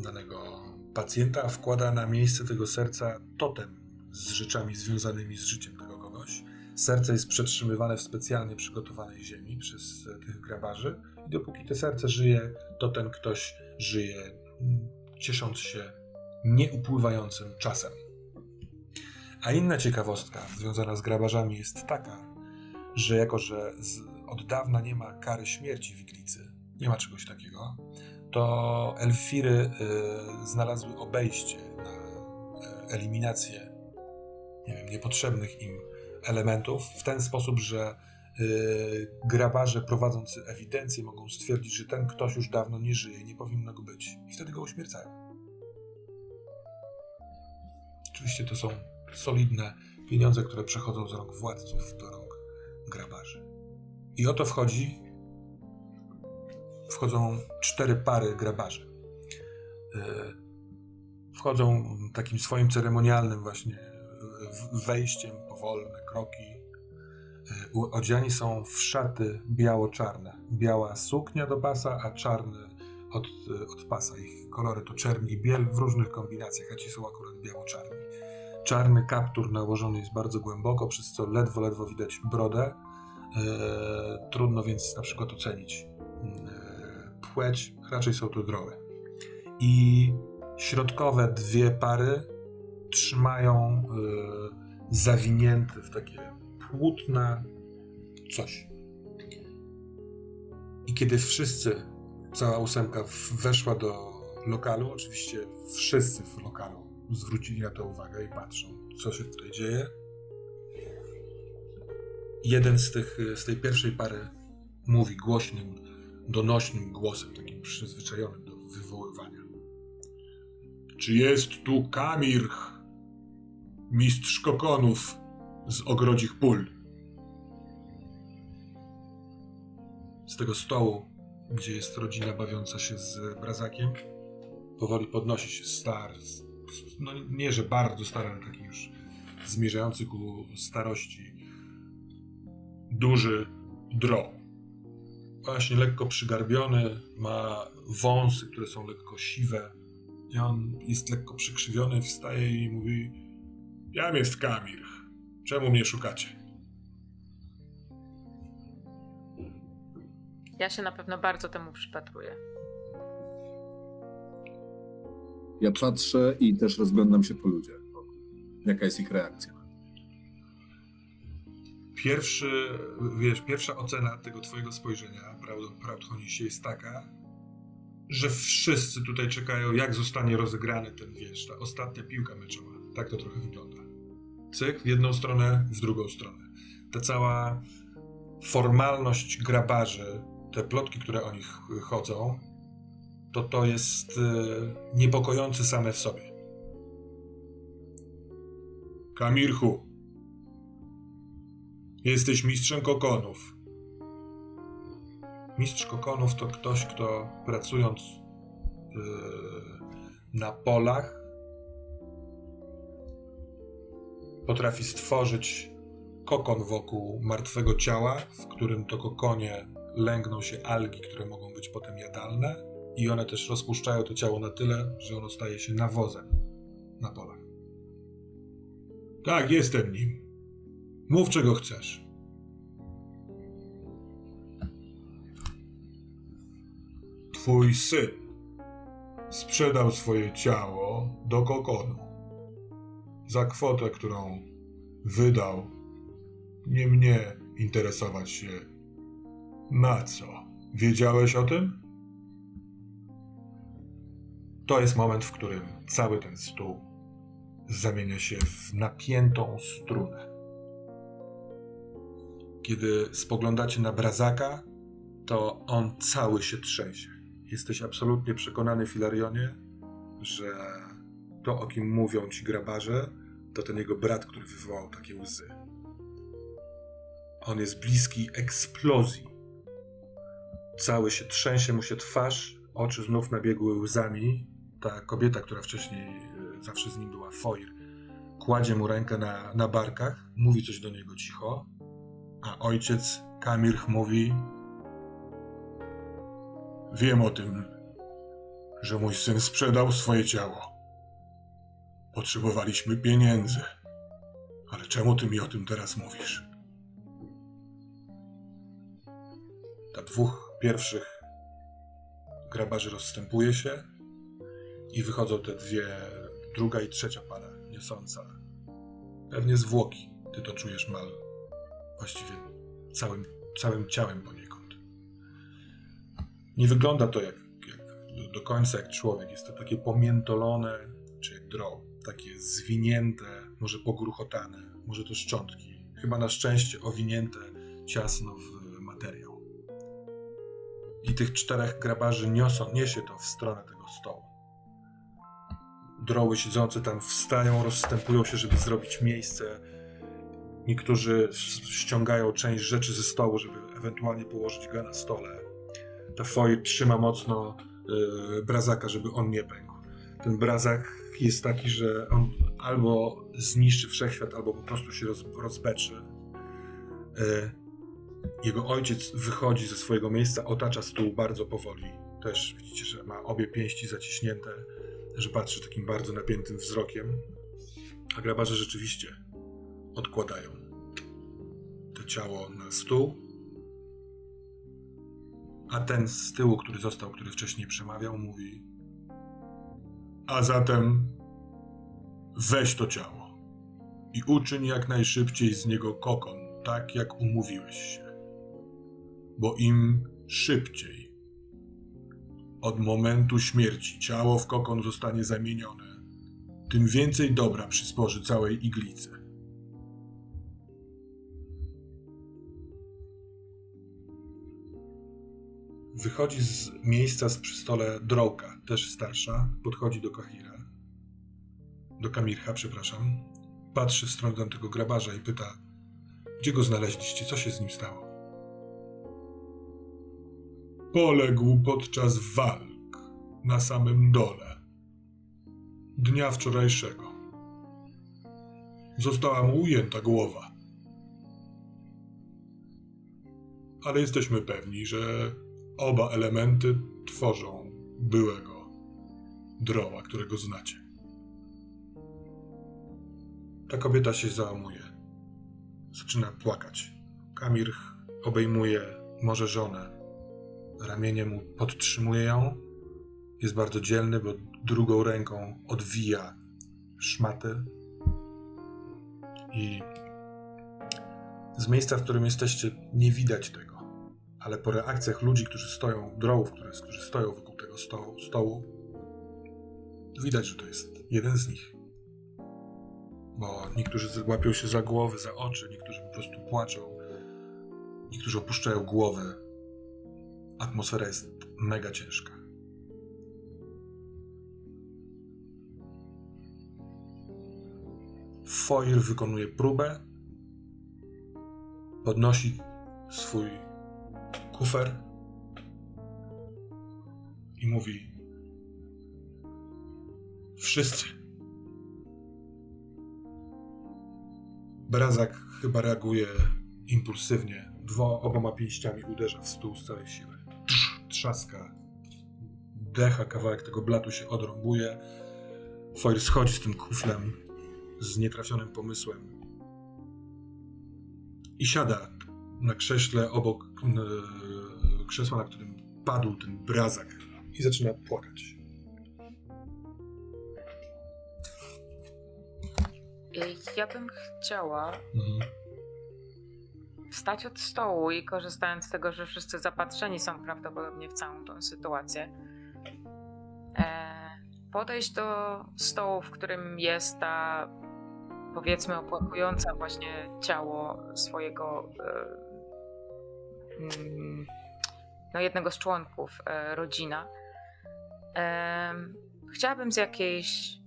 danego pacjenta, a wkłada na miejsce tego serca totem z rzeczami związanymi z życiem tego kogoś. Serce jest przetrzymywane w specjalnie przygotowanej ziemi przez e, tych grabarzy i dopóki to serce żyje, to ten ktoś żyje mm, ciesząc się nieupływającym czasem. A inna ciekawostka związana z grabarzami jest taka, że jako, że z, od dawna nie ma kary śmierci w Iglicy, nie ma czegoś takiego, to Elfiry y, znalazły obejście na y, eliminację nie wiem, niepotrzebnych im elementów w ten sposób, że y, grabarze prowadzący ewidencję mogą stwierdzić, że ten ktoś już dawno nie żyje, nie powinno go być i wtedy go uśmiercają. Oczywiście to są solidne pieniądze, które przechodzą z rąk władców do rąk grabarzy. I oto wchodzi wchodzą cztery pary grabarzy. E, Wchodzą takim swoim ceremonialnym właśnie wejściem, powolne kroki. E, Odziani są w szaty biało-czarne. Biała suknia do pasa, a czarny od, od pasa. Ich kolory to czerń i biel w różnych kombinacjach, a ci są akurat biało-czarni. Czarny kaptur nałożony jest bardzo głęboko, przez co ledwo, ledwo widać brodę. E, trudno więc na przykład ocenić e, płeć, raczej są to droły. I środkowe dwie pary trzymają e, w takie płótna coś. I kiedy wszyscy, cała ósemka weszła do lokalu, oczywiście wszyscy w lokalu zwrócili na to uwagę i patrzą, co się tutaj dzieje. Jeden z, tych, z tej pierwszej pary mówi głośnym, donośnym głosem, takim przyzwyczajonym do wywoływania. Czy jest tu Kamirch, mistrz kokonów z ogrodzich pól? Z tego stołu, gdzie jest rodzina bawiąca się z brazakiem, powoli podnosi się star, no nie, że bardzo stary, ale taki już zmierzający ku starości, duży dro. Właśnie lekko przygarbiony, ma wąsy, które są lekko siwe. I on jest lekko przykrzywiony, wstaje i mówi: Jam jest Kamirch. Czemu mnie szukacie? Ja się na pewno bardzo temu przypatruję. Ja patrzę i też rozglądam się po ludziach. Jaka jest ich reakcja? Pierwszy, wiesz, pierwsza ocena tego twojego spojrzenia, prawdopodobnie jest taka, że wszyscy tutaj czekają, jak zostanie rozegrany ten, wiesz, ta ostatnia piłka meczowa. Tak to trochę wygląda. Cyk, w jedną stronę, w drugą stronę. Ta cała formalność grabarzy, te plotki, które o nich chodzą, to to jest y, niepokojące same w sobie. Kamirchu, jesteś mistrzem kokonów. Mistrz kokonów to ktoś, kto pracując y, na polach potrafi stworzyć kokon wokół martwego ciała, w którym to kokonie lęgną się algi, które mogą być potem jadalne, i one też rozpuszczają to ciało na tyle, że ono staje się nawozem na polach. Tak, jestem nim. Mów czego chcesz. Twój syn sprzedał swoje ciało do kokonu za kwotę, którą wydał. Nie mnie interesować się. Na co? Wiedziałeś o tym? To jest moment, w którym cały ten stół zamienia się w napiętą strunę. Kiedy spoglądacie na Brazaka, to on cały się trzęsie. Jesteś absolutnie przekonany, Filarionie, że to, o kim mówią ci grabarze, to ten jego brat, który wywołał takie łzy. On jest bliski eksplozji. Cały się trzęsie mu się twarz, oczy znów nabiegły łzami. Ta kobieta, która wcześniej e, zawsze z nim była, Foir, kładzie mu rękę na, na barkach, mówi coś do niego cicho, a ojciec Kamirch mówi: Wiem o tym, że mój syn sprzedał swoje ciało. Potrzebowaliśmy pieniędzy. Ale czemu ty mi o tym teraz mówisz? Ta dwóch pierwszych grabarzy rozstępuje się i wychodzą te dwie, druga i trzecia para niosąca. Pewnie zwłoki. Ty to czujesz mal właściwie całym, całym ciałem poniekąd. Nie wygląda to jak, jak do końca jak człowiek. Jest to takie pomiętolone, czy jak takie zwinięte, może pogruchotane, może to szczątki. Chyba na szczęście owinięte ciasno w materiał. I tych czterech grabarzy niosą, niesie to w stronę tego stołu. Droły siedzące tam wstają, rozstępują się, żeby zrobić miejsce. Niektórzy ściągają część rzeczy ze stołu, żeby ewentualnie położyć go na stole. Ta foil trzyma mocno yy, brazaka, żeby on nie pękł. Ten brazak jest taki, że on albo zniszczy wszechświat, albo po prostu się roz, rozbeczy. E, jego ojciec wychodzi ze swojego miejsca, otacza stół bardzo powoli. Też widzicie, że ma obie pięści zaciśnięte, że patrzy takim bardzo napiętym wzrokiem. A grabarze rzeczywiście odkładają to ciało na stół. A ten z tyłu, który został, który wcześniej przemawiał, mówi: a zatem weź to ciało i uczyń jak najszybciej z niego kokon, tak jak umówiłeś się. Bo im szybciej od momentu śmierci ciało w kokon zostanie zamienione, tym więcej dobra przysporzy całej iglicy. Wychodzi z miejsca z przy stole Drołka, też starsza, podchodzi do Kahira, do Kamircha, przepraszam, patrzy w stronę tamtego grabarza i pyta, gdzie go znaleźliście, co się z nim stało? Poległ podczas walk na samym dole dnia wczorajszego. Została mu ujęta głowa. Ale jesteśmy pewni, że Oba elementy tworzą byłego droła, którego znacie. Ta kobieta się załamuje. Zaczyna płakać. Kamir obejmuje może żonę. Ramieniem mu podtrzymuje ją. Jest bardzo dzielny, bo drugą ręką odwija szmaty i z miejsca, w którym jesteście, nie widać tego. Ale po reakcjach ludzi, którzy stoją, drołów, którzy, stoją wokół tego stołu, stołu, widać, że to jest jeden z nich. Bo niektórzy łapią się za głowy, za oczy, niektórzy po prostu płaczą, niektórzy opuszczają głowę. Atmosfera jest mega ciężka. Foir wykonuje próbę, podnosi swój kufer i mówi: Wszyscy. Brazak chyba reaguje impulsywnie. Dwo, oboma pięściami uderza w stół z całej siły. Trz, trzaska. Decha, kawałek tego blatu się odrąbuje. Foir schodzi z tym kuflem, z nietrafionym pomysłem i siada na krześle obok e, krzesła, na którym padł ten brazak i zaczyna płakać. Ja bym chciała Mhm. Wstać od stołu i korzystając z tego, że wszyscy zapatrzeni są prawdopodobnie w całą tą sytuację, e, podejść do stołu, w którym jest ta powiedzmy opłakująca właśnie ciało swojego e, mm, no jednego z członków e, rodzina. Chciałabym z jakiejś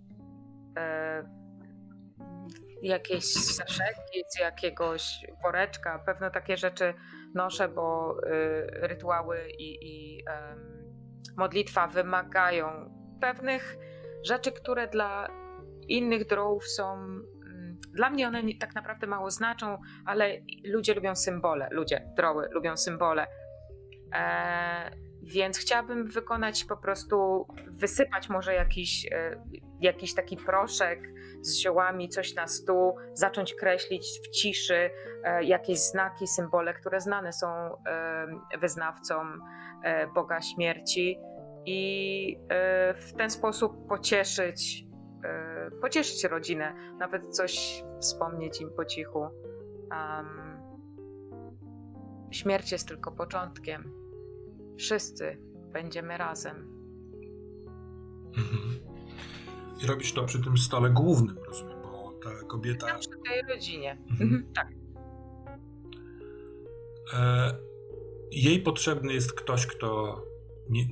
jakiejś saszetki, z jakiegoś woreczka. Pewno takie rzeczy noszę, bo y, rytuały i, i em, modlitwa wymagają pewnych rzeczy, które dla innych drołów są. mm, Dla mnie one tak naprawdę mało znaczą, ale ludzie lubią symbole. Ludzie, droły lubią symbole. E, więc chciałabym wykonać po prostu, wysypać może jakiś, e, jakiś taki proszek z ziołami, coś na stół, zacząć kreślić w ciszy e, jakieś znaki, symbole, które znane są e, wyznawcom e, Boga Śmierci i w ten sposób pocieszyć, pocieszyć rodzinę, nawet coś wspomnieć im po cichu. Śmierć jest tylko początkiem. Wszyscy będziemy razem. Mhm. I robisz to przy tym stole głównym, rozumiem, bo ta kobieta. Ja przy tej rodzinie. Mhm. Mhm, tak. E, jej potrzebny jest ktoś, kto nie,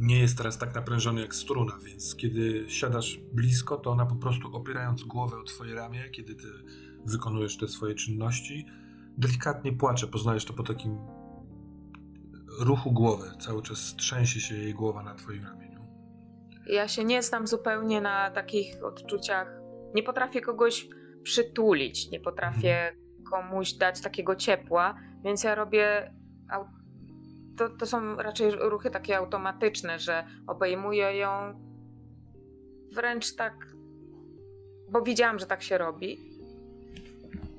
nie jest teraz tak naprężony jak struna, więc kiedy siadasz blisko, to ona po prostu opierając głowę o twoje ramię, kiedy ty wykonujesz te swoje czynności, delikatnie płacze. Poznajesz to po takim ruchu głowy. Cały czas trzęsie się jej głowa na twoim ramieniu. Ja się nie znam zupełnie na takich odczuciach. Nie potrafię kogoś przytulić, nie potrafię komuś dać takiego ciepła, więc ja robię. To, to są raczej ruchy takie automatyczne, że obejmuję ją wręcz tak, bo widziałam, że tak się robi,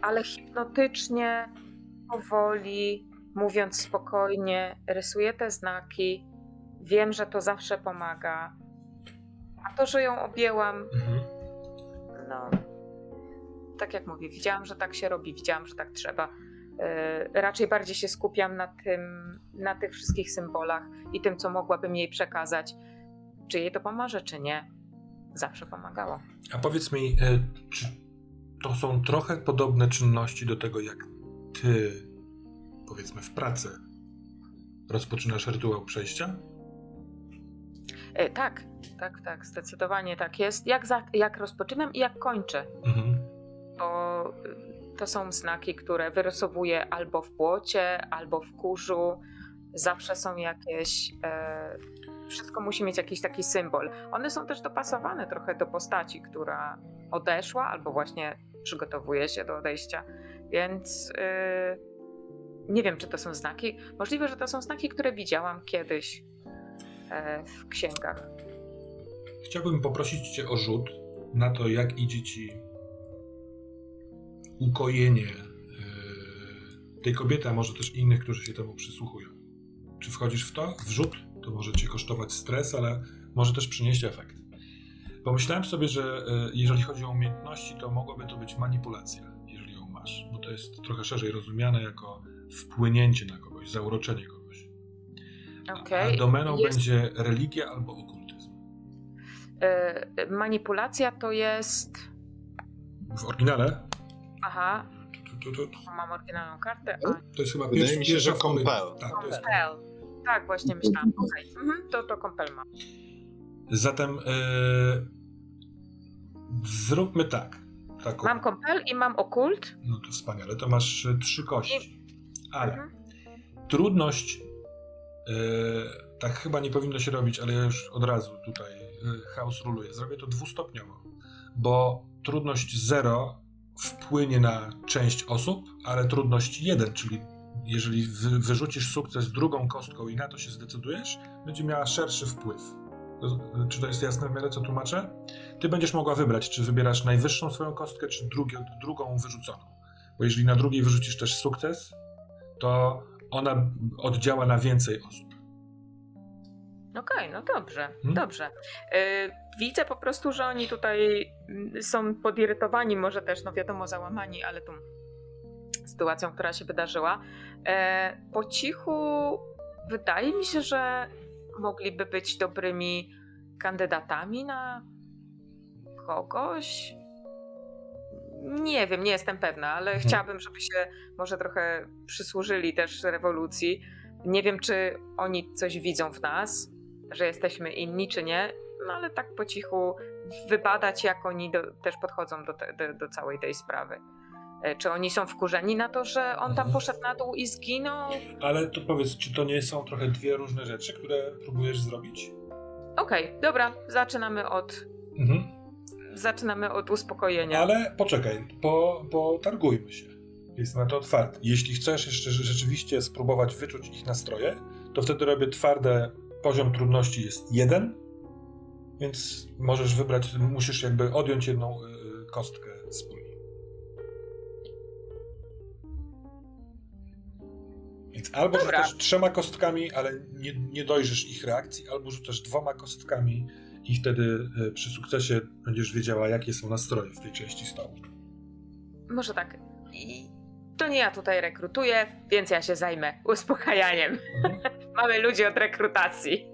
ale hipnotycznie, powoli, mówiąc spokojnie, rysuję te znaki. Wiem, że to zawsze pomaga. A to, że ją objęłam, Mhm. no, tak jak mówię, widziałam, że tak się robi, widziałam, że tak trzeba. Yy, raczej bardziej się skupiam na tym, na tych wszystkich symbolach i tym, co mogłabym jej przekazać. Czy jej to pomoże, czy nie. Zawsze pomagało. A powiedz mi, e, czy to są trochę podobne czynności do tego, jak ty, powiedzmy, w pracy rozpoczynasz rytuał przejścia? Yy, tak, tak, tak, zdecydowanie tak jest. Jak, za, jak rozpoczynam i jak kończę. Mhm. bo y, to są znaki, które wyrysowuję albo w błocie, albo w kurzu. Zawsze są jakieś. E, wszystko musi mieć jakiś taki symbol. One są też dopasowane trochę do postaci, która odeszła, albo właśnie przygotowuje się do odejścia. Więc y, nie wiem, czy to są znaki. Możliwe, że to są znaki, które widziałam kiedyś e, w księgach. Chciałbym poprosić Cię o rzut na to, jak idzie Ci ukojenie yy, tej kobiety, a może też innych, którzy się temu przysłuchują. Czy wchodzisz w to? W rzut? To może Cię kosztować stres, ale może też przynieść efekt. Pomyślałem sobie, że e, jeżeli chodzi o umiejętności, to mogłaby to być manipulacja, jeżeli ją masz, bo to jest trochę szerzej rozumiane jako wpłynięcie na kogoś, zauroczenie kogoś. A domeną Jest- będzie religia albo okultyzm. E, manipulacja to jest. W oryginale Aha, to, to, to, mam oryginalną kartę. A, to jest chyba Wydaje pierwszy, mi się, pierwsza że compel. Tak, to jest. Tak, właśnie myślałam. Okej, mhm, to, to Compel ma. Zatem e, zróbmy tak. Taką, Mam Compel i mam Okult. No to wspaniale, to masz e, trzy kości. Ale Mhm. trudność, tak chyba nie powinno się robić, ale ja już od razu tutaj e, chaos ruluje. Zrobię to dwustopniowo, bo trudność 0 wpłynie na część osób, ale trudność 1, czyli jeżeli wy, wyrzucisz sukces drugą kostką i na to się zdecydujesz, będzie miała szerszy wpływ. To- Czy to jest jasne w miarę, co tłumaczę? Ty będziesz mogła wybrać, czy wybierasz najwyższą swoją kostkę, czy drugą wyrzuconą. Bo jeżeli na drugiej wyrzucisz też sukces, to ona oddziała na więcej osób. Okej, no dobrze, Hmm? dobrze. Y, widzę po prostu, że oni tutaj mm, są podirytowani, może też, no wiadomo, załamani, ale tą sytuacją, która się wydarzyła. E, po cichu wydaje mi się, że mogliby być dobrymi kandydatami na kogoś. Nie wiem, nie jestem pewna, ale Mhm. chciałabym, żeby się może trochę przysłużyli też rewolucji. Nie wiem, czy oni coś widzą w nas, że jesteśmy inni, czy nie, no ale tak po cichu wybadać, jak oni do, też podchodzą do, te, do, do całej tej sprawy. E, Czy oni są wkurzeni na to, że on tam Mhm. poszedł na dół i zginął? Ale to powiedz, czy to nie są trochę dwie różne rzeczy, które próbujesz zrobić? Okej, dobra, zaczynamy od, Mhm. Zaczynamy od uspokojenia. Ale poczekaj, po, potargujmy się. Jestem na to otwarty. Jeśli chcesz jeszcze rze- rzeczywiście spróbować wyczuć ich nastroje, to wtedy robię twarde, poziom trudności jest jeden, więc możesz wybrać, musisz jakby odjąć jedną y, kostkę z puli. Więc albo Dobra. rzucasz trzema kostkami, ale nie, nie dojrzysz ich reakcji, albo rzucasz dwoma kostkami i wtedy y, przy sukcesie będziesz wiedziała, jakie są nastroje w tej części stołu. Może tak. I to nie ja tutaj rekrutuję, więc ja się zajmę uspokajaniem. Mamy ludzi od rekrutacji.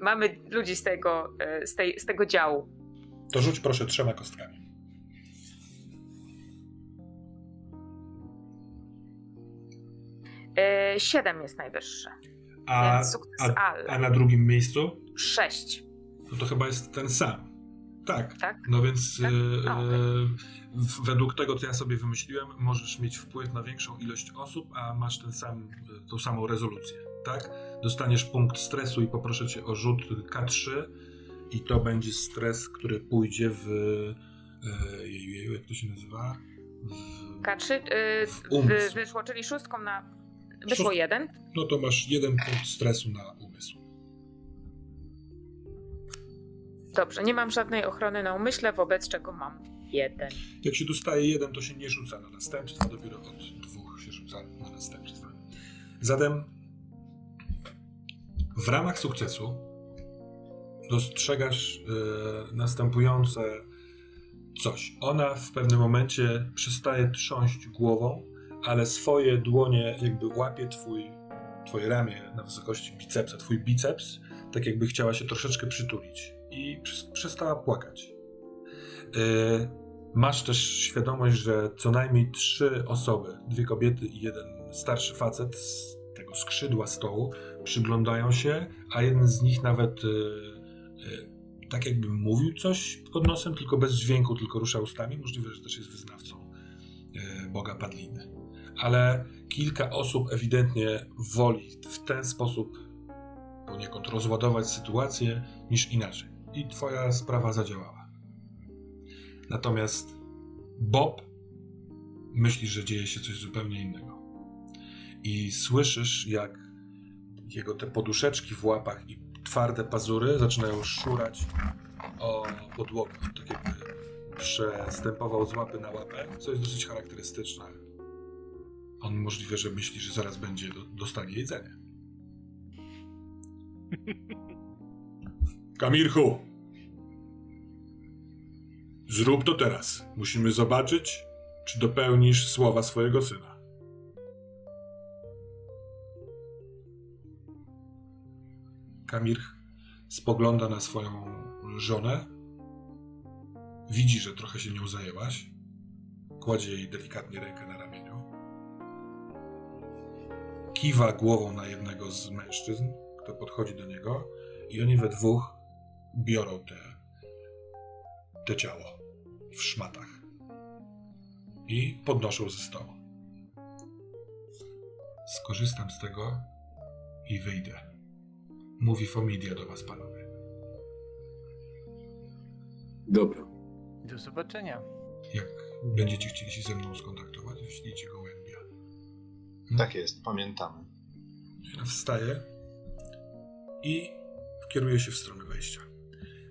Mamy ludzi z tego, e, z tej, z tego działu. To rzuć proszę trzema kostkami. E, Siedem jest najwyższe. A, a, a na drugim miejscu? Sześć. No to chyba jest ten sam. Tak. Tak? No więc Tak? e, e, w- według tego, co ja sobie wymyśliłem, możesz mieć wpływ na większą ilość osób, a masz ten sam, e, tą samą rezolucję. Tak? Dostaniesz punkt stresu i poproszę cię o rzut K3 i to będzie stres, który pójdzie w... E, jeju, jak to się nazywa? W, K3 y, W wyszło, czyli szóstką na. Wyszło Szóst- jeden. no to masz jeden punkt stresu na umysł. Dobrze, nie mam żadnej ochrony na umyśle, wobec czego mam jeden. Jak się dostaje jeden, to się nie rzuca na następstwa, dopiero od dwóch się rzuca na następstwa. Zatem w ramach sukcesu dostrzegasz e, następujące coś. Ona w pewnym momencie przestaje trząść głową, ale swoje dłonie jakby łapie twój, twoje ramię na wysokości bicepsa, twój biceps, tak jakby chciała się troszeczkę przytulić i przes- przestała płakać. E, Masz też świadomość, że co najmniej trzy osoby, dwie kobiety i jeden starszy facet z tego skrzydła stołu przyglądają się, a jeden z nich nawet e, e, tak jakby mówił coś pod nosem, tylko bez dźwięku, tylko rusza ustami. Możliwe, że też jest wyznawcą Boga Padliny. Ale kilka osób ewidentnie woli w ten sposób poniekąd rozładować sytuację niż inaczej. I twoja sprawa zadziałała. Natomiast Bob myśli, że dzieje się coś zupełnie innego. I słyszysz, jak jego te poduszeczki w łapach i twarde pazury zaczynają szurać o podłogę. Tak jakby przestępował z łapy na łapę, co jest dosyć charakterystyczne. On możliwe, że myśli, że zaraz będzie do, dostanie jedzenie. Kamirchu! Zrób to teraz. Musimy zobaczyć, czy dopełnisz słowa swojego syna. Kamir spogląda na swoją żonę. Widzi, że trochę się nią zajęłaś. Kładzie jej delikatnie rękę na ramieniu. Kiwa głową na jednego z mężczyzn, kto podchodzi do niego, i oni we dwóch biorą te, te ciało w szmatach i podnoszą ze stołu. Skorzystam z tego i wyjdę. Mówi Fomidia do was, panowie. Dobra. Do zobaczenia. Jak będziecie chcieli się ze mną skontaktować, wyślijcie gołębia. Tak jest, pamiętamy. Ja wstaje i kieruje się w stronę wejścia.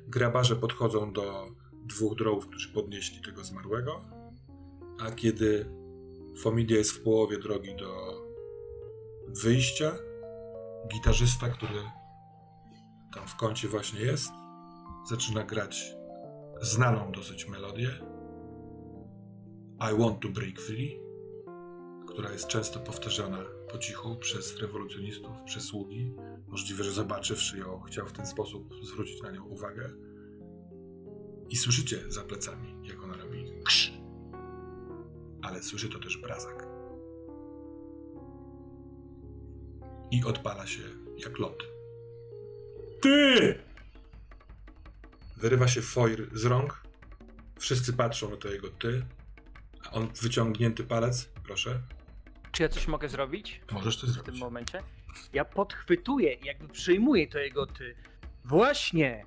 Grabarze podchodzą do dwóch drołów, którzy podnieśli tego zmarłego, a kiedy Fomidia jest w połowie drogi do wyjścia, gitarzysta, który tam w kącie właśnie jest, zaczyna grać znaną dosyć melodię I Want to Break Free, która jest często powtarzana po cichu przez rewolucjonistów, przez sługi. Możliwe, że zobaczywszy ją, chciał w ten sposób zwrócić na nią uwagę. I słyszycie za plecami, jak ona robi krz. Ale słyszy to też brazak. I odpala się jak lot. Ty! Wyrywa się foir z rąk. Wszyscy patrzą na to jego ty. A on wyciągnięty palec, proszę. Czy ja coś mogę zrobić Możesz to w tym zrobić. momencie? Ja podchwytuję, jakby przyjmuję to jego ty. Właśnie,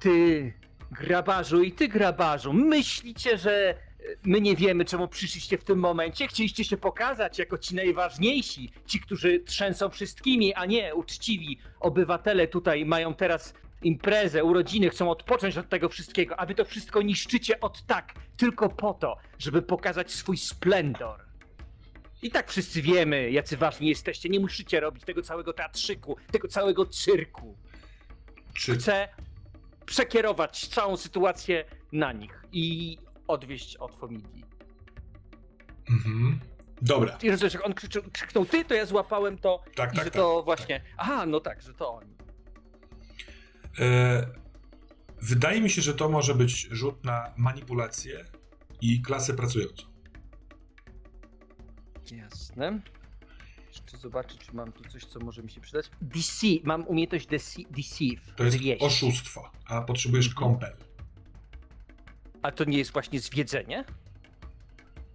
ty grabarzu i ty grabarzu, myślicie, że e, my nie wiemy, czemu przyszliście w tym momencie? Chcieliście się pokazać jako ci najważniejsi, ci, którzy trzęsą wszystkimi, a nie uczciwi obywatele tutaj mają teraz imprezę, urodziny, chcą odpocząć od tego wszystkiego, a wy to wszystko niszczycie od tak, tylko po to, żeby pokazać swój splendor. I tak wszyscy wiemy, jacy ważni jesteście. Nie musicie robić tego całego teatrzyku, tego całego cyrku. Czy Chcę przekierować całą sytuację na nich i odwieźć od Fomidii. Mhm. Dobra, I rozumiesz, jak on krzyczył, krzyknął ty, to ja złapałem to tak, i tak, że tak. to właśnie... Aha, no tak, że to oni. E, wydaje mi się, że to może być rzut na manipulację i klasę pracującą. Jasne. Jeszcze zobaczę, czy mam tu coś, co może mi się przydać. DC, mam umiejętność dece- deceive. To jest zwieść. oszustwo, a potrzebujesz Mhm. kompel. A to nie jest właśnie zwiedzenie?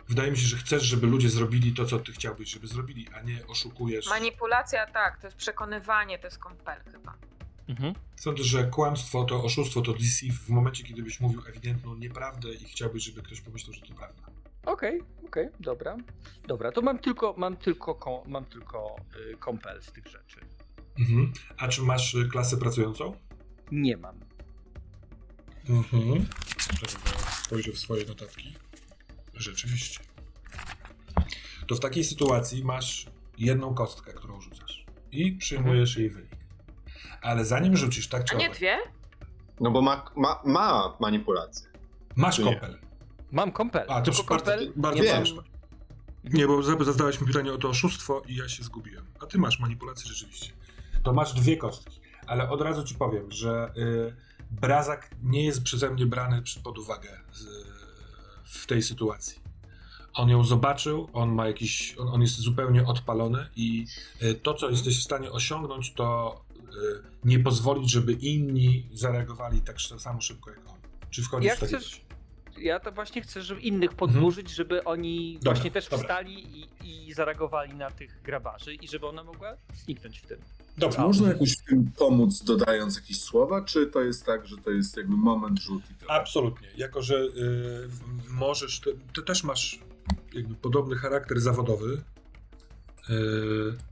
Wydaje mi się, że chcesz, żeby ludzie zrobili to, co ty chciałbyś, żeby zrobili, a nie oszukujesz. Manipulacja, tak, to jest przekonywanie, to jest kompel chyba. Mhm. Sądzę, że kłamstwo to oszustwo, to deceive w momencie, kiedy byś mówił ewidentną nieprawdę i chciałbyś, żeby ktoś pomyślał, że to prawda. Okej, okej, dobra. Dobra, to mam tylko, mam tylko, ko- mam tylko y, kompel z tych rzeczy. Mhm. A czy masz y, klasę pracującą? Nie mam. Mhm. Spojrzę w swoje notatki. Rzeczywiście. To w takiej sytuacji masz jedną kostkę, którą rzucasz. I przyjmujesz jej wynik. Ale zanim rzucisz tak A czy nie owak, dwie? No bo ma, ma, ma manipulację. masz nie? kompel. Mam kompel. A, to tylko bardzo- kompel. bardzo nie mam. Nie, bo za- zadałeś mi pytanie o to oszustwo i ja się zgubiłem. A ty masz manipulację rzeczywiście. To masz dwie kostki, ale od razu ci powiem, że y, Brazak nie jest przeze mnie brany pod uwagę z, w tej sytuacji. On ją zobaczył, on ma jakiś, on, on jest zupełnie odpalony i y, to, co jesteś w stanie osiągnąć, to y, nie pozwolić, żeby inni zareagowali tak samo szybko jak on. Czy wchodzisz Jak w takie chcesz- coś? Ja to właśnie chcę, żeby innych podburzyć, żeby oni Dobra, właśnie też dobra. wstali i, i zareagowali na tych grabarzy i żeby ona mogła zniknąć w tym. Czy Dobra. można jakoś w tym pomóc, dodając jakieś słowa, czy to jest tak, że to jest jakby moment rzut i to? Absolutnie. Jako, że y, możesz, ty, ty też masz jakby podobny charakter zawodowy, y,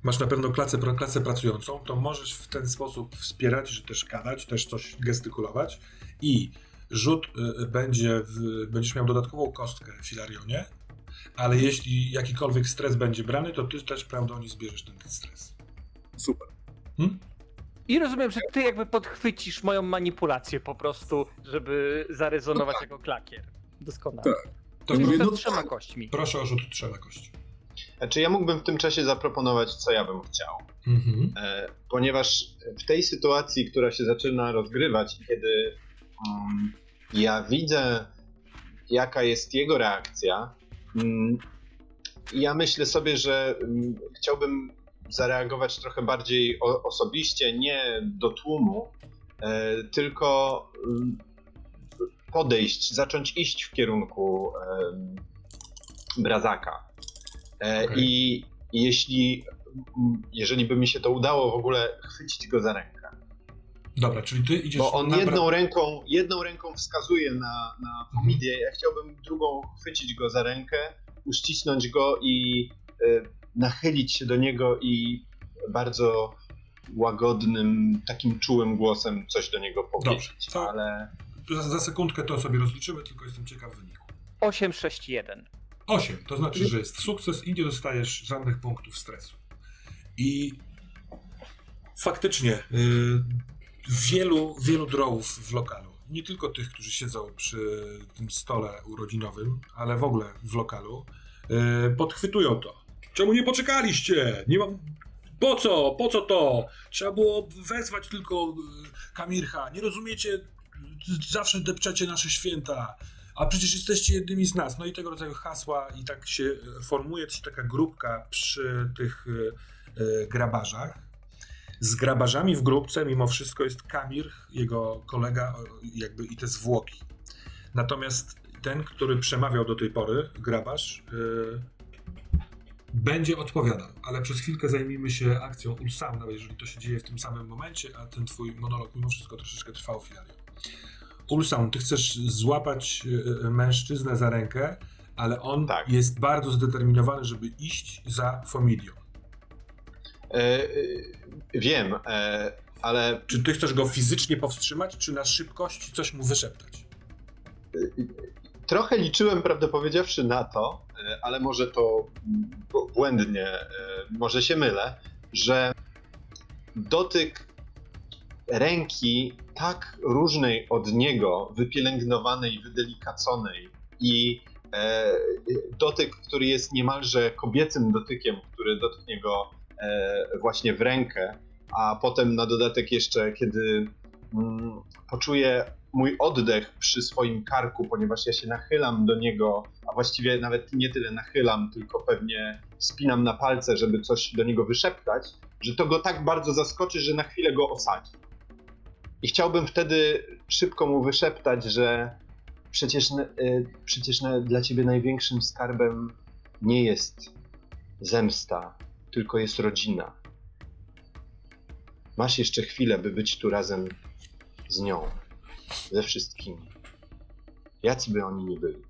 masz na pewno klasę, klasę pracującą, to możesz w ten sposób wspierać, że też gadać, też coś gestykulować i rzut y, będzie, w, będziesz miał dodatkową kostkę w Filarionie, ale jeśli jakikolwiek stres będzie brany, to ty też prawdopodobnie zbierzesz ten, stres. Super. Hmm? I rozumiem, że ty jakby podchwycisz moją manipulację po prostu, żeby zarezonować jako klakier. Doskonale. Tak. To mówię, no trzema tak. kośćmi. proszę o rzut trzema kości. Znaczy ja mógłbym w tym czasie zaproponować, co ja bym chciał. Mhm. E, ponieważ w tej sytuacji, która się zaczyna rozgrywać, i kiedy mm, ja widzę, jaka jest jego reakcja, mm, ja myślę sobie, że mm, chciałbym zareagować trochę bardziej osobiście, nie do tłumu, e, tylko mm, podejść, zacząć iść w kierunku Brazaka. E, Okej. I jeśli, jeżeli by mi się to udało w ogóle chwycić go za rękę, Dobra, czyli ty idziesz bo on na jedną ręką, jedną ręką wskazuje na, na Fomidię, ja chciałbym drugą chwycić go za rękę, uścisnąć go i e, nachylić się do niego i bardzo łagodnym, takim czułym głosem coś do niego powiedzieć. Dobrze, to- Ale Za, za sekundkę to sobie rozliczymy, tylko jestem ciekaw wyniku. 8, 6, 1. 8, to znaczy, że jest sukces i nie dostajesz żadnych punktów stresu. I faktycznie y, wielu, wielu drołów w lokalu, nie tylko tych, którzy siedzą przy tym stole urodzinowym, ale w ogóle w lokalu, y, podchwytują to. Czemu nie poczekaliście? Nie mam... Po co? Po co to? Trzeba było wezwać tylko y, Kamircha. Nie rozumiecie? Zawsze depczecie nasze święta. A przecież jesteście jednymi z nas. No i tego rodzaju hasła i tak się formuje się taka grupka przy tych e, grabarzach. Z grabarzami w grupce mimo wszystko jest Kamir, jego kolega jakby i te zwłoki. Natomiast ten, który przemawiał do tej pory, grabarz, e, będzie odpowiadał, ale przez chwilkę zajmijmy się akcją Ulsam, nawet jeżeli to się dzieje w tym samym momencie, a ten twój monolog mimo wszystko troszeczkę trwał Filario. Ulsan, ty chcesz złapać e, mężczyznę za rękę, ale on Tak. jest bardzo zdeterminowany, żeby iść za Fomidią. E, e, wiem, e, ale Czy ty chcesz go fizycznie powstrzymać, czy na szybkości coś mu wyszeptać? Trochę liczyłem, prawdę powiedziawszy, na to, ale może to błędnie, może się mylę, że dotyk ręki tak różnej od niego, wypielęgnowanej, wydelicaconej i dotyk, który jest niemalże kobiecym dotykiem, który dotknie go właśnie w rękę, a potem na dodatek jeszcze, kiedy mm, poczuje mój oddech przy swoim karku, ponieważ ja się nachylam do niego, a właściwie nawet nie tyle nachylam, tylko pewnie spinam na palce, żeby coś do niego wyszeptać, że to go tak bardzo zaskoczy, że na chwilę go osadzi. I chciałbym wtedy szybko mu wyszeptać, że przecież, y, przecież dla ciebie największym skarbem nie jest zemsta, tylko jest rodzina. Masz jeszcze chwilę, by być tu razem z nią ze wszystkimi. Jacy by oni nie byli.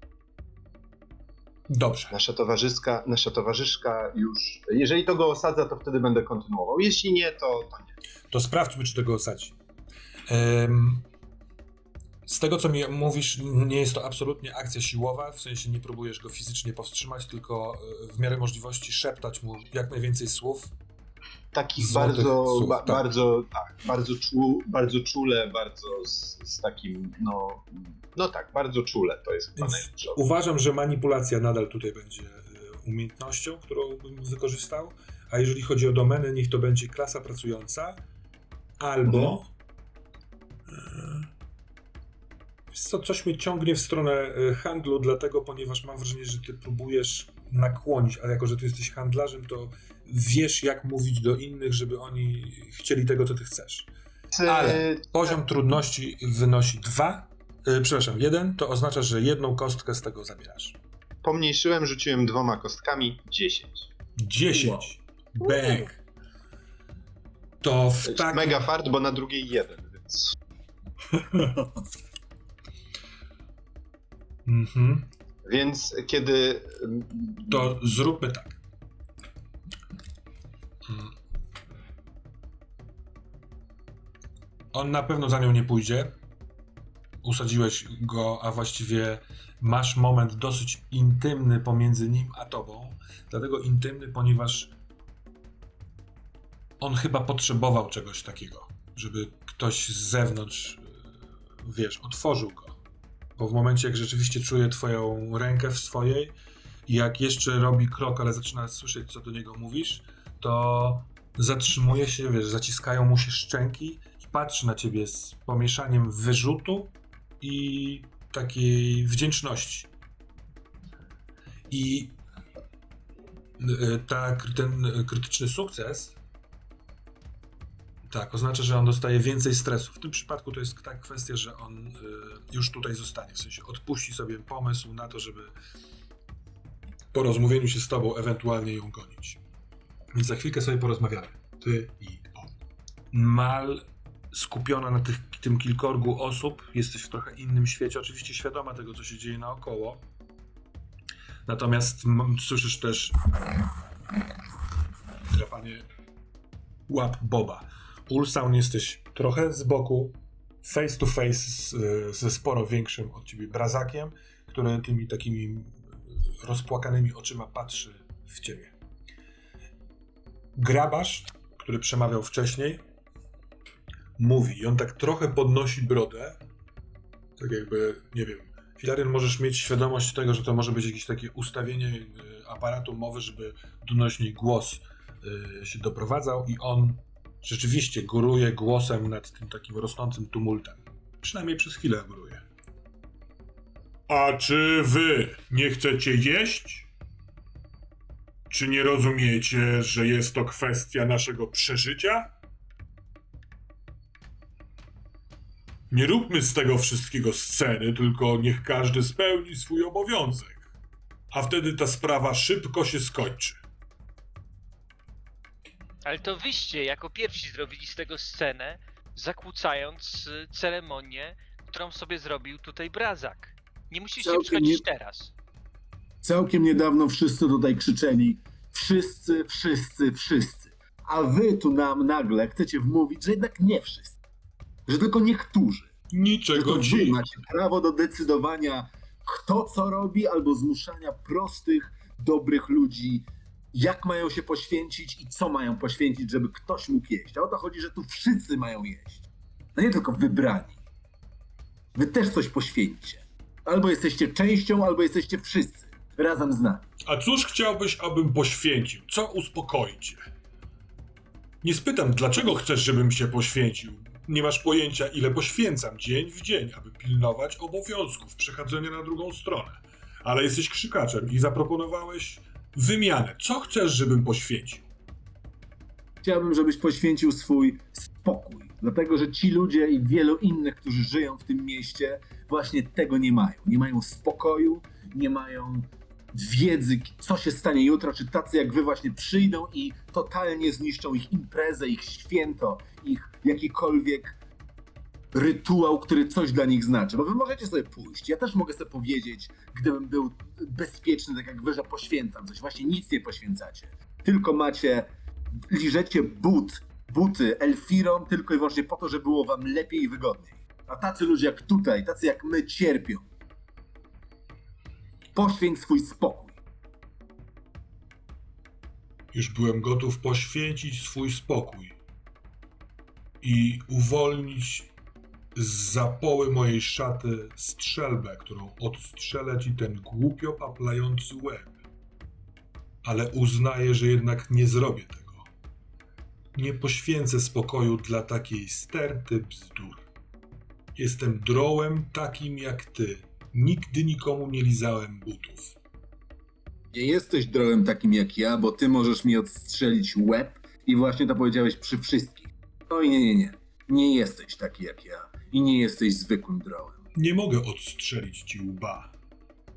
Dobrze. Nasza towarzyszka, nasza towarzyszka już. Jeżeli to go osadza, to wtedy będę kontynuował. Jeśli nie, to, to nie. To sprawdźmy, czy tego osadzi. Em, z tego, co mi mówisz, nie jest to absolutnie akcja siłowa, w sensie nie próbujesz go fizycznie powstrzymać, tylko e, w miarę możliwości szeptać mu jak najwięcej słów. Takich bardzo, słów, ba, tak. bardzo, tak, bardzo, czu, bardzo czule, bardzo z, z takim, no, no tak, bardzo czule. To jest chyba Więc najlepsze. Uważam, że manipulacja nadal tutaj będzie e, umiejętnością, którą bym wykorzystał, a jeżeli chodzi o domenę, niech to będzie klasa pracująca albo. e, Wiesz co, coś mnie ciągnie w stronę e, handlu, dlatego, ponieważ mam wrażenie, że ty próbujesz nakłonić, a jako, że ty jesteś handlarzem, to wiesz, jak mówić do innych, żeby oni chcieli tego, co ty chcesz. Ale poziom trudności wynosi 2, przepraszam, 1, to oznacza, że jedną kostkę z tego zabierasz. Pomniejszyłem, rzuciłem dwoma kostkami 10. 10. Bang. To w takim... Mega fart, bo na drugiej jeden, więc. Mhm. Więc kiedy. To zróbmy tak. Mm. On na pewno za nią nie pójdzie. Usadziłeś go, a właściwie masz moment dosyć intymny pomiędzy nim a tobą. Dlatego intymny, ponieważ on chyba potrzebował czegoś takiego, żeby ktoś z zewnątrz, yy, wiesz, otworzył go. Bo w momencie, jak rzeczywiście czuje twoją rękę w swojej jak jeszcze robi krok, ale zaczyna słyszeć, co do niego mówisz, to zatrzymuje się, wiesz, zaciskają mu się szczęki i patrzy na ciebie z pomieszaniem wyrzutu i takiej wdzięczności. I y, ta, ten krytyczny sukces tak, oznacza, że on dostaje więcej stresu. W tym przypadku to jest ta kwestia, że on y, już tutaj zostanie. W sensie odpuści sobie pomysł na to, żeby po rozmówieniu się z tobą ewentualnie ją gonić. Więc za chwilkę sobie porozmawiamy. Ty i on. Mal skupiona na tych, tym kilkorgu osób, jesteś w trochę innym świecie, oczywiście świadoma tego, co się dzieje naokoło. Natomiast słyszysz też drapanie łap Boba. Ulsound jesteś trochę z boku, face to face z, ze sporo większym od ciebie brazakiem, który tymi takimi rozpłakanymi oczyma patrzy w ciebie. Grabarz, który przemawiał wcześniej, mówi i on tak trochę podnosi brodę, tak jakby, nie wiem, Filarion możesz mieć świadomość tego, że to może być jakieś takie ustawienie y, aparatu mowy, żeby donośniej głos się doprowadzał i on rzeczywiście góruje głosem nad tym takim rosnącym tumultem. Przynajmniej przez chwilę góruje. A czy wy nie chcecie jeść? Czy nie rozumiecie, że jest to kwestia naszego przeżycia? Nie róbmy z tego wszystkiego sceny, tylko niech każdy spełni swój obowiązek. A wtedy ta sprawa szybko się skończy. Ale to wyście jako pierwsi zrobili z tego scenę, zakłócając y, ceremonię, którą sobie zrobił tutaj Brazak. Nie musicie Całkiem przychodzić nie- teraz. Całkiem niedawno wszyscy tutaj krzyczeli wszyscy, wszyscy, wszyscy. A wy tu nam nagle chcecie wmówić, że jednak nie wszyscy. Że tylko niektórzy. Że Niczego to wy ci. macie prawo do decydowania, kto co robi, albo zmuszania prostych, dobrych ludzi, jak mają się poświęcić i co mają poświęcić, żeby ktoś mógł jeść. A o to chodzi, że tu wszyscy mają jeść. No nie tylko wybrani. Wy też coś poświęćcie. Albo jesteście częścią, albo jesteście wszyscy. Razem z nami. A cóż chciałbyś, abym poświęcił? Co uspokoi cię? Nie spytam, dlaczego chcesz, żebym się poświęcił. Nie masz pojęcia, ile poświęcam dzień w dzień, aby pilnować obowiązków przechodzenia na drugą stronę. Ale jesteś krzykaczem i zaproponowałeś wymianę. Co chcesz, żebym poświęcił? Chciałbym, żebyś poświęcił swój spokój. Dlatego, że ci ludzie i wielu innych, którzy żyją w tym mieście, właśnie tego nie mają. Nie mają spokoju, nie mają wiedzy, co się stanie jutro, czy tacy jak wy właśnie przyjdą i totalnie zniszczą ich imprezę, ich święto, ich jakikolwiek rytuał, który coś dla nich znaczy. Bo wy możecie sobie pójść. Ja też mogę sobie powiedzieć, gdybym był bezpieczny, tak jak wy, że poświęcam coś. Właśnie nic nie poświęcacie. Tylko macie liżecie but, buty Elfirom tylko i wyłącznie po to, żeby było wam lepiej i wygodniej. A tacy ludzie jak tutaj, tacy jak my cierpią. Poświęć swój spokój. Już byłem gotów poświęcić swój spokój i uwolnić z zapoły mojej szaty strzelbę, którą odstrzelę ci ten głupio paplający łeb. Ale uznaję, że jednak nie zrobię tego. Nie poświęcę spokoju dla takiej sterty bzdur. Jestem drołem takim jak ty. Nigdy nikomu nie lizałem butów. Nie jesteś drołem takim jak ja, bo ty możesz mi odstrzelić łeb i właśnie to powiedziałeś przy wszystkich. Oj, nie, nie, nie. Nie jesteś taki jak ja i nie jesteś zwykłym drołem. Nie mogę odstrzelić ci łba.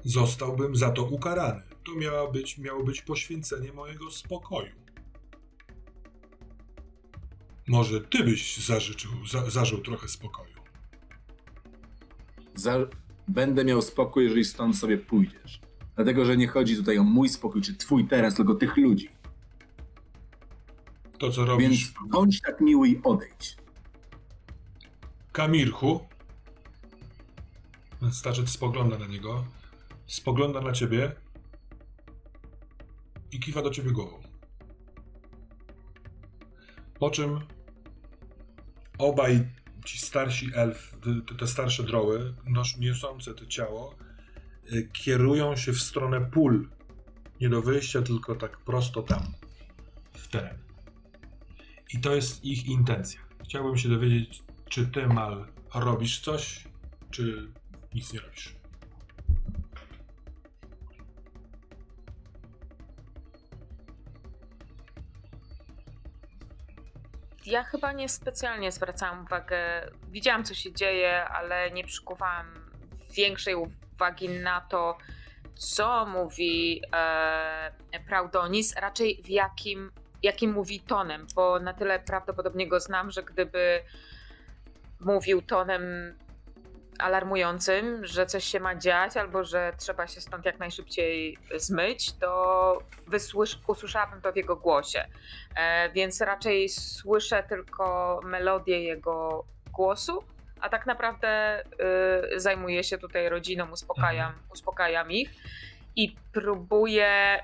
Zostałbym za to ukarany. To miało być, miało być poświęcenie mojego spokoju. Może ty byś zażyczył, za, zażył trochę spokoju. Za... Będę miał spokój, jeżeli stąd sobie pójdziesz. Dlatego, że nie chodzi tutaj o mój spokój, czy twój teraz, tylko tych ludzi. To, co robisz, Więc bądź tak miły i odejdź. Kamirchu. Starzec spogląda na niego, spogląda na ciebie i kiwa do ciebie głową. Po czym obaj ci starsi elf, te, starsze droły, niosące to ciało, y, kierują się w stronę pól. Nie do wyjścia, tylko tak prosto tam, w teren. I to jest ich intencja. Chciałbym się dowiedzieć, czy ty, Mal, robisz coś, czy nic nie robisz. Ja chyba nie specjalnie zwracałam uwagę. Widziałam, co się dzieje, ale nie przykuwałam większej uwagi na to, co mówi e, Praudonis, raczej w jakim, jakim mówi tonem, bo na tyle prawdopodobnie go znam, że gdyby mówił tonem alarmującym, że coś się ma dziać albo że trzeba się stąd jak najszybciej zmyć, to wysłysz, usłyszałabym to w jego głosie. E, więc raczej słyszę tylko melodię jego głosu, a tak naprawdę y, zajmuję się tutaj rodziną, uspokajam, uspokajam ich i próbuję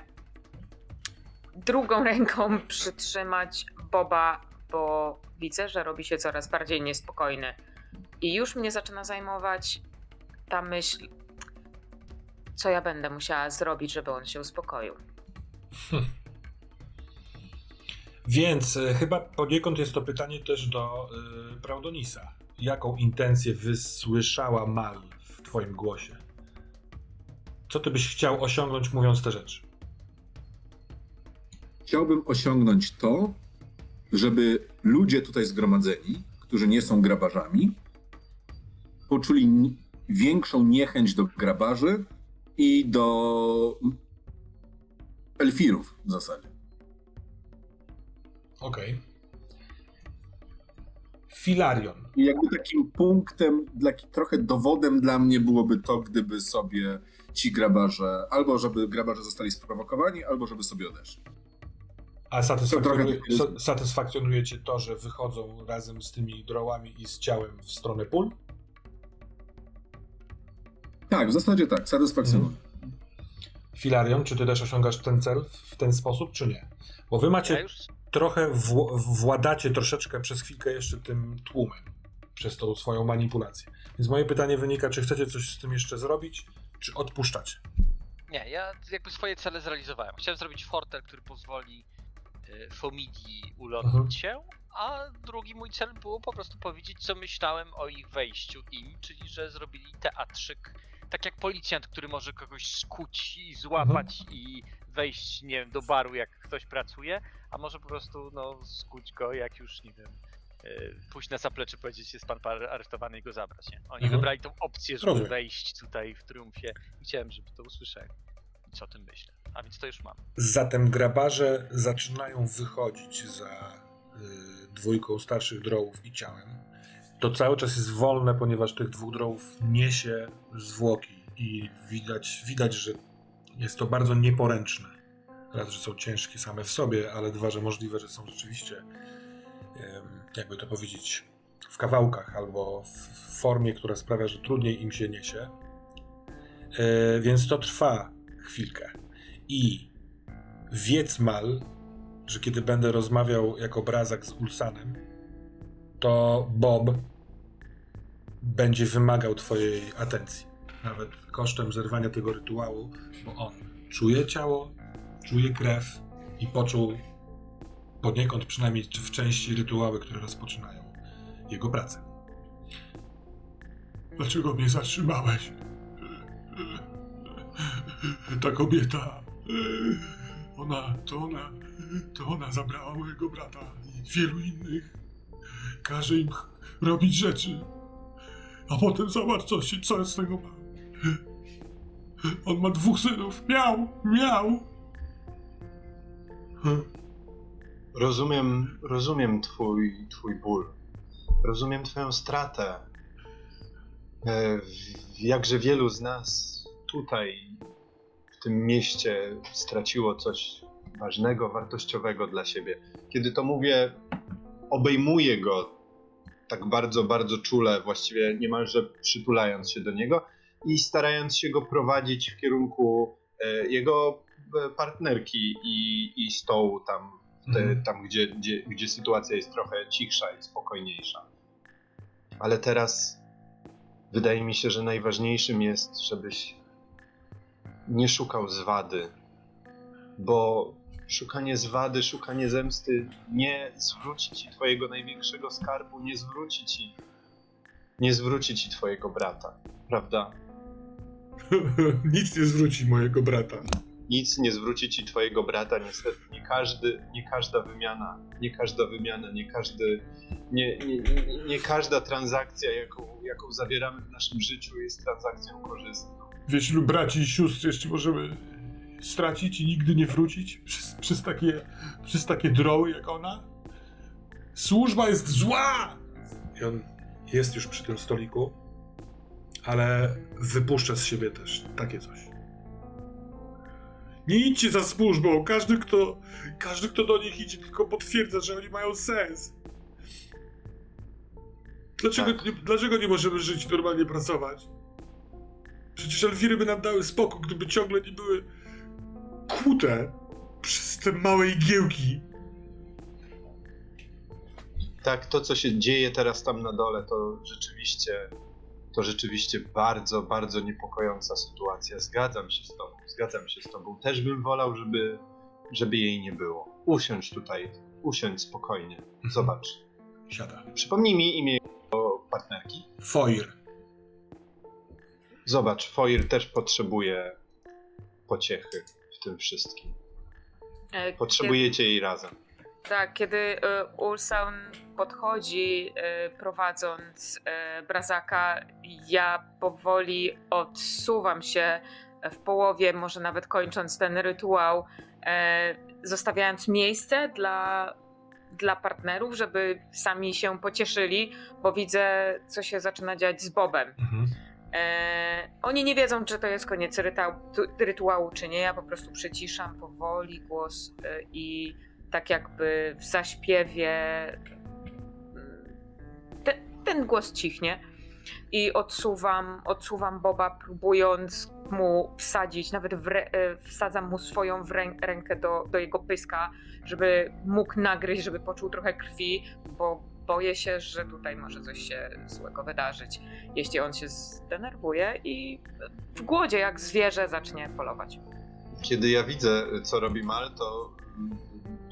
drugą ręką przytrzymać Boba, bo widzę, że robi się coraz bardziej niespokojny. I już mnie zaczyna zajmować ta myśl, co ja będę musiała zrobić, żeby on się uspokoił. Więc e, chyba poniekąd jest to pytanie też do y, Praudonisa. Jaką intencję wysłyszała Mal w twoim głosie? Co ty byś chciał osiągnąć mówiąc te rzeczy? Chciałbym osiągnąć to, żeby ludzie tutaj zgromadzeni, którzy nie są grabarzami, poczuli większą niechęć do grabarzy i do elfirów w zasadzie. Okej. Filarion. I jakby takim punktem, dla, trochę dowodem dla mnie byłoby to, gdyby sobie ci grabarze, albo żeby grabarze zostali sprowokowani, albo żeby sobie odeszli. A satysfakcjonuje, sa- satysfakcjonuje cię to, że wychodzą razem z tymi drołami i z ciałem w stronę pól? Tak, w zasadzie tak, satysfakcjonuje. Filarion, czy ty też osiągasz ten cel w ten sposób, czy nie? Bo wy macie Ja już trochę wł- władacie troszeczkę przez chwilkę jeszcze tym tłumem, przez tą swoją manipulację. Więc moje pytanie wynika, czy chcecie coś z tym jeszcze zrobić, czy odpuszczacie? Nie, ja jakby swoje cele zrealizowałem. Chciałem zrobić fortel, który pozwoli Fomidii ulotnić Mhm. się, a drugi mój cel było po prostu powiedzieć, co myślałem o ich wejściu im, czyli że zrobili teatrzyk, tak jak policjant, który może kogoś skuć i złapać Mhm. i wejść, nie wiem, do baru, jak ktoś pracuje, a może po prostu, no, skuć go, jak już, nie wiem, y, pójść na zaplecze, powiedzieć, jest pan par- aresztowany i go zabrać, nie? Oni Mhm. wybrali tą opcję, żeby Rozumiem. wejść tutaj w triumfie. Chciałem, żeby to usłyszeli. Co o tym myślę. A więc to już mam. Zatem grabarze zaczynają wychodzić za y, dwójką starszych drołów i ciałem. To cały czas jest wolne, ponieważ tych dwóch drołów niesie zwłoki i widać, widać, że jest to bardzo nieporęczne. Raz, że są ciężkie same w sobie, ale dwa, że możliwe, że są rzeczywiście, jakby to powiedzieć, w kawałkach albo w formie, która sprawia, że trudniej im się niesie. E, więc to trwa chwilkę. I wiedz mal, że kiedy będę rozmawiał jako brazak z Ulsanem, to Bob będzie wymagał twojej atencji. Nawet kosztem zerwania tego rytuału, bo on czuje ciało, czuje krew i poczuł poniekąd przynajmniej w części rytuały, które rozpoczynają jego pracę. Dlaczego mnie zatrzymałeś? Ta kobieta. Ona, to ona, to ona zabrała mojego brata i wielu innych. Każe im robić rzeczy. A potem zobacz, co, się, co z tego ma. On ma dwóch synów. Miał, miał. Rozumiem, rozumiem twój, twój ból. Rozumiem twoją stratę. E, Jakże wielu z nas tutaj, w tym mieście, straciło coś ważnego, wartościowego dla siebie. Kiedy to mówię, obejmuję go tak bardzo, bardzo czule, właściwie niemalże przytulając się do niego i starając się go prowadzić w kierunku e, jego e, partnerki i, i stołu tam te, Mhm. tam, gdzie, gdzie, gdzie sytuacja jest trochę cichsza i spokojniejsza. Ale teraz wydaje mi się, że najważniejszym jest, żebyś nie szukał zwady, bo szukanie zwady, szukanie zemsty nie zwróci ci twojego największego skarbu, nie zwróci ci, nie zwróci ci twojego brata, prawda? Nic nie zwróci mojego brata. Nic nie zwróci ci twojego brata, niestety. Nie każdy, nie każda wymiana, nie każda wymiana, nie każdy, nie, nie, nie, nie każda transakcja, jaką, jaką zawieramy w naszym życiu, jest transakcją korzystną. Wiesz, ilu braci i sióstr jeszcze możemy stracić i nigdy nie wrócić przez, przez, takie, przez takie droły jak ona? Służba jest zła! I on jest już przy tym stoliku, ale wypuszcza z siebie też takie coś. Nie idźcie za służbą. Każdy kto, każdy, kto do nich idzie, tylko potwierdza, że oni mają sens. Dlaczego, Tak. nie, dlaczego nie możemy żyć, normalnie pracować? Przecież Elwiry by nam dały spokój, gdyby ciągle nie były kłute przez te małe igiełki. Tak, to co się dzieje teraz tam na dole, to rzeczywiście, to rzeczywiście bardzo, bardzo niepokojąca sytuacja. Zgadzam się z tobą, zgadzam się z tobą. Też bym wolał, żeby, żeby jej nie było. Usiądź tutaj, usiądź spokojnie. Zobacz. Siada. Przypomnij mi imię partnerki. Foir. Zobacz, Foir też potrzebuje pociechy w tym wszystkim. E, Potrzebujecie jej razem. Tak, kiedy e, Ulsan podchodzi e, prowadząc Brazaka, ja powoli odsuwam się w połowie, może nawet kończąc ten rytuał, zostawiając miejsce dla, dla partnerów, żeby sami się pocieszyli, bo widzę, co się zaczyna dziać z Bobem. Mhm. E, oni nie wiedzą, czy to jest koniec rytuału, czy nie. Ja po prostu przyciszam powoli głos e, i tak jakby w zaśpiewie mm, te, ten głos cichnie i odsuwam, odsuwam Boba, próbując mu wsadzić, nawet re, e, wsadzam mu swoją rę, rękę do, do jego pyska, żeby mógł nagryźć, żeby poczuł trochę krwi, bo boję się, że tutaj może coś się złego wydarzyć, jeśli on się zdenerwuje i w głodzie jak zwierzę zacznie polować. Kiedy ja widzę, co robi Mal, to mm,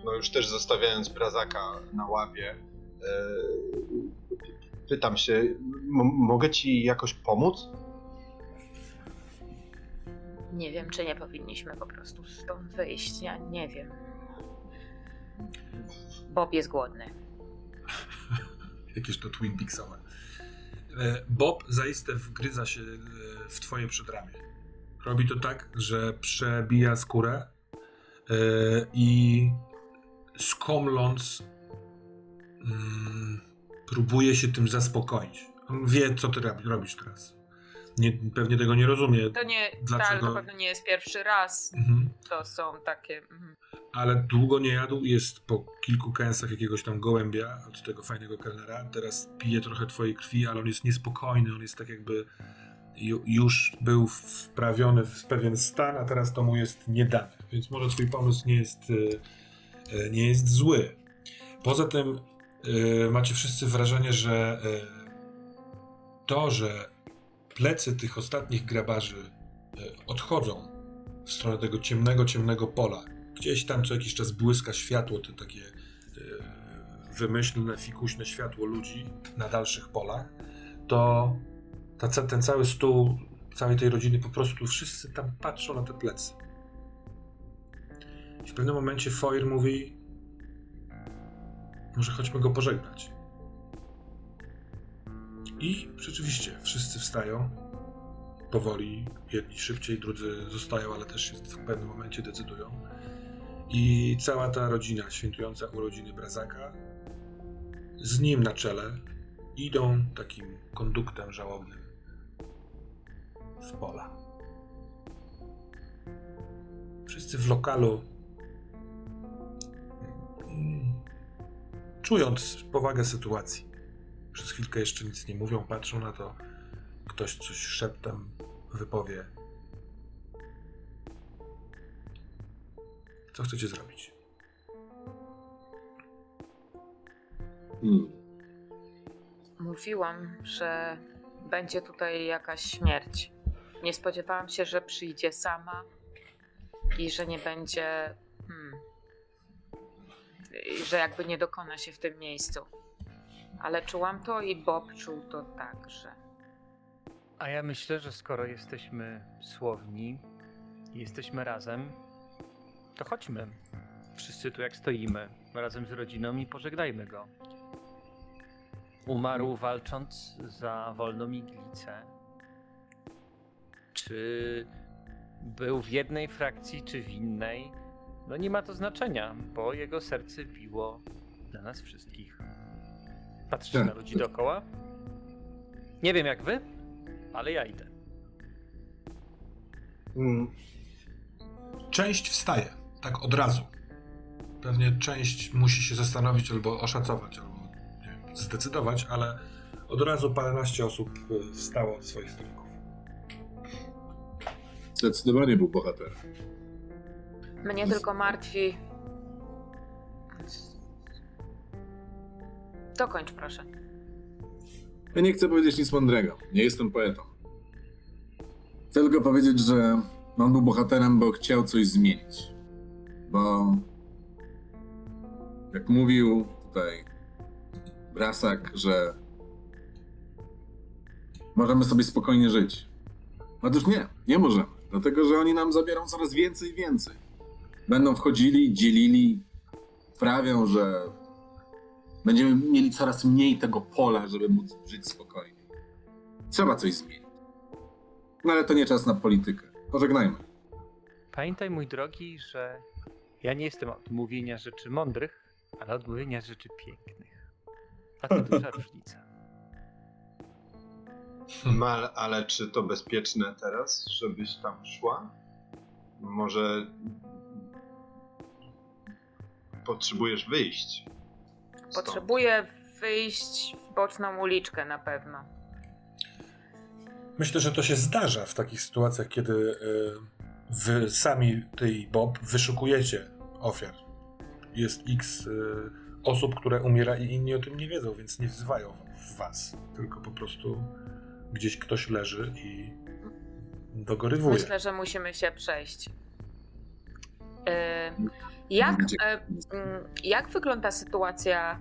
no już też zostawiając Brazaka na ławie, e, pytam się, m- mogę ci jakoś pomóc? Nie wiem, czy nie powinniśmy po prostu stąd wyjść. Ja nie wiem. Bob jest głodny. Jakież to Twin Peaksowe. E, Bob zaiste wgryza się e, w twoje przedramię. Robi to tak, że przebija skórę e, i skomląc mm, próbuje się tym zaspokoić. On wie, co ty robi- robisz teraz. Nie, pewnie tego nie rozumie, To nie, Dlaczego? tak, na pewno nie jest pierwszy raz. mhm. To są takie. mhm. ale długo nie jadł. Jest po kilku kęsach jakiegoś tam gołębia od tego fajnego kelnera. Teraz pije trochę twojej krwi, ale on jest niespokojny. On jest tak jakby ju, już był wprawiony w pewien stan, a teraz to mu jest nie dane. Więc może twój pomysł nie jest, e, e, nie jest zły. Poza tym e, macie wszyscy wrażenie, że to, że plecy tych ostatnich grabarzy e, odchodzą w stronę tego ciemnego, ciemnego pola, gdzieś tam co jakiś czas błyska światło, te takie e, wymyślne, fikuśne światło ludzi na dalszych polach, to ten cały stół, całej tej rodziny po prostu wszyscy tam patrzą na te plecy. I w pewnym momencie Foir mówi może chodźmy go pożegnać. I rzeczywiście wszyscy wstają powoli, jedni szybciej, drudzy zostają, ale też się w pewnym momencie decydują. I cała ta rodzina świętująca urodziny Brazaka, z nim na czele, idą takim konduktem żałobnym w pola. Wszyscy w lokalu, mm, czując powagę sytuacji, przez chwilkę jeszcze nic nie mówią, patrzą na to, ktoś coś szeptem wypowie. Co chcecie zrobić? Hmm. Mówiłam, że będzie tutaj jakaś śmierć. Nie spodziewałam się, że przyjdzie sama i że nie będzie. Hmm, że jakby nie dokona się w tym miejscu. Ale czułam to i Bob czuł to także. A ja myślę, że skoro jesteśmy słowni i jesteśmy razem, to chodźmy. Wszyscy tu jak stoimy, razem z rodziną i pożegnajmy go. Umarł walcząc za wolną iglicę. Czy był w jednej frakcji, czy w innej? No nie ma to znaczenia, bo jego serce biło dla nas wszystkich. Patrzycie Tak. na ludzi dookoła? Nie wiem jak wy, ale ja idę. Mm, Część wstaje, tak od razu. Pewnie część musi się zastanowić albo oszacować, albo nie wiem, zdecydować, ale od razu paręnaście osób y, wstało od swoich stolików. Zdecydowanie był bohaterem. Mnie tylko martwi. Dokończ, proszę. Ja nie chcę powiedzieć nic mądrego. Nie jestem poetą. Chcę tylko powiedzieć, że on był bohaterem, bo chciał coś zmienić. Bo jak mówił tutaj Brasak, że możemy sobie spokojnie żyć. Otóż nie, nie możemy. Dlatego, że oni nam zabiorą coraz więcej i więcej. Będą wchodzili, dzielili, sprawią, że będziemy mieli coraz mniej tego pola, żeby móc żyć spokojnie. Trzeba coś zmienić. No ale to nie czas na politykę. Pożegnajmy. Pamiętaj, mój drogi, że ja nie jestem od mówienia rzeczy mądrych, ale od mówienia rzeczy pięknych. A to duża różnica. Mal, ale czy to bezpieczne teraz, żebyś tam szła? Może potrzebujesz wyjść? Stąd? Potrzebuję wyjść w boczną uliczkę na pewno. Myślę, że to się zdarza w takich sytuacjach, kiedy y, wy sami, ty i Bob, wyszukujecie ofiar. Jest x y, osób, które umiera i inni o tym nie wiedzą, więc nie wzywają w was, tylko po prostu gdzieś ktoś leży i dogorywuje. Myślę, że musimy się przejść. E, Jak, e, mm, jak wygląda sytuacja?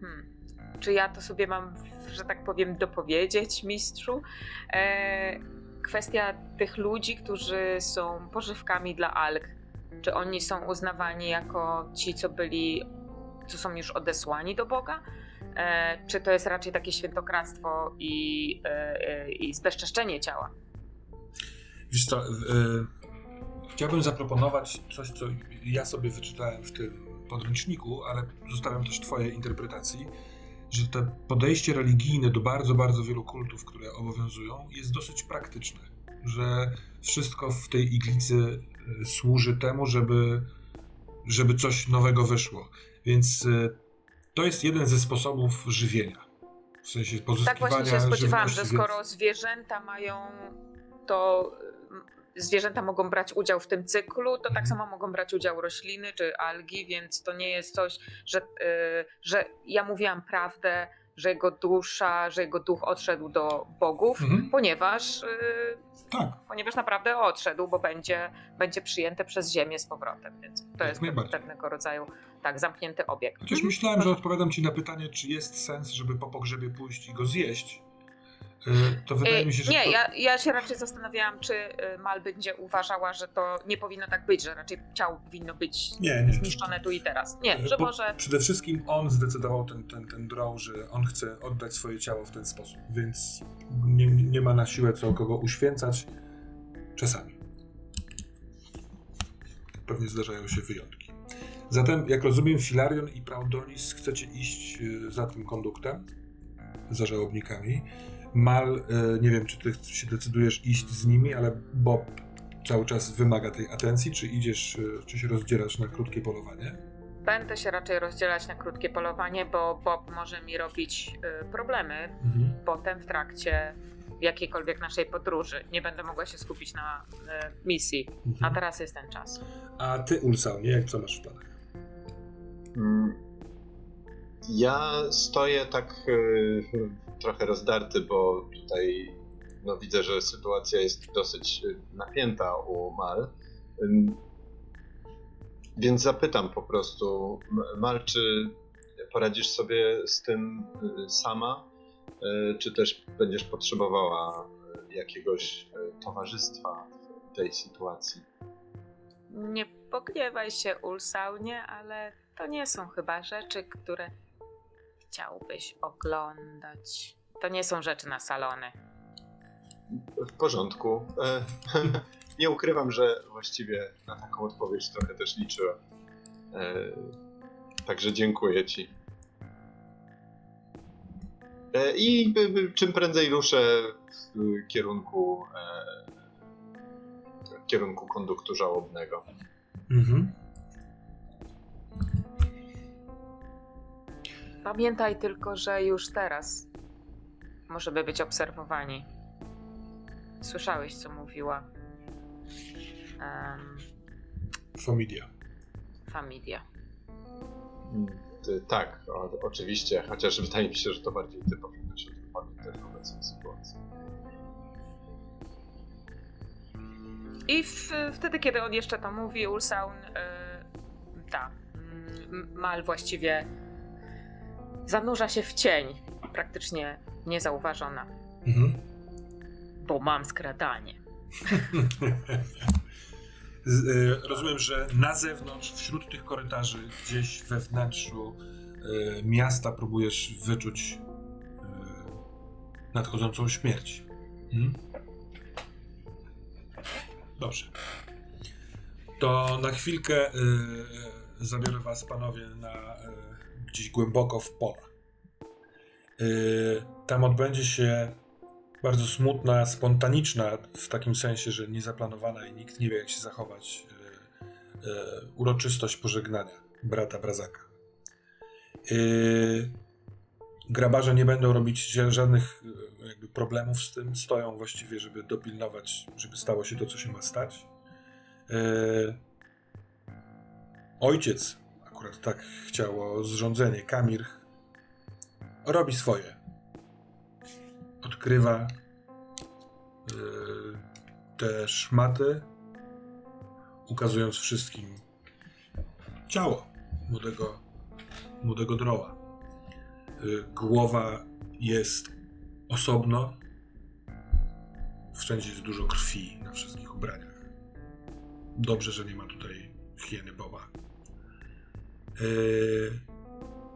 Hmm, czy ja to sobie mam, że tak powiem, dopowiedzieć, mistrzu? E, Kwestia tych ludzi, którzy są pożywkami dla alg. Czy oni są uznawani jako ci, co byli, co są już odesłani do Boga? E, Czy to jest raczej takie świętokradztwo i, e, e, i zbezczeszczenie ciała? Wiesz co, y, chciałbym zaproponować coś, co ja sobie wyczytałem w tym podręczniku, ale zostawiam też twojej interpretacji, że to podejście religijne do bardzo, bardzo wielu kultów, które obowiązują, jest dosyć praktyczne. Że wszystko w tej iglicy y, służy temu, żeby, żeby coś nowego wyszło. Więc y, to jest jeden ze sposobów żywienia. W sensie Tak pozyskiwania właśnie się spodziewałam, że skoro zwierzęta mają to. Zwierzęta mogą brać udział w tym cyklu, to tak Mhm. samo mogą brać udział rośliny czy algi, więc to nie jest coś, że, y, że ja mówiłam prawdę, że jego dusza, że jego duch odszedł do bogów, Mhm. ponieważ, y, Tak, ponieważ naprawdę odszedł, bo będzie, będzie przyjęte przez ziemię z powrotem, więc to Jak jest pewnego rodzaju tak zamknięty obiekt. Chociaż myślałem, że odpowiadam ci na pytanie, czy jest sens, żeby po pogrzebie pójść i go zjeść. Y, To wydaje Y, mi się, że Nie, to... ja, ja się raczej zastanawiałam, czy y, Mal będzie uważała, że to nie powinno tak być, że raczej ciało powinno być Nie, nie. zniszczone tu i teraz. Nie, że Bo może. Przede wszystkim on zdecydował ten, ten, ten draw, że on chce oddać swoje ciało w ten sposób, więc nie, nie ma na siłę co kogo uświęcać. Czasami. Pewnie zdarzają się wyjątki. Zatem, jak rozumiem, Filarion i Praudonis chcecie iść za tym konduktem, za żałobnikami. Mal, y, nie wiem, czy ty się decydujesz iść z nimi, ale Bob cały czas wymaga tej atencji, czy idziesz, y, czy się rozdzielasz na krótkie polowanie? Będę się raczej rozdzielać na krótkie polowanie, bo Bob może mi robić y, problemy Mhm. potem w trakcie jakiejkolwiek naszej podróży. Nie będę mogła się skupić na misji, a Mhm. teraz jest ten czas. A ty, Ulsaunie, jak co masz w planach? Mm. Ja stoję tak trochę rozdarty, bo tutaj no, widzę, że sytuacja jest dosyć y, napięta u Mal. Więc zapytam po prostu, Mal, czy poradzisz sobie z tym y, sama, y, czy też będziesz potrzebowała jakiegoś towarzystwa w tej sytuacji? Nie pogniewaj się, Ulsaunie, ale to nie są chyba rzeczy, które chciałbyś oglądać. To nie są rzeczy na salony. W porządku. E, nie ukrywam, że właściwie na taką odpowiedź trochę też liczyłem. E, Także dziękuję ci. E, I czym prędzej ruszę w kierunku w kierunku konduktu żałobnego. Mhm. Pamiętaj tylko, że już teraz możemy być obserwowani. Słyszałeś, co mówiła um, Familia. Familia. Ty- Tak, o, oczywiście, chociaż wydaje mi się, że to bardziej ty powinnaś o tym pamiętać w obecnej sytuacji. I w, wtedy, kiedy on jeszcze to mówi, Ulsaun, y, ta, mm, Mal właściwie zanurza się w cień, praktycznie niezauważona, Mhm. bo mam skradanie. Y, Rozumiem, że na zewnątrz, wśród tych korytarzy, gdzieś we wnętrzu y, miasta próbujesz wyczuć y, nadchodzącą śmierć. Mhm. Dobrze. To na chwilkę y, zabiorę was, panowie, na gdzieś głęboko w pola. Y, tam odbędzie się bardzo smutna, spontaniczna, w takim sensie, że niezaplanowana i nikt nie wie, jak się zachować, e, e, uroczystość pożegnania brata Brazaka. Grabarze nie będą robić ża- żadnych jakby problemów z tym, stoją właściwie, żeby dopilnować, żeby stało się to, co się ma stać. Ojciec, akurat tak chciało zrządzenie, Kamirch, robi swoje odkrywa yy, te szmaty, ukazując wszystkim ciało młodego, młodego droła. Yy, głowa jest osobno. Wszędzie jest dużo krwi na wszystkich ubraniach. Dobrze, że nie ma tutaj hieny Boba. Yy,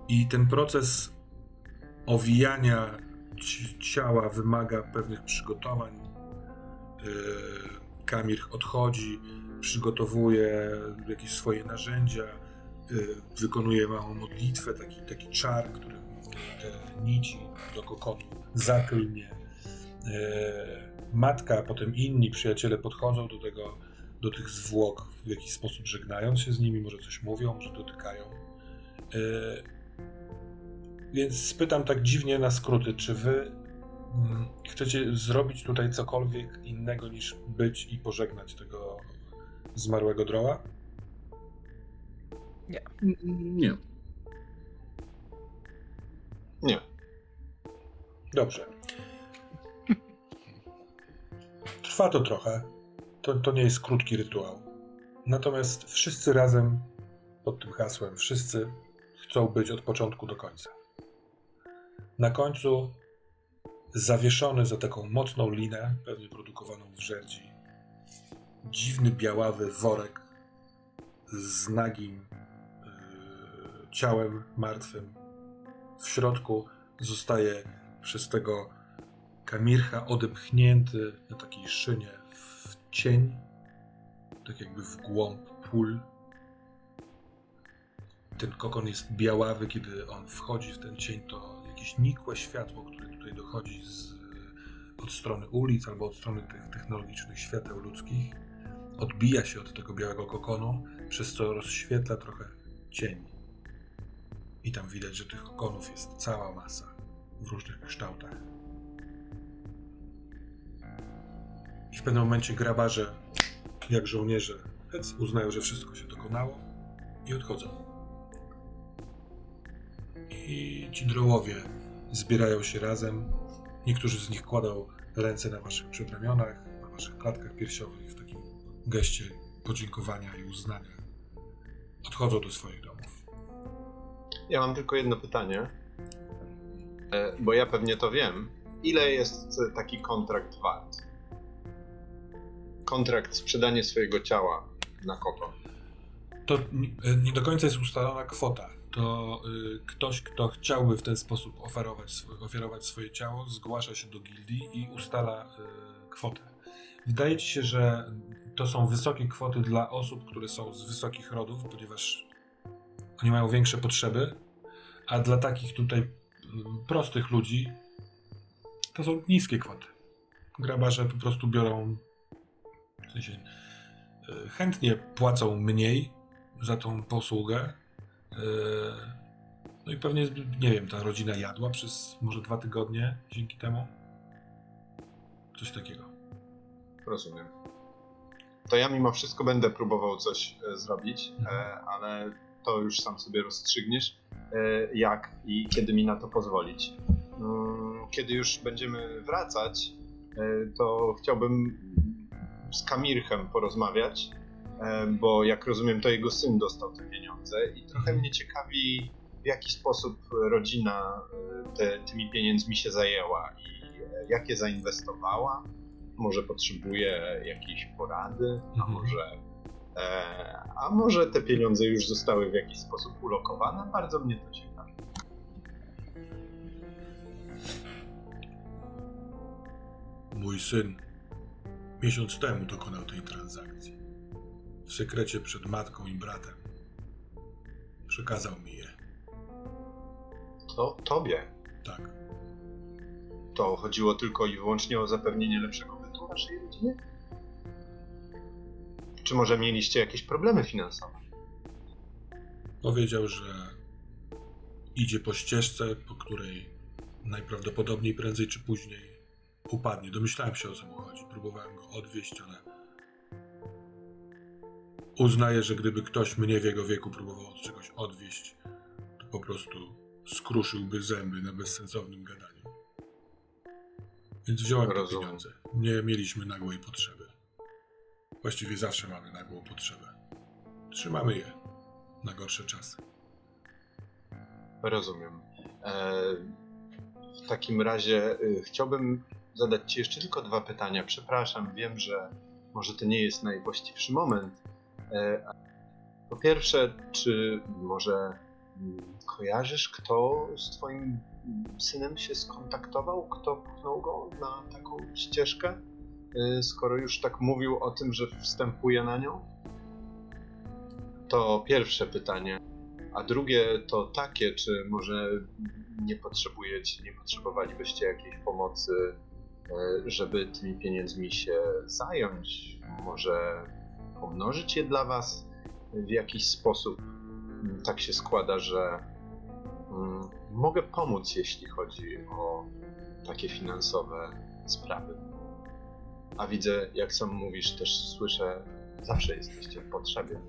I ten proces owijania ci- ciała wymaga pewnych przygotowań. Yy, Kamirch odchodzi, przygotowuje jakieś swoje narzędzia, yy, wykonuje małą modlitwę, taki, taki czar, który te nici do kokonu zaklnie. Yy, Matka, a potem inni przyjaciele podchodzą do tego, do tych zwłok w jakiś sposób żegnając się z nimi, może coś mówią, może dotykają. Yy, więc spytam tak dziwnie na skróty, czy wy mm, chcecie zrobić tutaj cokolwiek innego niż być i pożegnać tego zmarłego droła? N- Nie. Nie. Dobrze. Trwa to trochę. To, to nie jest krótki rytuał. Natomiast wszyscy razem pod tym hasłem, wszyscy chcą być od początku do końca. Na końcu zawieszony za taką mocną linę, pewnie produkowaną w żerdzi, dziwny białawy worek z nagim yy, ciałem martwym. W środku zostaje przez tego Kamircha odepchnięty na takiej szynie cień, tak jakby w głąb pól. Ten kokon jest białawy, kiedy on wchodzi w ten cień, to jakieś nikłe światło, które tutaj dochodzi z, od strony ulic albo od strony tych technologicznych świateł ludzkich, odbija się od tego białego kokonu, przez co rozświetla trochę cień. I tam widać, że tych kokonów jest cała masa w różnych kształtach. I w pewnym momencie grabarze, jak żołnierze, uznają, że wszystko się dokonało i odchodzą. I i ci drołowie zbierają się razem. Niektórzy z nich kładą ręce na waszych przedramionach, na waszych klatkach piersiowych w takim geście podziękowania i uznania. Odchodzą do swoich domów. Ja mam tylko jedno pytanie, e, bo ja pewnie to wiem. Ile jest taki kontrakt wart? Kontrakt sprzedanie swojego ciała na kogo? To nie- nie do końca jest ustalona kwota. To y, ktoś, kto chciałby w ten sposób oferować, ofiarować swoje ciało, zgłasza się do gildii i ustala y, kwotę. Wydaje ci się, że to są wysokie kwoty dla osób, które są z wysokich rodów, ponieważ oni mają większe potrzeby, a dla takich tutaj prostych ludzi to są niskie kwoty. Grabarze po prostu biorą w sensie y, chętnie płacą mniej za tą posługę. Yy, No i pewnie, nie wiem, ta rodzina jadła przez może dwa tygodnie dzięki temu. Coś takiego. Rozumiem. To ja mimo wszystko będę próbował coś e, zrobić, Mhm. e, ale to już sam sobie rozstrzygniesz, e, jak i kiedy mi na to pozwolić. Mm, Kiedy już będziemy wracać, e, to chciałbym z Kamirchem porozmawiać, bo jak rozumiem, to jego syn dostał te pieniądze i trochę Mhm. mnie ciekawi, w jaki sposób rodzina e, te, tymi pieniędzmi się zajęła i e, jak je zainwestowała. Może potrzebuje jakiejś porady, a Mhm. może, e, a może te pieniądze już zostały w jakiś sposób ulokowane. Bardzo mnie to ciekawi. Mój syn miesiąc temu dokonał tej transakcji. W sekrecie przed matką i bratem. Przekazał mi je. To tobie. Tak. To chodziło tylko i wyłącznie o zapewnienie lepszego bytu waszej rodzinie? Czy może mieliście jakieś problemy finansowe? Powiedział, że idzie po ścieżce, po której najprawdopodobniej prędzej czy później upadnie. Domyślałem się o co mu chodzi. Próbowałem go odwieść, ale uznaję, że gdyby ktoś mnie w jego wieku próbował od czegoś odwieść, to po prostu skruszyłby zęby na bezsensownym gadaniu. Więc wziąłem te pieniądze. Nie mieliśmy nagłej potrzeby. Właściwie zawsze mamy nagłą potrzebę. Trzymamy je na gorsze czasy. Rozumiem. E, w takim razie y, chciałbym zadać Ci jeszcze tylko dwa pytania. Przepraszam, wiem, że może to nie jest najwłaściwszy moment. E, po pierwsze, czy może mm, kojarzysz, kto z Twoim synem się skontaktował? Kto pchnął go na taką ścieżkę? Y, skoro już tak mówił o tym, że wstępuje na nią? To pierwsze pytanie. A drugie to takie, czy może nie potrzebujecie, nie potrzebowalibyście jakiejś pomocy, e, żeby tymi pieniędzmi się zająć? Może pomnożyć je dla was w jakiś sposób? Mm, Tak się składa, że mm, mogę pomóc, jeśli chodzi o takie finansowe sprawy. A widzę, jak sam mówisz, też słyszę, zawsze jesteście w potrzebie.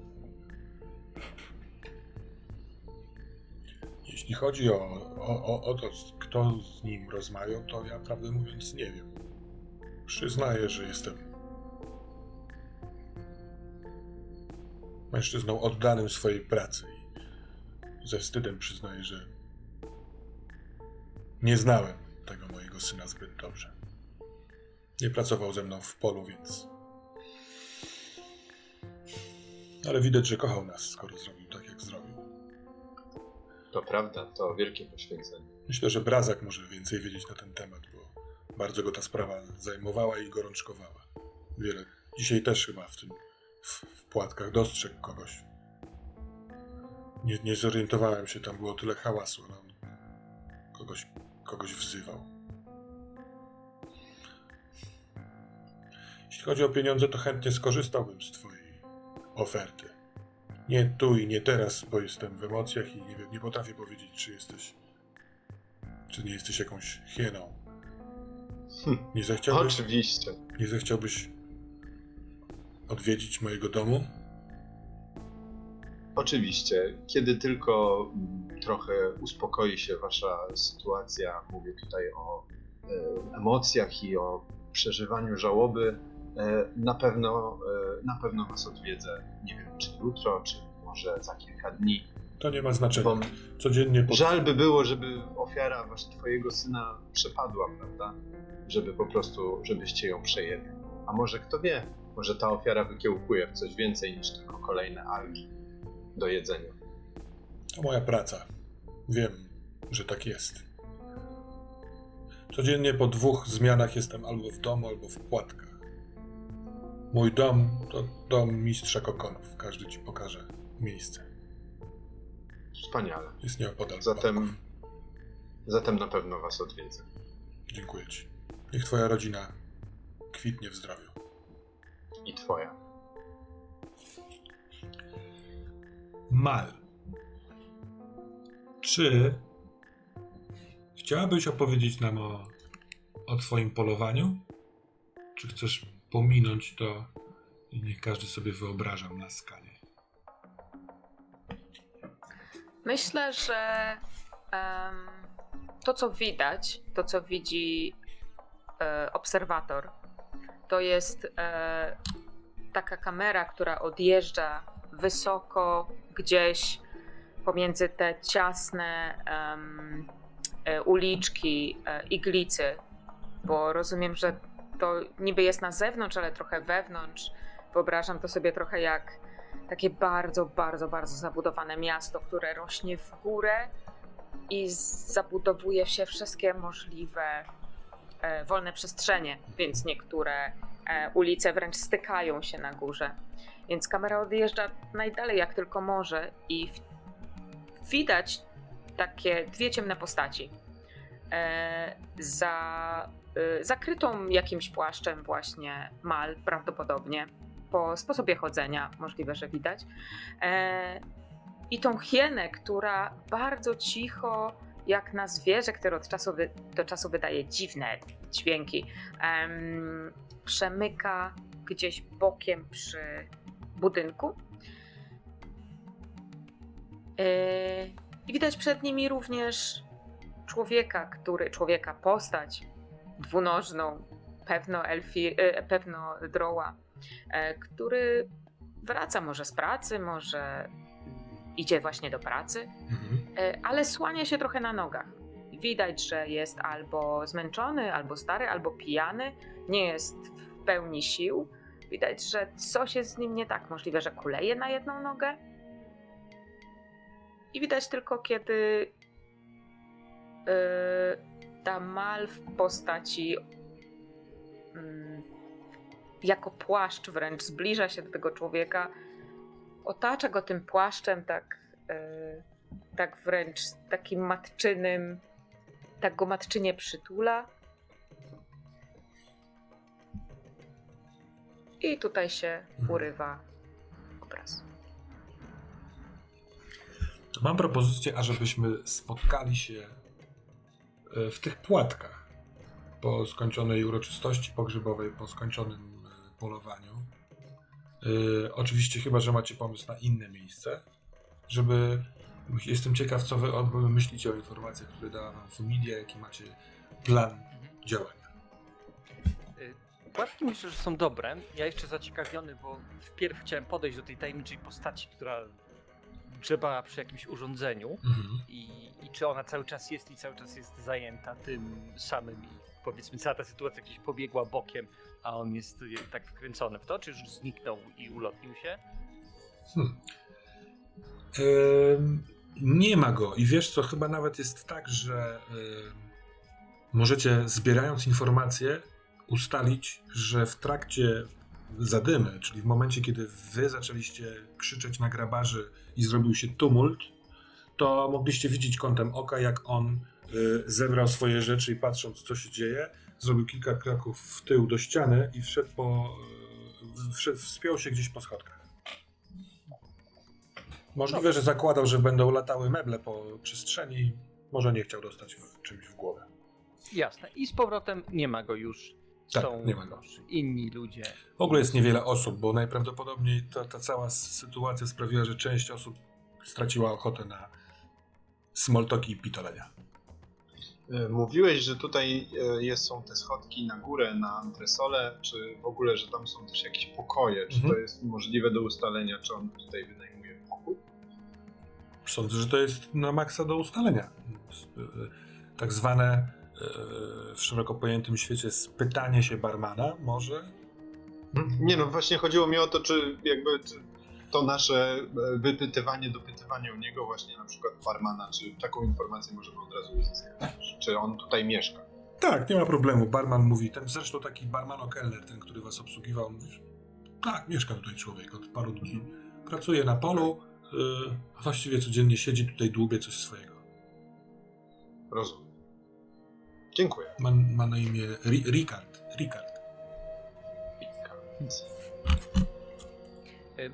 Jeśli chodzi o, o, o, o to, kto z nim rozmawiał, to ja prawdę mówiąc nie wiem. Przyznaję, że jestem mężczyzną oddanym swojej pracy i ze wstydem przyznaję, że nie znałem tego mojego syna zbyt dobrze. Nie pracował ze mną w polu, więc. Ale widać, że kochał nas, skoro zrobił tak, jak zrobił. To prawda, to wielkie poświęcenie. Myślę, że Brazak może więcej wiedzieć na ten temat, bo bardzo go ta sprawa zajmowała i gorączkowała. Wiele. Dzisiaj też chyba w tym w, w płatkach dostrzegł kogoś. Nie, nie zorientowałem się, tam było tyle hałasu, ale on kogoś, kogoś wzywał. Jeśli chodzi o pieniądze, to chętnie skorzystałbym z Twojej oferty. Nie tu i nie teraz, bo jestem w emocjach i nie, nie potrafię powiedzieć, czy jesteś. Czy nie jesteś jakąś hieną. Hm. Nie zechciałbyś, Oczywiście. nie zechciałbyś odwiedzić mojego domu? Oczywiście. Kiedy tylko mm, trochę uspokoi się wasza sytuacja, mówię tutaj o e, emocjach i o przeżywaniu żałoby, e, na pewno, e, na pewno was odwiedzę. Nie wiem, czy jutro, czy może za kilka dni. To nie ma znaczenia. Bo Codziennie po... żal by było, żeby ofiara wasz, twojego syna przepadła, prawda? Żeby po prostu, żebyście ją przejęli. A może kto wie, może ta ofiara wykiełkuje w coś więcej niż tylko kolejne algi do jedzenia. To moja praca. Wiem, że tak jest. Codziennie po dwóch zmianach jestem albo w domu, albo w płatkach. Mój dom to dom mistrza kokonów. Każdy ci pokaże miejsce. Wspaniale. Jest nieopodal. Zatem, zatem na pewno was odwiedzę. Dziękuję ci. Niech twoja rodzina kwitnie w zdrowiu. I twoja. Mal. Czy chciałabyś opowiedzieć nam o, o Twoim polowaniu? Czy chcesz pominąć to i niech każdy sobie wyobraża na skanie? Myślę, że em, to, co widać, to, co widzi e, obserwator, to jest e, taka kamera, która odjeżdża wysoko gdzieś pomiędzy te ciasne e, uliczki e, iglicy, bo rozumiem, że to niby jest na zewnątrz, ale trochę wewnątrz. Wyobrażam to sobie trochę jak takie bardzo, bardzo, bardzo zabudowane miasto, które rośnie w górę i zabudowuje się wszystkie możliwe e, wolne przestrzenie, więc niektóre e, ulice wręcz stykają się na górze. Więc kamera odjeżdża najdalej jak tylko może i w, widać takie dwie ciemne postaci. E, za e, zakrytą jakimś płaszczem właśnie mal prawdopodobnie po sposobie chodzenia możliwe, że widać. E, I tą hienę, która bardzo cicho, jak na zwierzę, które od czasu do czasu wydaje dziwne dźwięki, em, przemyka gdzieś bokiem przy budynku. E, I widać przed nimi również człowieka, który, człowieka, postać dwunożną, pewno elfi, e, pewno droła, który wraca może z pracy, może idzie właśnie do pracy, Mhm. e, ale słania się trochę na nogach. Widać, że jest albo zmęczony, albo stary, albo pijany, nie jest w pełni sił. Widać, że coś jest z nim nie tak. Możliwe, że kuleje na jedną nogę. I widać tylko, kiedy yy, ta mal w postaci mm, jako płaszcz wręcz zbliża się do tego człowieka, otacza go tym płaszczem tak, yy, tak wręcz takim matczynym, tak go matczynie przytula. I tutaj się urywa obraz. To mam propozycję, ażebyśmy spotkali się e, w tych płatkach po skończonej uroczystości pogrzebowej, po skończonym e, polowaniu. E, Oczywiście, chyba że macie pomysł na inne miejsce, żeby. Jestem ciekaw, co wy myślicie o informacjach, które dała wam familia, jaki macie plan działania. Płatki myślę, że są dobre. Ja jeszcze zaciekawiony, bo wpierw chciałem podejść do tej tajemniczej postaci, która grzebała przy jakimś urządzeniu Mhm. i, i czy ona cały czas jest i cały czas jest zajęta tym samym i powiedzmy cała ta sytuacja gdzieś pobiegła bokiem, a on jest y, tak wkręcony w to, czy już zniknął i ulotnił się? Hmm. Ym, nie ma go. I wiesz co, chyba nawet jest tak, że ym, możecie zbierając informacje ustalić, że w trakcie zadymy, czyli w momencie, kiedy wy zaczęliście krzyczeć na grabarzy i zrobił się tumult, to mogliście widzieć kątem oka, jak on zebrał swoje rzeczy i patrząc, co się dzieje, zrobił kilka kroków w tył do ściany i wszedł po. y, Wszedł, wspiął się gdzieś po schodkach. Możliwe, że zakładał, że będą latały meble po przestrzeni. Może nie chciał dostać w czymś w głowę. Jasne. I z powrotem nie ma go już. Tak, Są nie ma go. już inni ludzie. W ogóle jest niewiele osób, bo najprawdopodobniej ta, ta cała sytuacja sprawiła, że część osób straciła ochotę na smoltoki i pitolenia. E, Mówiłeś, że tutaj e, jest, są te schodki na górę, na antresolę, czy w ogóle, że tam są też jakieś pokoje. Czy Mhm. to jest możliwe do ustalenia, czy on tutaj wynajmuje pokój? Sądzę, że to jest na maksa do ustalenia. Tak zwane e, w szeroko pojętym świecie spytanie się barmana może Nie no, właśnie chodziło mi o to, czy jakby czy to nasze e, wypytywanie, dopytywanie o niego właśnie na przykład barmana, czy taką informację możemy od razu uzyskać? Czy on tutaj mieszka? Tak, nie ma problemu. Barman mówi, ten zresztą taki barman Keller, ten, który was obsługiwał, mówi, tak, mieszka tutaj człowiek od paru dni. Pracuje na polu, yy, a właściwie codziennie siedzi tutaj, dłubie coś swojego. Rozumiem. Dziękuję. Ma, ma na imię Ri- Ricard. Ricard. E,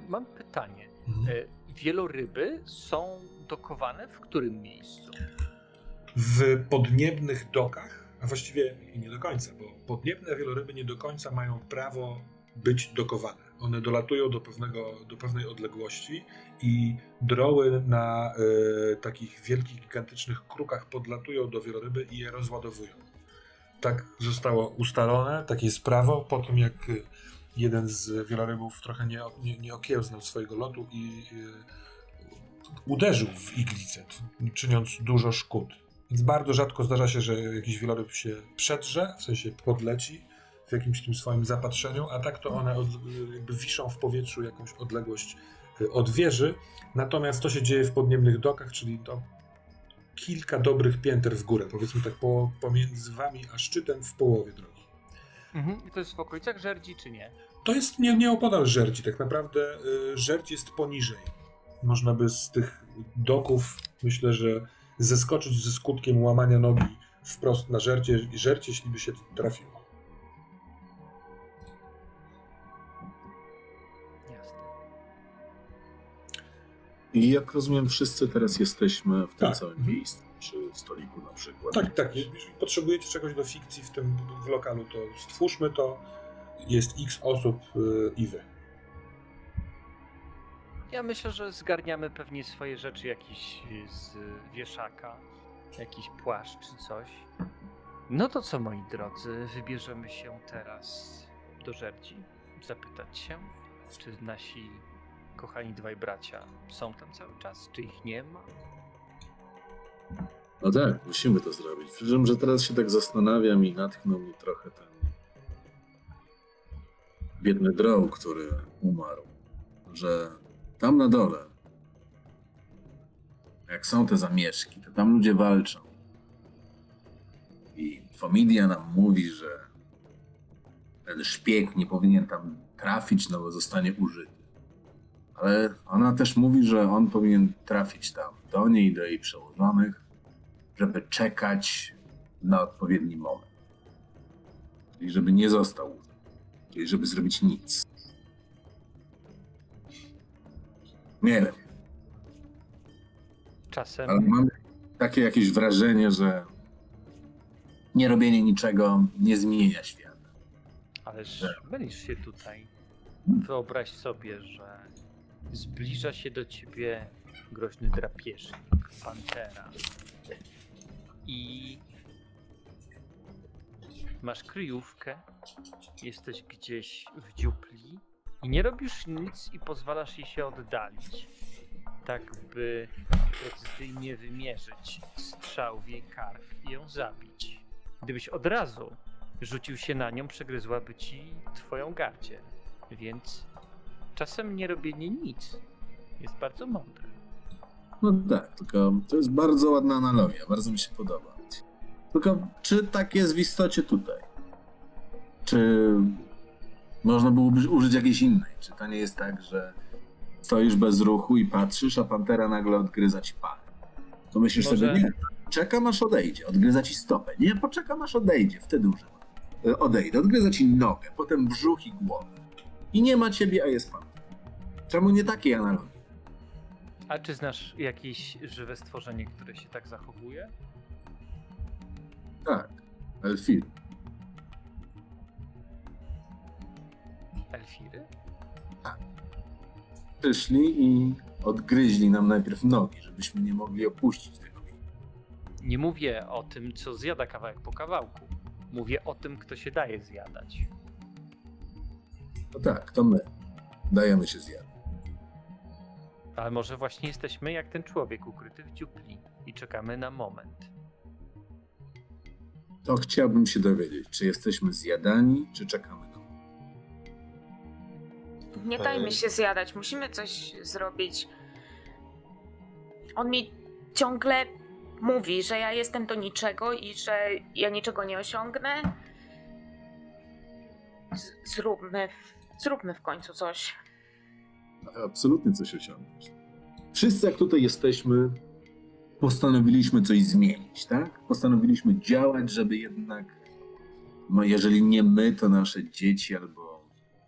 Mam pytanie. Mhm. E, Wieloryby są dokowane w którym miejscu? W podniebnych dokach, a właściwie nie do końca, bo podniebne wieloryby nie do końca mają prawo być dokowane. One dolatują do, pewnego, do pewnej odległości i droły na e, takich wielkich, gigantycznych krukach podlatują do wieloryby i je rozładowują. Tak zostało ustalone, takie jest prawo. Po tym jak e, jeden z wielorybów trochę nie, nie, nie okiełznał swojego lotu i e, uderzył w iglicę, czyniąc dużo szkód. Więc bardzo rzadko zdarza się, że jakiś wieloryb się przedrze, w sensie podleci w jakimś tym swoim zapatrzeniu, a tak to one od, jakby wiszą w powietrzu jakąś odległość y, od wieży. Natomiast to się dzieje w podniebnych dokach, czyli to kilka dobrych pięter w górę, powiedzmy tak po, pomiędzy wami a szczytem w połowie drogi. Mhm. I to jest w okolicach Żerdzi, czy nie? To jest nie, nieopodal żerdzi, tak naprawdę y, żerdź jest poniżej. Można by z tych doków, myślę, że zeskoczyć ze skutkiem łamania nogi wprost na żercie, żercie jeśli by się trafiło. Jasne. I jak rozumiem, wszyscy teraz jesteśmy w tym Tak. samym Mhm. miejscu, przy stoliku na przykład. Tak, tak. Jeżeli potrzebujecie czegoś do fikcji w tym w lokalu, to stwórzmy to. Jest x osób y, i wy. Ja myślę, że zgarniamy pewnie swoje rzeczy jakiś z wieszaka, jakiś płaszcz czy coś. No to co, moi drodzy, wybierzemy się teraz do Żerdzi, zapytać się, czy nasi kochani dwaj bracia są tam cały czas, czy ich nie ma. No tak, musimy to zrobić. Przyznam, że teraz się tak zastanawiam i natchnął mnie trochę ten biedny droł, który umarł, że tam na dole, jak są te zamieszki, to tam ludzie walczą. I Fomidia nam mówi, że ten szpieg nie powinien tam trafić, no bo zostanie użyty. Ale ona też mówi, że on powinien trafić tam do niej, do jej przełożonych, żeby czekać na odpowiedni moment. Czyli żeby nie został, żeby zrobić nic. Nie wiem, Czasem ale mam takie jakieś wrażenie, że nie robienie niczego nie zmienia świata. Ależ mylisz się tutaj. Wyobraź sobie, że zbliża się do ciebie groźny drapieżnik, pantera. I masz kryjówkę, jesteś gdzieś w dziupli i nie robisz nic i pozwalasz jej się oddalić. Tak by precyzyjnie wymierzyć strzał w jej kark i ją zabić. Gdybyś od razu rzucił się na nią, przegryzłaby ci twoją gardziel. Więc czasem nie robienie nic jest bardzo mądre. No tak, tylko to jest bardzo ładna analogia, bardzo mi się podoba. Tylko czy tak jest w istocie tutaj? Czy można byłoby użyć jakiejś innej? Czy to nie jest tak, że stoisz bez ruchu i patrzysz, a pantera nagle odgryza ci palec? To myślisz Może- sobie, nie, czekam aż odejdzie, odgryza ci stopę. Nie, poczekam aż odejdzie, wtedy używam. E, Odejdę, odgryza ci nogę, potem brzuch i głowę. I nie ma ciebie, a jest pan. Czemu nie takiej analogii? A czy znasz jakieś żywe stworzenie, które się tak zachowuje? Tak, Elfir. Elfiry? przyszli i odgryźli nam najpierw nogi, żebyśmy nie mogli opuścić tego miejsca. Nie mówię o tym, co zjada kawałek po kawałku. Mówię o tym, kto się daje zjadać. No tak, to my. Dajemy się zjadać. Ale może właśnie jesteśmy jak ten człowiek ukryty w dziupli i czekamy na moment. To chciałbym się dowiedzieć, czy jesteśmy zjadani, czy czekamy na Nie dajmy się zjadać, musimy coś zrobić. On mi ciągle mówi, że ja jestem do niczego i że ja niczego nie osiągnę. Z- zróbmy, zróbmy w końcu coś. absolutnie coś osiągnąć. Wszyscy, jak tutaj jesteśmy, postanowiliśmy coś zmienić, tak? Postanowiliśmy działać, żeby jednak, no jeżeli nie my, to nasze dzieci albo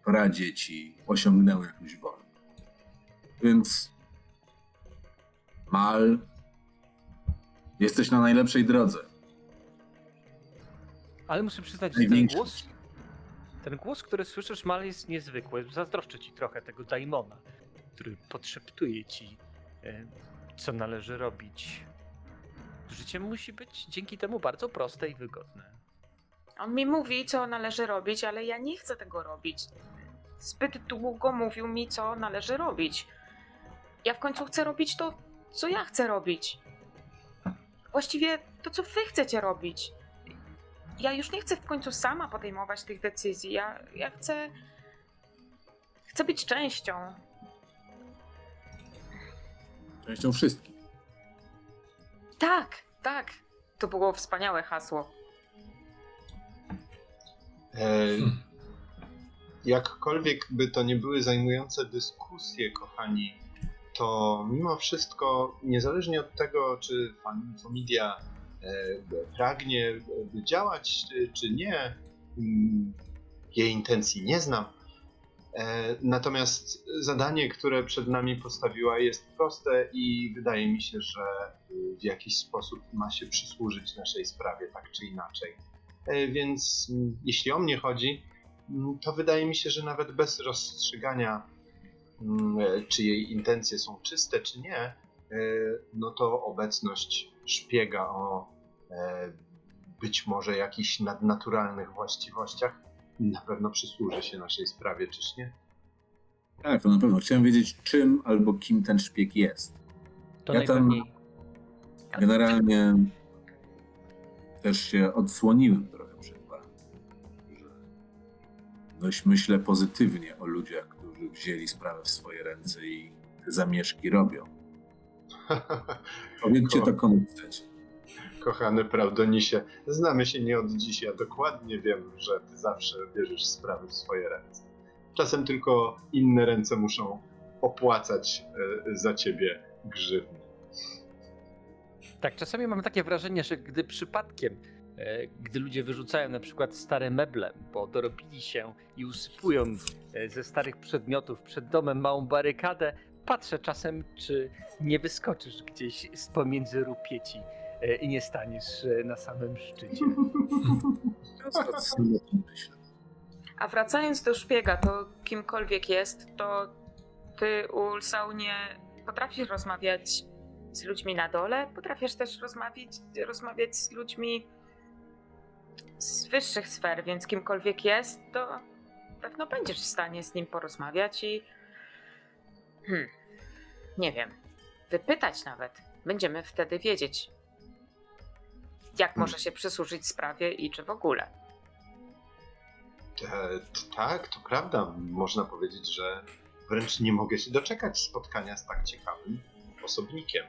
pradzieci osiągnęły jakąś wolność. Więc Mal, jesteś na najlepszej drodze. Ale muszę przyznać, że ten głos, ten głos, który słyszysz, Mal, jest niezwykły. Zazdroszczę ci trochę tego daimona, który podszeptuje ci, e, co należy robić. Życie musi być dzięki temu bardzo proste i wygodne. On mi mówi, co należy robić, ale ja nie chcę tego robić. Zbyt długo mówił mi, co należy robić. Ja w końcu chcę robić to, co ja chcę robić. Właściwie to, co wy chcecie robić. Ja już nie chcę w końcu sama podejmować tych decyzji. Ja, ja chcę. Chcę być częścią. Częścią wszystkich. Tak, tak. To było wspaniałe hasło. E, jakkolwiek by to nie były zajmujące dyskusje, kochani, to mimo wszystko, niezależnie od tego, czy fan Fomidia e, pragnie działać, czy, czy nie, mm, jej intencji nie znam. E, natomiast zadanie, które przed nami postawiła, jest proste i wydaje mi się, że y, w jakiś sposób ma się przysłużyć naszej sprawie, tak czy inaczej. E, Więc mm, jeśli o mnie chodzi, mm, to wydaje mi się, że nawet bez rozstrzygania, mm, e, czy jej intencje są czyste, czy nie, no to obecność szpiega o być może jakichś nadnaturalnych właściwościach na pewno przysłuży się naszej sprawie, czyż nie? Tak, to na pewno. Chciałem wiedzieć, czym albo kim ten szpieg jest. To Ja tam-. Generalnie też się odsłoniłem trochę przed wami. Że dość myślę pozytywnie o ludziach, którzy wzięli sprawę w swoje ręce i te zamieszki robią. Powiedzcie to komu chcecie. Kochany Prawdonisie, znamy się nie od dziś, ja dokładnie wiem, że ty zawsze bierzesz sprawy w swoje ręce. Czasem tylko inne ręce muszą opłacać e, za ciebie grzywny. Tak, czasami mam takie wrażenie, że gdy przypadkiem, e, gdy ludzie wyrzucają na przykład stare meble, bo dorobili się i usypują e, ze starych przedmiotów przed domem małą barykadę, patrzę czasem, czy nie wyskoczysz gdzieś z pomiędzy rupieci i nie staniesz e, na samym szczycie. A wracając do szpiega, to kimkolwiek jest, to ty, Ulsał, nie potrafisz rozmawiać z ludźmi na dole, potrafisz też rozmawiać, rozmawiać z ludźmi z wyższych sfer, więc kimkolwiek jest, to pewno będziesz w stanie z nim porozmawiać i hmm, nie wiem, wypytać nawet. Będziemy wtedy wiedzieć, jak może się przysłużyć sprawie i czy w ogóle. E, tak, to prawda. Można powiedzieć, że wręcz nie mogę się doczekać spotkania z tak ciekawym osobnikiem.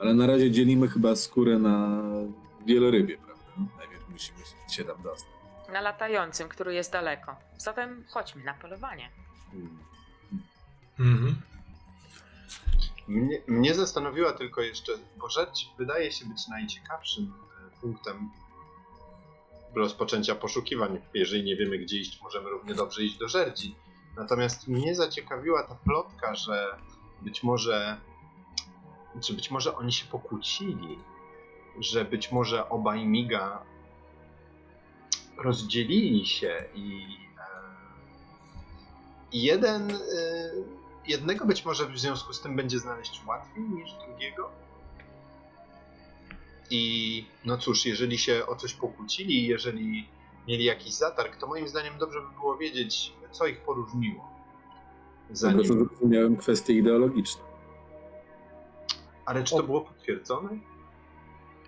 Ale na razie dzielimy chyba skórę na wielorybie, prawda? Najpierw musimy się tam dostać. na latającym, który jest daleko. Zatem chodźmy na polowanie. Hmm. Mhm. Mnie, mnie zastanowiła tylko jeszcze, bo rzecz wydaje się być najciekawszym e, punktem rozpoczęcia poszukiwań. Jeżeli nie wiemy, gdzie iść, możemy równie dobrze iść do Żerdzi. Natomiast mnie zaciekawiła ta plotka, że być może, czy być może oni się pokłócili, że być może obaj Miga rozdzielili się i e, i jeden, e, jednego być może w związku z tym będzie znaleźć łatwiej niż drugiego. I no cóż, jeżeli się o coś pokłócili, jeżeli mieli jakiś zatarg, to moim zdaniem dobrze by było wiedzieć, co ich poróżniło. Co Zanim... zrozumiałem, kwestie ideologiczne. Ale czy to było potwierdzone?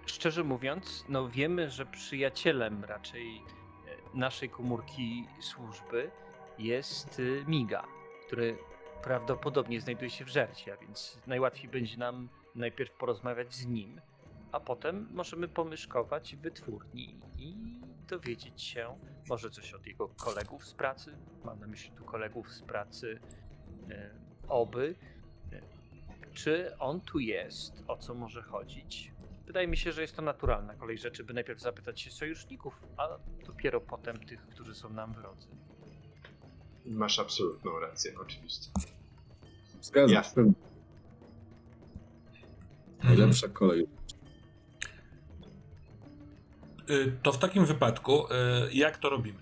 Szczerze mówiąc, no wiemy, że przyjacielem raczej e, naszej komórki służby jest y, Miga, który prawdopodobnie znajduje się w żercie, a więc najłatwiej będzie nam najpierw porozmawiać z nim, a potem możemy pomyszkować w wytwórni i dowiedzieć się może coś od jego kolegów z pracy. Mam na myśli tu kolegów z pracy e, oby. Czy on tu jest? O co może chodzić? Wydaje mi się, że jest to naturalna kolej rzeczy, by najpierw zapytać się sojuszników, a dopiero potem tych, którzy są nam wrodzy. Masz absolutną rację, oczywiście. Zgadzam Jasne. się. Najlepsza kolej. Y, To w takim wypadku, y, jak to robimy?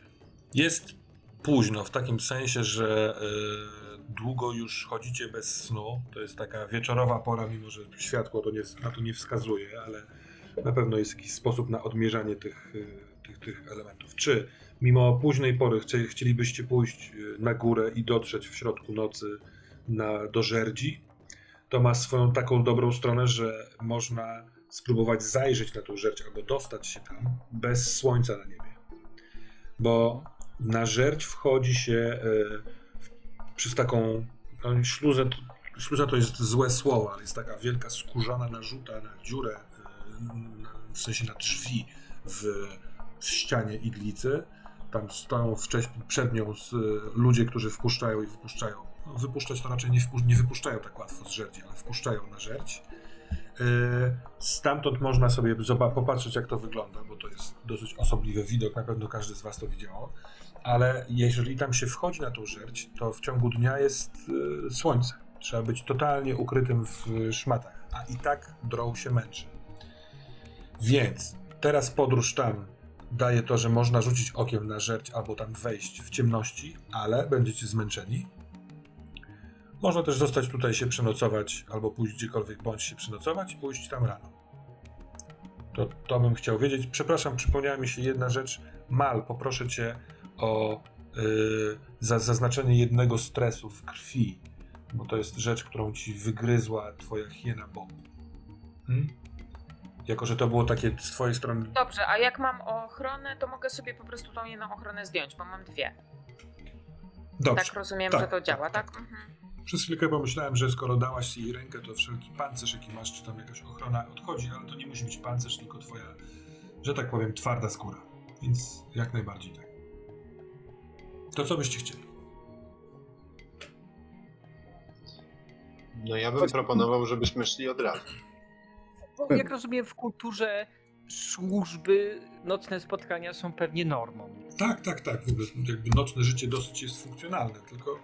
Jest późno, w takim sensie, że y, długo już chodzicie bez snu. To jest taka wieczorowa pora, mimo że światło to nie, na to nie wskazuje, ale na pewno jest jakiś sposób na odmierzanie tych, tych, tych elementów. Czy mimo późnej pory chcie, chcielibyście pójść y, na górę i dotrzeć w środku nocy na, do Żerdzi? To ma swoją taką dobrą stronę, że można spróbować zajrzeć na tą żerć albo dostać się tam bez słońca na niebie. Bo na żerć wchodzi się e, w- przez taką no, śluzę. Śluza to jest złe słowo, ale jest taka wielka skórzana narzuta na dziurę, e, w sensie na drzwi w, w ścianie iglicy. Tam stoją wcześniej przed nią z, e, ludzie, którzy wpuszczają i wypuszczają. No, wypuszczać to raczej nie, nie wypuszczają tak łatwo z żerdzi, ale wpuszczają na żerć. Yy, Stamtąd można sobie popatrzeć, jak to wygląda, bo to jest dosyć osobliwy widok, na pewno każdy z Was to widziało. Ale jeżeli tam się wchodzi na tą żerć, to w ciągu dnia jest yy, słońce. Trzeba być totalnie ukrytym w szmatach, a i tak droł się męczy. Więc teraz podróż tam daje to, że można rzucić okiem na żerć albo tam wejść w ciemności, ale będziecie zmęczeni. Można też zostać tutaj się przenocować, albo pójść gdziekolwiek bądź się przenocować i pójść tam rano. To, to bym chciał wiedzieć. Przepraszam, przypomniała mi się jedna rzecz. Mal, poproszę cię o yy, za, zaznaczenie jednego stresu w krwi, bo to jest rzecz, którą ci wygryzła twoja hiena Bob. Hmm? Jako, że to było takie z twojej strony. Dobrze, a jak mam ochronę, to mogę sobie po prostu tą jedną ochronę zdjąć, bo mam dwie. Dobrze. Tak rozumiem, Tak, że to tak, działa, tak. tak? Mhm. Przez chwilkę pomyślałem, że skoro dałaś jej rękę, to wszelki pancerz, jaki masz, czy tam jakaś ochrona odchodzi, ale to nie musi być pancerz, tylko twoja, że tak powiem, twarda skóra. Więc jak najbardziej tak. To co byście chcieli? No ja bym proponował, żebyśmy szli od razu. Bo jak rozumiem, w kulturze służby nocne spotkania są pewnie normą. Tak, tak, tak. W ogóle jakby nocne życie dosyć jest funkcjonalne, tylko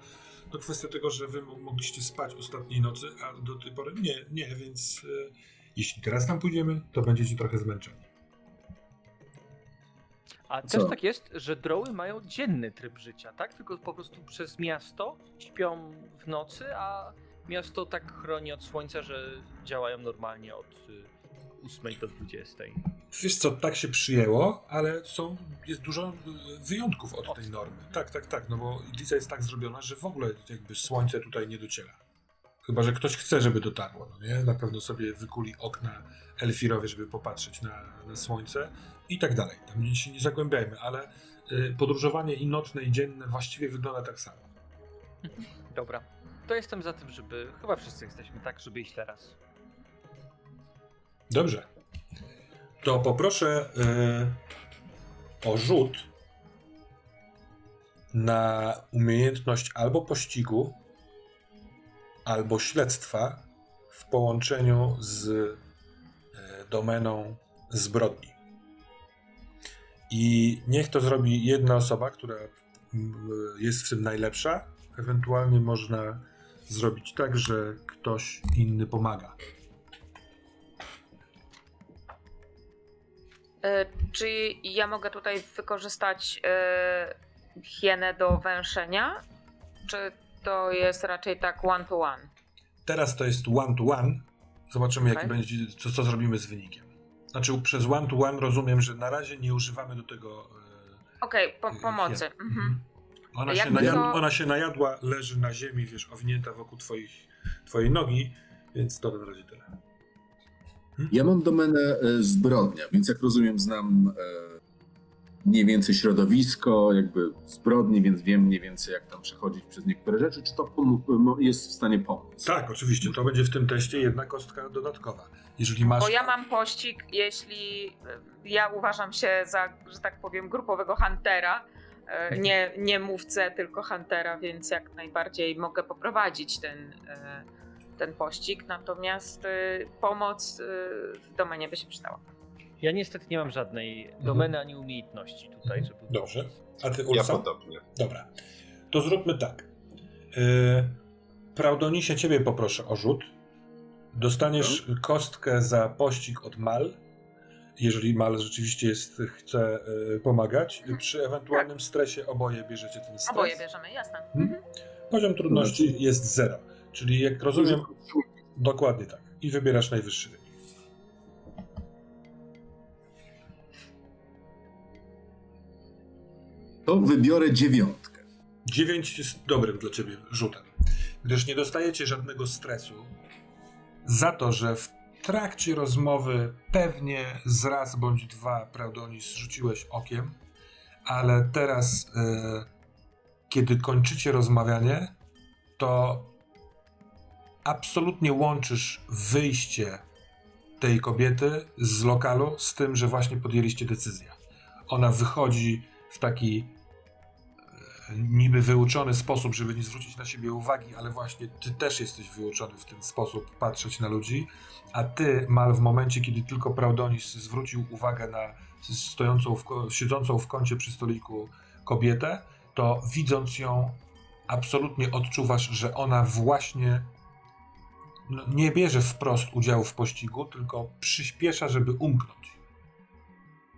to kwestia tego, że wy mo- mogliście spać ostatniej nocy, a do tej pory nie, nie, więc e, jeśli teraz tam pójdziemy, to będziecie trochę zmęczeni. A Co? też tak jest, że droły mają dzienny tryb życia, tak? Tylko po prostu przez miasto śpią w nocy, a miasto tak chroni od słońca, że działają normalnie od y, 8 do 20. Wiesz co, tak się przyjęło, ale są, jest dużo y, wyjątków od tej normy. Tak, tak, tak, no bo Iglica jest tak zrobiona, że w ogóle jakby słońce tutaj nie dociera. Chyba, że ktoś chce, żeby dotarło, no nie? Na pewno sobie wykuli okna Elfirowie, żeby popatrzeć na, na słońce i tak dalej. Tam się nie zagłębiajmy, ale y, podróżowanie i nocne i dzienne właściwie wygląda tak samo. Dobra. To jestem za tym, żeby. Chyba wszyscy jesteśmy tak, żeby iść teraz. Dobrze. To poproszę y, o rzut na umiejętność albo pościgu, albo śledztwa w połączeniu z y, domeną zbrodni. I niech to zrobi jedna osoba, która jest w tym najlepsza. Ewentualnie można zrobić tak, że ktoś inny pomaga. E, Czy ja mogę tutaj wykorzystać e, hienę do węszenia? Czy to jest raczej tak one to one? Teraz to jest one to one. Zobaczymy, jaki Okej. będzie, co, co zrobimy z wynikiem. Znaczy przez one to one rozumiem, że na razie nie używamy do tego. Okej, po, e, pomocy. hien. Mhm. Ona, się najad, to- ona się najadła, leży na ziemi, wiesz, owinięta wokół twoich, twojej nogi, więc to na razie tyle. Ja mam domenę e, zbrodnia, więc jak rozumiem, znam e, mniej więcej środowisko, jakby zbrodni, więc wiem mniej więcej, jak tam przechodzić przez niektóre rzeczy. Czy to pom- mo- jest w stanie pomóc? Tak, oczywiście, to będzie w tym teście jedna kostka dodatkowa. Jeżeli masz. Bo ja mam pościg, jeśli e, ja uważam się za, że tak powiem, grupowego huntera, e, nie, nie mówcę, tylko huntera, więc jak najbardziej mogę poprowadzić ten, e, ten pościg. Natomiast e, pomoc e, w domenie by się przydała. Ja niestety nie mam żadnej domeny ani umiejętności tutaj, żeby... Dobrze. A ty, Ja Ursa? podobnie. Dobra. To zróbmy tak. Yy, Praudonisie, ciebie poproszę o rzut. Dostaniesz kostkę za pościg od Mal. Jeżeli Mal rzeczywiście jest, chce yy, pomagać. Przy ewentualnym stresie oboje bierzecie ten stres. Oboje bierzemy, jasne. Hmm? Poziom trudności jest zero. Czyli jak rozumiem, dokładnie tak. I wybierasz najwyższy wynik. To wybiorę dziewiątkę. 9 jest dobrym dla ciebie rzutem, gdyż nie dostajecie żadnego stresu za to, że w trakcie rozmowy pewnie z raz bądź dwa Praudonis rzuciłeś okiem, ale teraz, e, kiedy kończycie rozmawianie, to absolutnie łączysz wyjście tej kobiety z lokalu z tym, że właśnie podjęliście decyzję. Ona wychodzi w taki niby wyuczony sposób, żeby nie zwrócić na siebie uwagi, ale właśnie ty też jesteś wyuczony w ten sposób patrzeć na ludzi, a ty, Mal, w momencie, kiedy tylko Praudonis zwrócił uwagę na stojącą, w, siedzącą w kącie przy stoliku kobietę, to widząc ją, absolutnie odczuwasz, że ona właśnie no, nie bierze wprost udziału w pościgu, tylko przyspiesza, żeby umknąć.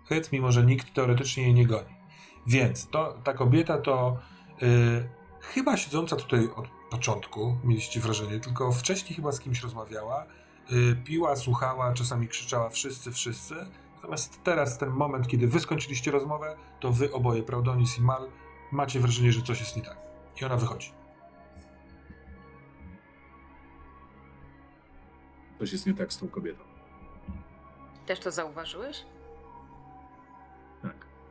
Chyt, mimo że nikt teoretycznie jej nie goni. Więc to, ta kobieta to y, chyba siedząca tutaj od początku, mieliście wrażenie, tylko wcześniej chyba z kimś rozmawiała, y, piła, słuchała, czasami krzyczała wszyscy, wszyscy. Natomiast teraz, ten moment, kiedy wy skończyliście rozmowę, to wy oboje, Praudonis i Mal, macie wrażenie, że coś jest nie tak. I ona wychodzi. Coś jest nie tak z tą kobietą. Też to zauważyłeś?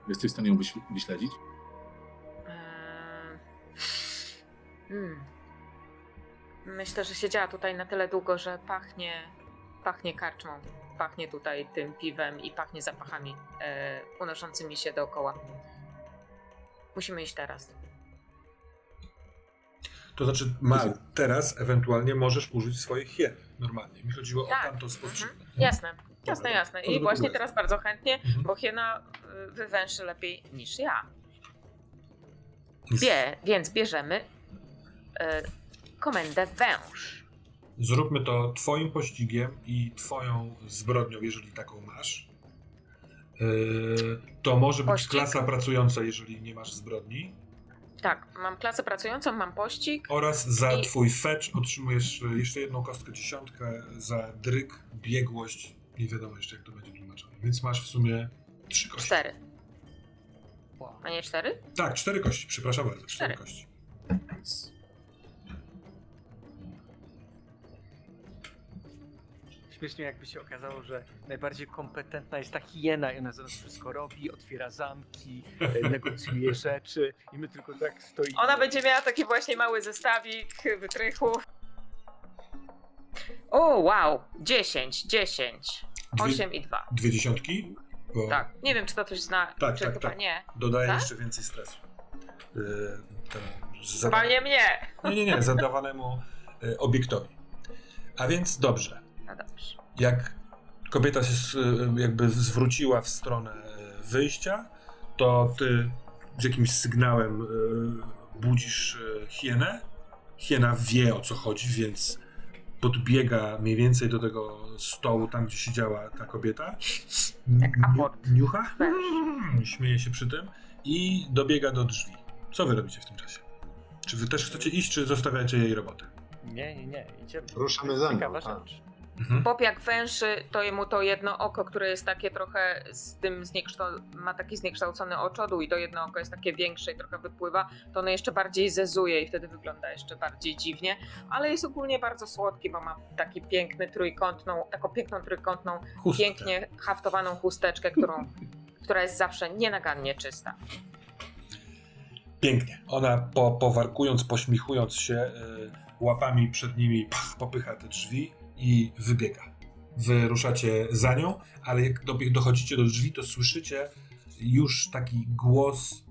Jesteś w stanie ją wyśl- wyśledzić? Eee, Hmm. Myślę, że siedziała tutaj na tyle długo, że pachnie, pachnie karczmą. Pachnie tutaj tym piwem i pachnie zapachami e, unoszącymi się dookoła. Musimy iść teraz. To znaczy, Mal, teraz ewentualnie możesz użyć swoich hien normalnie. Mi chodziło Tak. o tamtą spostrzeganie. Jasne, jasne, jasne. to I właśnie teraz bardzo chętnie, Mhm. bo hiena wywęszy lepiej niż ja. Wie, więc bierzemy y, komendę węż. Zróbmy to twoim pościgiem i twoją zbrodnią, jeżeli taką masz. Yy, to może być Pościg? klasa pracująca, jeżeli nie masz zbrodni. Tak, mam klasę pracującą, mam pościg. Oraz za I- twój fetch otrzymujesz e, jeszcze jedną kostkę dziesiątkę, za dryk, biegłość. Nie wiadomo jeszcze, jak to będzie tłumaczone. Więc masz w sumie trzy kości. Cztery. A nie cztery? Tak, cztery kości, przepraszam bardzo, cztery Cztery. kości. Nice. Śmiesznie jakby się okazało, że najbardziej kompetentna jest ta hiena i ona za nas wszystko robi, otwiera zamki, e, negocjuje rzeczy i my tylko tak stoimy. Ona będzie miała taki właśnie mały zestawik wytrychów. O, wow! 10, 10. Dwie- 8 i 2. Dwie dziesiątki? Bo Tak. Nie wiem, czy to coś zna. Tak, czy tak, tak. nie. Dodaje Tak? jeszcze więcej stresu. Yy, ten, Chyba nie mnie. Nie, nie, nie, zadawanemu e, obiektowi. A więc dobrze. No dobrze. Jak kobieta się e, jakby zwróciła w stronę e, wyjścia, to ty z jakimś sygnałem budzisz hienę. Hiena wie o co chodzi, więc podbiega mniej więcej do tego stołu, tam gdzie siedziała ta kobieta. Niucha? Mm, Śmieje się przy tym i dobiega do drzwi. Co wy robicie w tym czasie? Czy wy też chcecie iść, czy zostawiacie jej robotę? Nie, nie, nie, idziemy. Ruszamy za nią, Ciekawa tak. rzecz. Mhm. Bob jak węszy, to jemu to jedno oko, które jest takie trochę z tym zniekształ- ma taki zniekształcony oczodół i to jedno oko jest takie większe i trochę wypływa, to ono jeszcze bardziej zezuje i wtedy wygląda jeszcze bardziej dziwnie, ale jest ogólnie bardzo słodki, bo ma taki piękny trójkątną, taką piękną trójkątną, Chustkę. pięknie haftowaną chusteczkę, którą, która jest zawsze nienagannie czysta. Pięknie. Ona po, powarkując, pośmichując się y, łapami przed nimi, popycha te drzwi i wybiega. Wy ruszacie za nią, ale jak do- dochodzicie do drzwi, to słyszycie już taki głos,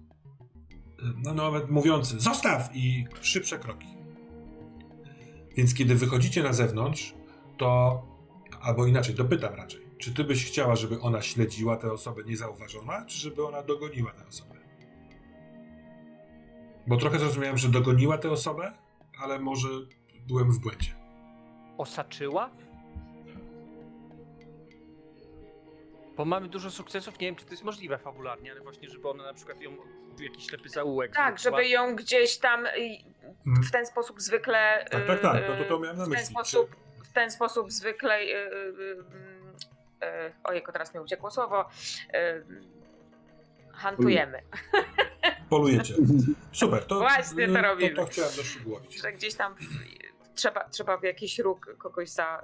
no nawet mówiący zostaw i szybsze kroki. Więc kiedy wychodzicie na zewnątrz, to, albo inaczej, dopytam raczej, czy ty byś chciała, żeby ona śledziła tę osobę niezauważona, czy żeby ona dogoniła tę osobę? Bo trochę zrozumiałem, że dogoniła tę osobę, ale może byłem w błędzie. Osaczyła? Bo mamy dużo sukcesów, nie wiem czy to jest możliwe fabularnie, ale właśnie żeby ona na przykład ją jakiś ślepy zaułek Tak, żeby ją gdzieś tam w ten sposób zwykle. Tak, tak, tak, no to to miałem na w ten myśli. sposób, w ten sposób zwykle. y, y, y, Ojejku, teraz mi uciekło słowo. Hantujemy. Polujecie. Super, to, Właśnie to robimy. To, to chciałem doszczegółowić. Że gdzieś tam trzeba, trzeba w jakiś róg kogoś za,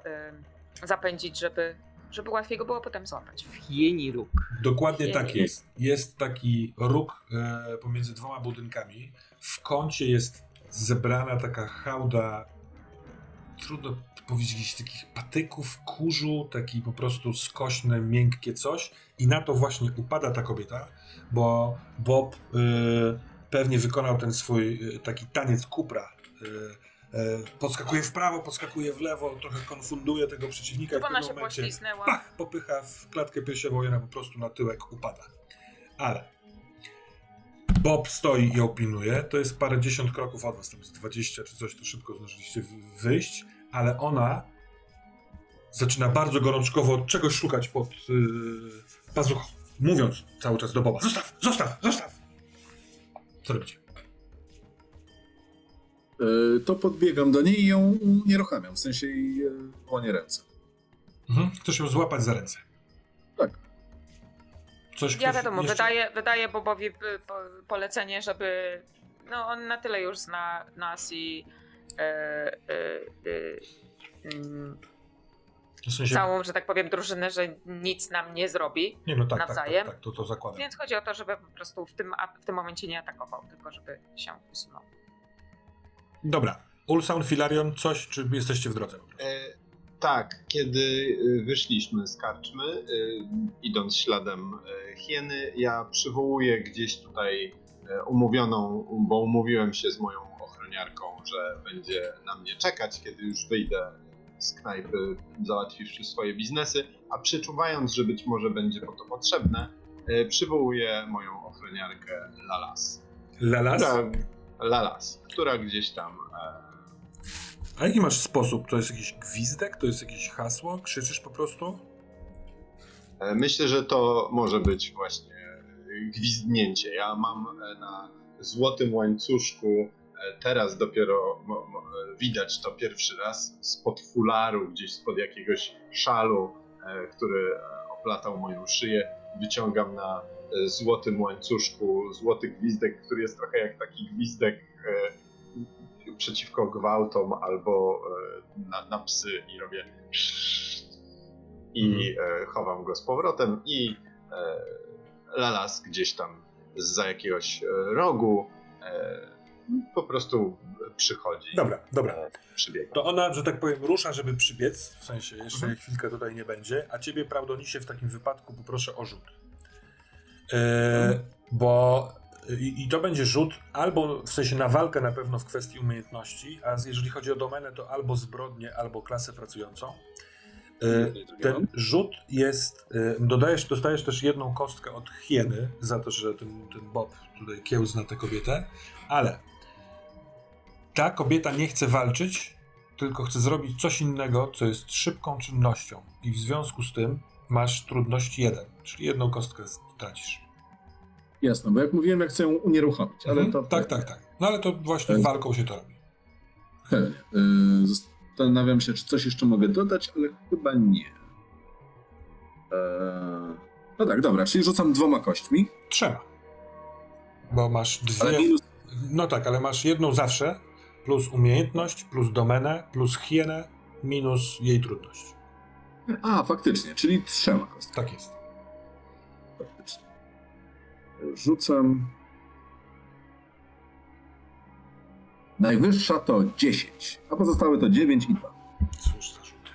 y, zapędzić, żeby, żeby łatwiej go było potem złapać. Hieni róg. Dokładnie Nie, tak nie. jest. Jest taki róg e, pomiędzy dwoma budynkami. W kącie jest zebrana taka hałda, trudno powiedzieć, jakichś takich patyków, kurzu, taki po prostu skośne, miękkie coś. I na to właśnie upada ta kobieta, bo Bob e, pewnie wykonał ten swój e, taki taniec kupra. E, podskakuje w prawo, podskakuje w lewo, trochę konfunduje tego przeciwnika. i w pewnym się momencie pach, popycha w klatkę piersiową i ona po prostu na tyłek upada. Ale Bob stoi i ją pilnuje. To jest parę dziesiąt kroków od was, tam z 20 czy coś, to szybko zdążyliście wyjść, ale ona zaczyna bardzo gorączkowo czegoś szukać pod yy, pazuchą, mówiąc cały czas do Boba: Zostaw, zostaw, zostaw! Co robicie? E, To podbiegam do niej i ją unieruchamiam, w sensie jej e, łonię ręce. Mhm. Chcesz ją złapać za ręce. Tak. Coś Ja wiadomo, jeszcze- wydaję, wydaję Bobowi po, polecenie, żeby. No, on na tyle już zna nas i. E, e, e, W sensie, całą, że tak powiem, drużynę, że nic nam nie zrobi. nie, no tak, tak, tak, nawzajem. tak, to, to zakładam. Więc chodzi o to, żeby po prostu w tym, w tym momencie nie atakował, tylko żeby się usunął. Dobra. Ulsan, Filarion, coś, czy jesteście w drodze? E, tak, kiedy y, wyszliśmy z karczmy, y, idąc śladem e, hieny, ja przywołuję gdzieś tutaj e, umówioną, bo umówiłem się z moją ochroniarką, że będzie na mnie czekać, kiedy już wyjdę z knajpy, załatwiwszy swoje biznesy, a przeczuwając, że być może będzie po to potrzebne, e, przywołuję moją ochroniarkę Lalas. Lalas? Która, Lalas, która gdzieś tam e, A jaki masz sposób? To jest jakiś gwizdek? To jest jakieś hasło? Krzyczysz po prostu? E, Myślę, że to może być właśnie gwizdnięcie. Ja mam e, na złotym łańcuszku, teraz dopiero widać to pierwszy raz, spod fularu, gdzieś spod jakiegoś szalu, który oplatał moją szyję, wyciągam na e, złotym łańcuszku złoty gwizdek, który jest trochę jak taki gwizdek e, przeciwko gwałtom albo e, na, na psy i robię i e, chowam go z powrotem i Lalas gdzieś tam za jakiegoś rogu po prostu przychodzi. Dobra, dobra. Przybiega. To ona, że tak powiem, rusza, żeby przybiec, w sensie jeszcze Mhm. chwilkę tutaj nie będzie, a ciebie, Prawdonisie, w takim wypadku poproszę o rzut. E, bo i, i to będzie rzut albo, w sensie na walkę na pewno w kwestii umiejętności, a jeżeli chodzi o domenę, to albo zbrodnię, albo klasę pracującą. E, ten rzut jest, e, dodajesz, dostajesz też jedną kostkę od hieny za to, że ten, ten Bob tutaj kiełzna tę kobietę, ale ta kobieta nie chce walczyć, tylko chce zrobić coś innego, co jest szybką czynnością i w związku z tym masz trudność jeden, czyli jedną kostkę tracisz. Jasne, bo jak mówiłem, jak chcę ją unieruchomić, ale Mhm. to... Tak, tak, tak. No ale to właśnie Tak. walką się to robi. Pewnie. Y, zos- Zastanawiam się, czy coś jeszcze mogę dodać, ale chyba nie. Eee, no tak, dobra, czyli rzucam dwoma kośćmi, Trzema. Bo masz dwie. minus No tak, ale masz jedną zawsze, plus umiejętność, plus domenę, plus hienę, minus jej trudność. A, faktycznie, czyli trzema kostkami. Tak jest. Faktycznie. Rzucam. Najwyższa to 10, a pozostałe to 9 i 2. Cóż za rzut.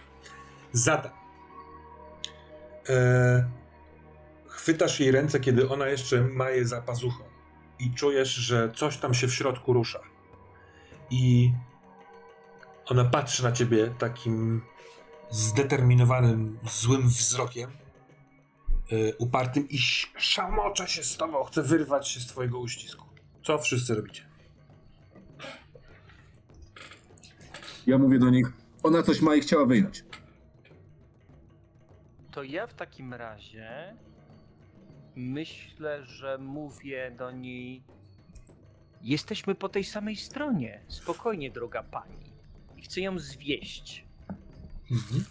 Zatem. E, chwytasz jej ręce, kiedy ona jeszcze ma je za pazuchą. I czujesz, że coś tam się w środku rusza. I ona patrzy na ciebie takim zdeterminowanym, złym wzrokiem. e, upartym i szamocze się z tobą, chce wyrwać się z twojego uścisku. Co wszyscy robicie? Ja mówię do nich, ona coś ma i chciała wyjąć. To ja w takim razie myślę, że mówię do niej. Jesteśmy po tej samej stronie. Spokojnie, droga pani. I chcę ją zwieść. Mhm.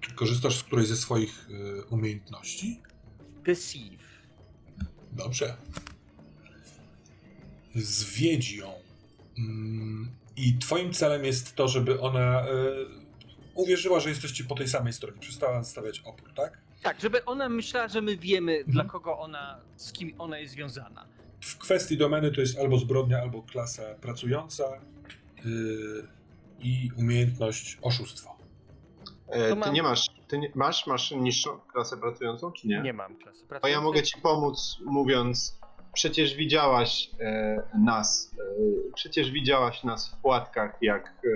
Czy korzystasz z którejś ze swoich y, umiejętności? Deceive. Dobrze. Zwiedź ją. Mm, I twoim celem jest to, żeby ona y, uwierzyła, że jesteście po tej samej stronie. Przestała stawiać opór, tak? Tak, żeby ona myślała, że my wiemy, Mhm. dla kogo ona, z kim ona jest związana. W kwestii domeny to jest albo zbrodnia, albo klasa pracująca y, i umiejętność oszustwo. E, ty mam- nie masz, ty nie, masz, masz niższą klasę pracującą, czy nie? Nie mam klasy To ja pracującej. mogę ci pomóc mówiąc, przecież widziałaś e, nas, e, przecież widziałaś nas w płatkach, jak e,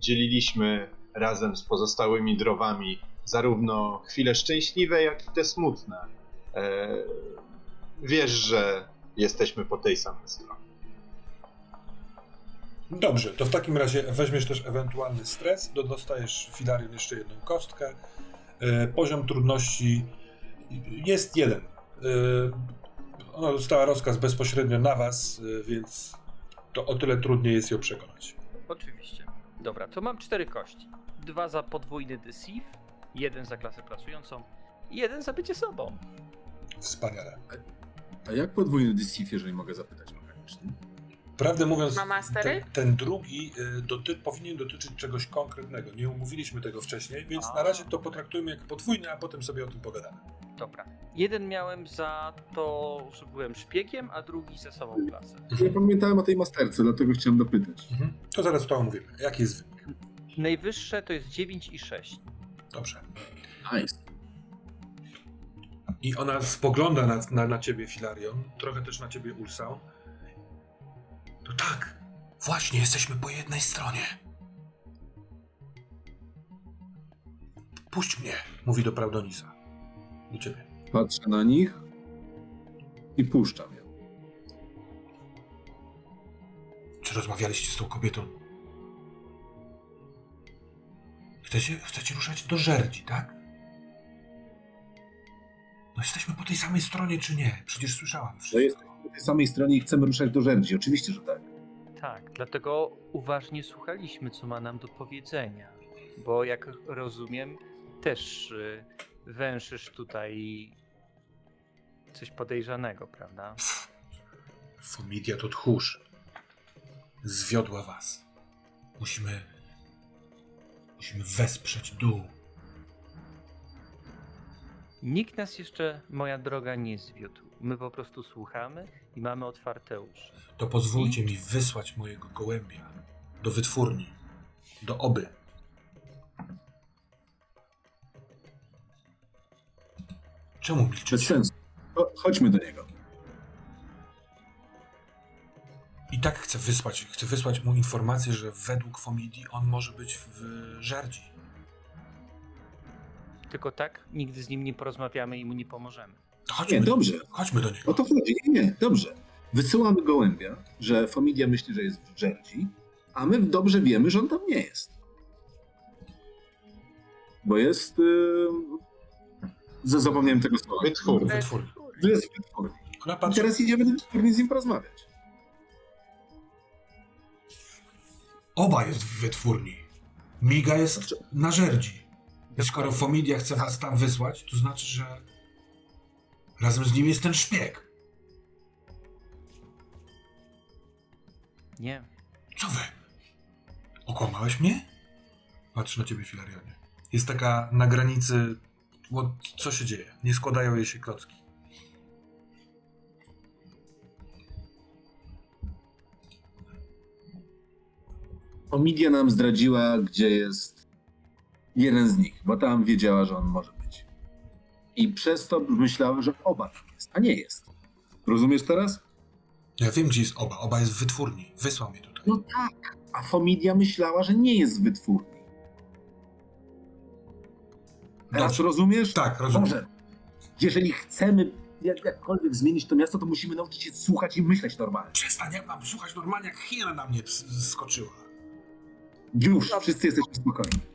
dzieliliśmy razem z pozostałymi drowami zarówno chwile szczęśliwe, jak i te smutne. E, wiesz, że jesteśmy po tej samej stronie. Dobrze, to w takim razie weźmiesz też ewentualny stres, do- dostajesz Filarion jeszcze jedną kostkę. E, Poziom trudności jest jeden. E, Ona dostała rozkaz bezpośrednio na was, e, więc to o tyle trudniej jest ją przekonać. Oczywiście. Dobra, to mam cztery kości. Dwa za podwójny deceive, jeden za klasę pracującą i jeden za bycie sobą. Wspaniale. A jak podwójny deceive, jeżeli mogę zapytać mechanicznie? Prawdę mówiąc, ten, ten drugi y, doty, powinien dotyczyć czegoś konkretnego. Nie umówiliśmy tego wcześniej, więc A. na razie to potraktujmy jako podwójny, a potem sobie o tym pogadamy. Dobra. Jeden miałem za to, że byłem szpiegiem, a drugi za samą klasę. Ja pamiętałem o tej masterce, dlatego chciałem dopytać. Mhm. To zaraz to omówimy. Jaki jest wynik? Najwyższe to jest 9 i 6. Dobrze. Nice. I ona spogląda na, na, na ciebie, Filarion, trochę też na ciebie, Ulsał. To tak, właśnie jesteśmy po jednej stronie. Puść mnie, mówi do Prawdonisa. Do ciebie. Patrzę na nich i puszczam ją. Czy rozmawialiście z tą kobietą? Chcecie, chcecie ruszać do żerdzi, tak? No jesteśmy po tej samej stronie, czy nie? Przecież słyszałam wszystko. No jesteśmy po tej samej stronie i chcemy ruszać do żerdzi. Oczywiście, że tak. Tak, dlatego uważnie słuchaliśmy, co ma nam do powiedzenia. Bo jak rozumiem, też y, węszysz tutaj coś podejrzanego, prawda? Fomidia to tchórz. Zwiodła was. Musimy... Musimy wesprzeć dół. Nikt nas jeszcze, moja droga, nie zwiódł. My po prostu słuchamy i mamy otwarte uszy. To pozwólcie mi wysłać mojego gołębia do wytwórni, do oby. Czemu Bez milczycie? sensu. Cho- chodźmy do niego. I tak chcę wysłać, chcę wysłać mu informację, że według Fomidii on może być w żerdzi. Tylko tak nigdy z nim nie porozmawiamy i mu nie pomożemy. Chodźmy, Nie, dobrze. chodźmy do O niego. to chodzi. Nie, nie, dobrze. Wysyłamy gołębia, że Fomidia myśli, że jest w żerdzi, a my dobrze wiemy, że on tam nie jest. Bo jest... Yy... Zapomniałem tego słowa. Wytwór. Wytwórni. Jest w wytwórni. Ona I teraz idziemy do wytwórni z nim porozmawiać. oba jest w wytwórni. Miga jest na żerdzi. I skoro Fomidia chce was tam wysłać, to znaczy, że razem z nim jest ten szpieg. Nie. Co wy? Okłamałeś mnie? Patrz na ciebie, Filarionie. Jest taka na granicy. Co się dzieje? Nie składają jej się klocki. Omidia nam zdradziła, gdzie jest jeden z nich, bo tam wiedziała, że on może być. I przez to myślała, że oba tam jest, a nie jest. Rozumiesz teraz? Ja wiem, gdzie jest oba. Oba jest w wytwórni. Wysłał mnie tutaj. No tak. A Fomidia myślała, że nie jest w wytwórni. Teraz Dobrze. rozumiesz? Tak, rozumiem. Może, jeżeli chcemy jak, jakkolwiek zmienić to miasto, to musimy nauczyć się słuchać i myśleć normalnie. Przestań, jak mam słuchać normalnie, jak hiena na mnie skoczyła. Już, wszyscy jesteśmy spokojni.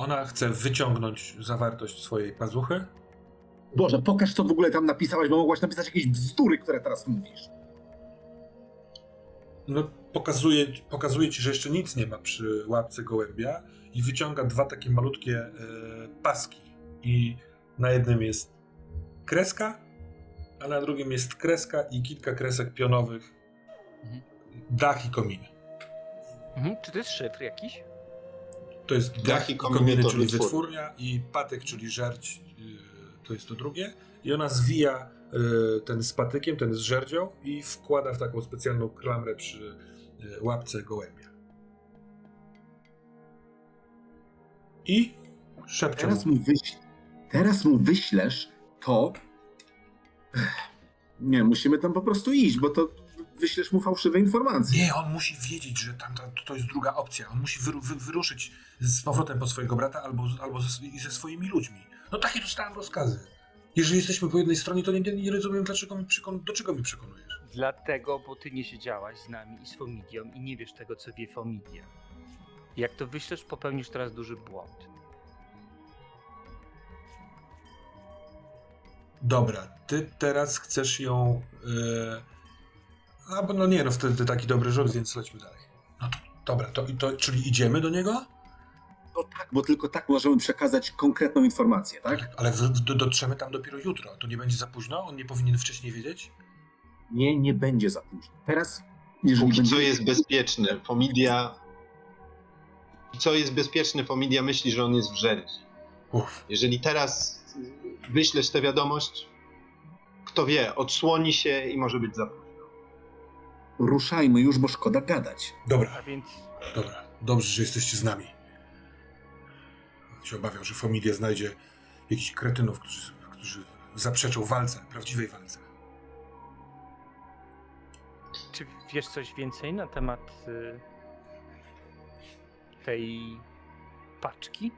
Ona chce wyciągnąć zawartość swojej pazuchy. Boże, pokaż co w ogóle tam napisałaś, bo mogłaś napisać jakieś bzdury, które teraz mówisz. No, pokazuje, pokazuje ci, że jeszcze nic nie ma przy łapce gołębia i wyciąga dwa takie malutkie e, paski. I na jednym jest kreska, a na drugim jest kreska i kilka kresek pionowych. Mhm. Dach i kominy. Mhm. Czy to jest szyfr jakiś? To jest dach, i czyli wytwórnia. wytwórnia i patyk, czyli żerć, yy, to jest to drugie. I ona zwija yy, ten z patykiem, ten z żerdzią i wkłada w taką specjalną klamrę przy yy, łapce gołębia. I szepcze Teraz mu. mu, wyś... Teraz mu wyślesz to... Nie, musimy tam po prostu iść, bo to wyślesz mu fałszywe informacje. Nie, on musi wiedzieć, że tam, tam to jest druga opcja. On musi wyru, wy, wyruszyć z powrotem po swojego brata albo, albo ze, ze swoimi ludźmi. No takie dostałem rozkazy. Jeżeli jesteśmy po jednej stronie, to nie, nie, nie rozumiem, dlaczego mi przekon, do czego mi przekonujesz. Dlatego, bo ty nie siedziałaś z nami i z Fomidią i nie wiesz tego, co wie Fomidia. Jak to wyślesz, popełnisz teraz duży błąd. Dobra, ty teraz chcesz ją. Yy... A, bo no nie, no wtedy taki dobry rzut, więc lećmy dalej. No to dobra, to, to czyli idziemy do niego? No tak, bo tylko tak możemy przekazać konkretną informację, tak? Ale w, w, do- dotrzemy tam dopiero jutro. To nie będzie za późno? On nie powinien wcześniej wiedzieć? Nie, nie będzie za późno. Teraz, jeżeli Póki będzie... co jest bezpieczny. Fomidia. Co jest bezpieczny, Fomidia myśli, że on jest w żerdzi. Uff. Jeżeli teraz wyślesz tę wiadomość, kto wie, odsłoni się i może być za późno. Ruszajmy już, bo szkoda gadać. Dobra, A więc dobra. Dobrze, że jesteście z nami. Się obawiam, że familia znajdzie jakichś kretynów, którzy, którzy zaprzeczą walce, prawdziwej walce. Czy wiesz coś więcej na temat y, tej paczki?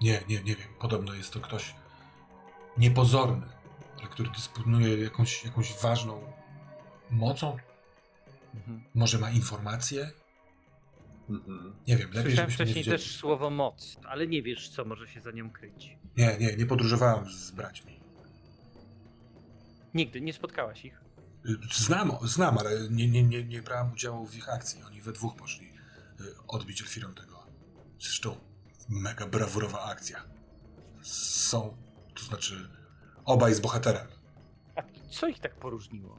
Nie, nie, nie wiem. Podobno jest to ktoś niepozorny, ale który dysponuje jakąś, jakąś ważną mocą. Mhm. Może ma informacje? Mhm. Nie wiem, lepiej Słyszałem wcześniej wiedzieli. też słowo moc, ale nie wiesz, co może się za nią kryć. Nie, nie, nie podróżowałem z braćmi. Nigdy nie spotkałaś ich. Znam, znam, ale nie, nie, nie, nie brałem udziału w ich akcji. Oni we dwóch poszli y, odbić Elfirom tego. Zresztą mega brawurowa akcja. Są, to znaczy obaj z bohaterem. A co ich tak poróżniło?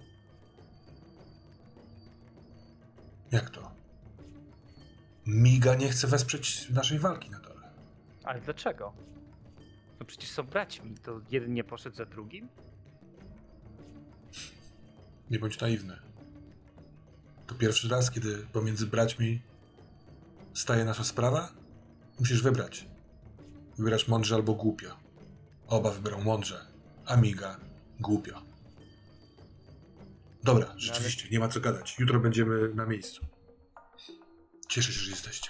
Jak to? Miga nie chce wesprzeć naszej walki na dole. Ale dlaczego? No przecież są braćmi, to jeden nie poszedł za drugim? Nie bądź naiwny. To pierwszy raz, kiedy pomiędzy braćmi staje nasza sprawa? Musisz wybrać. Wybierasz mądrze albo głupio. Oba wybiorą mądrze, a Miga głupio. Dobra, rzeczywiście, nie ma co gadać. Jutro będziemy na miejscu. Cieszę się, że jesteście.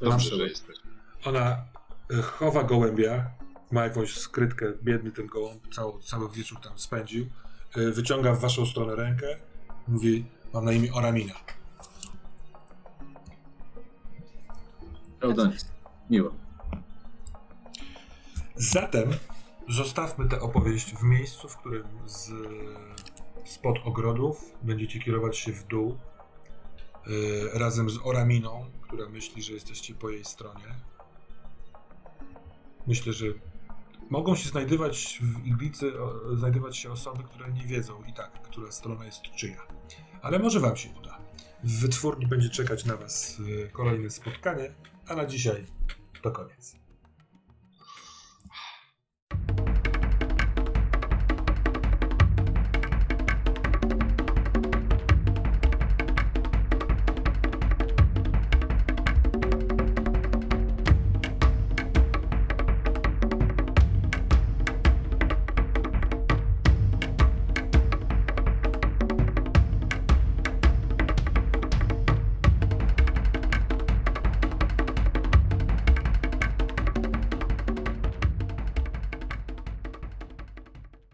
Dobrze, że jesteś. Ona e, chowa gołębia, ma jakąś skrytkę, biedny ten gołąb, cały, cały wieczór tam spędził. E, Wyciąga w waszą stronę rękę, mówi, mam na imię Oramina. Eudonis. Miło. Zatem zostawmy tę opowieść w miejscu, w którym z, spod ogrodów będziecie kierować się w dół y, razem z Oraminą, która myśli, że jesteście po jej stronie. Myślę, że mogą się znajdować w Iglicy, o, znajdować się osoby, które nie wiedzą i tak, która strona jest czyja. Ale może wam się uda. W wytwórni będzie czekać na was y, kolejne spotkanie, a na dzisiaj to koniec.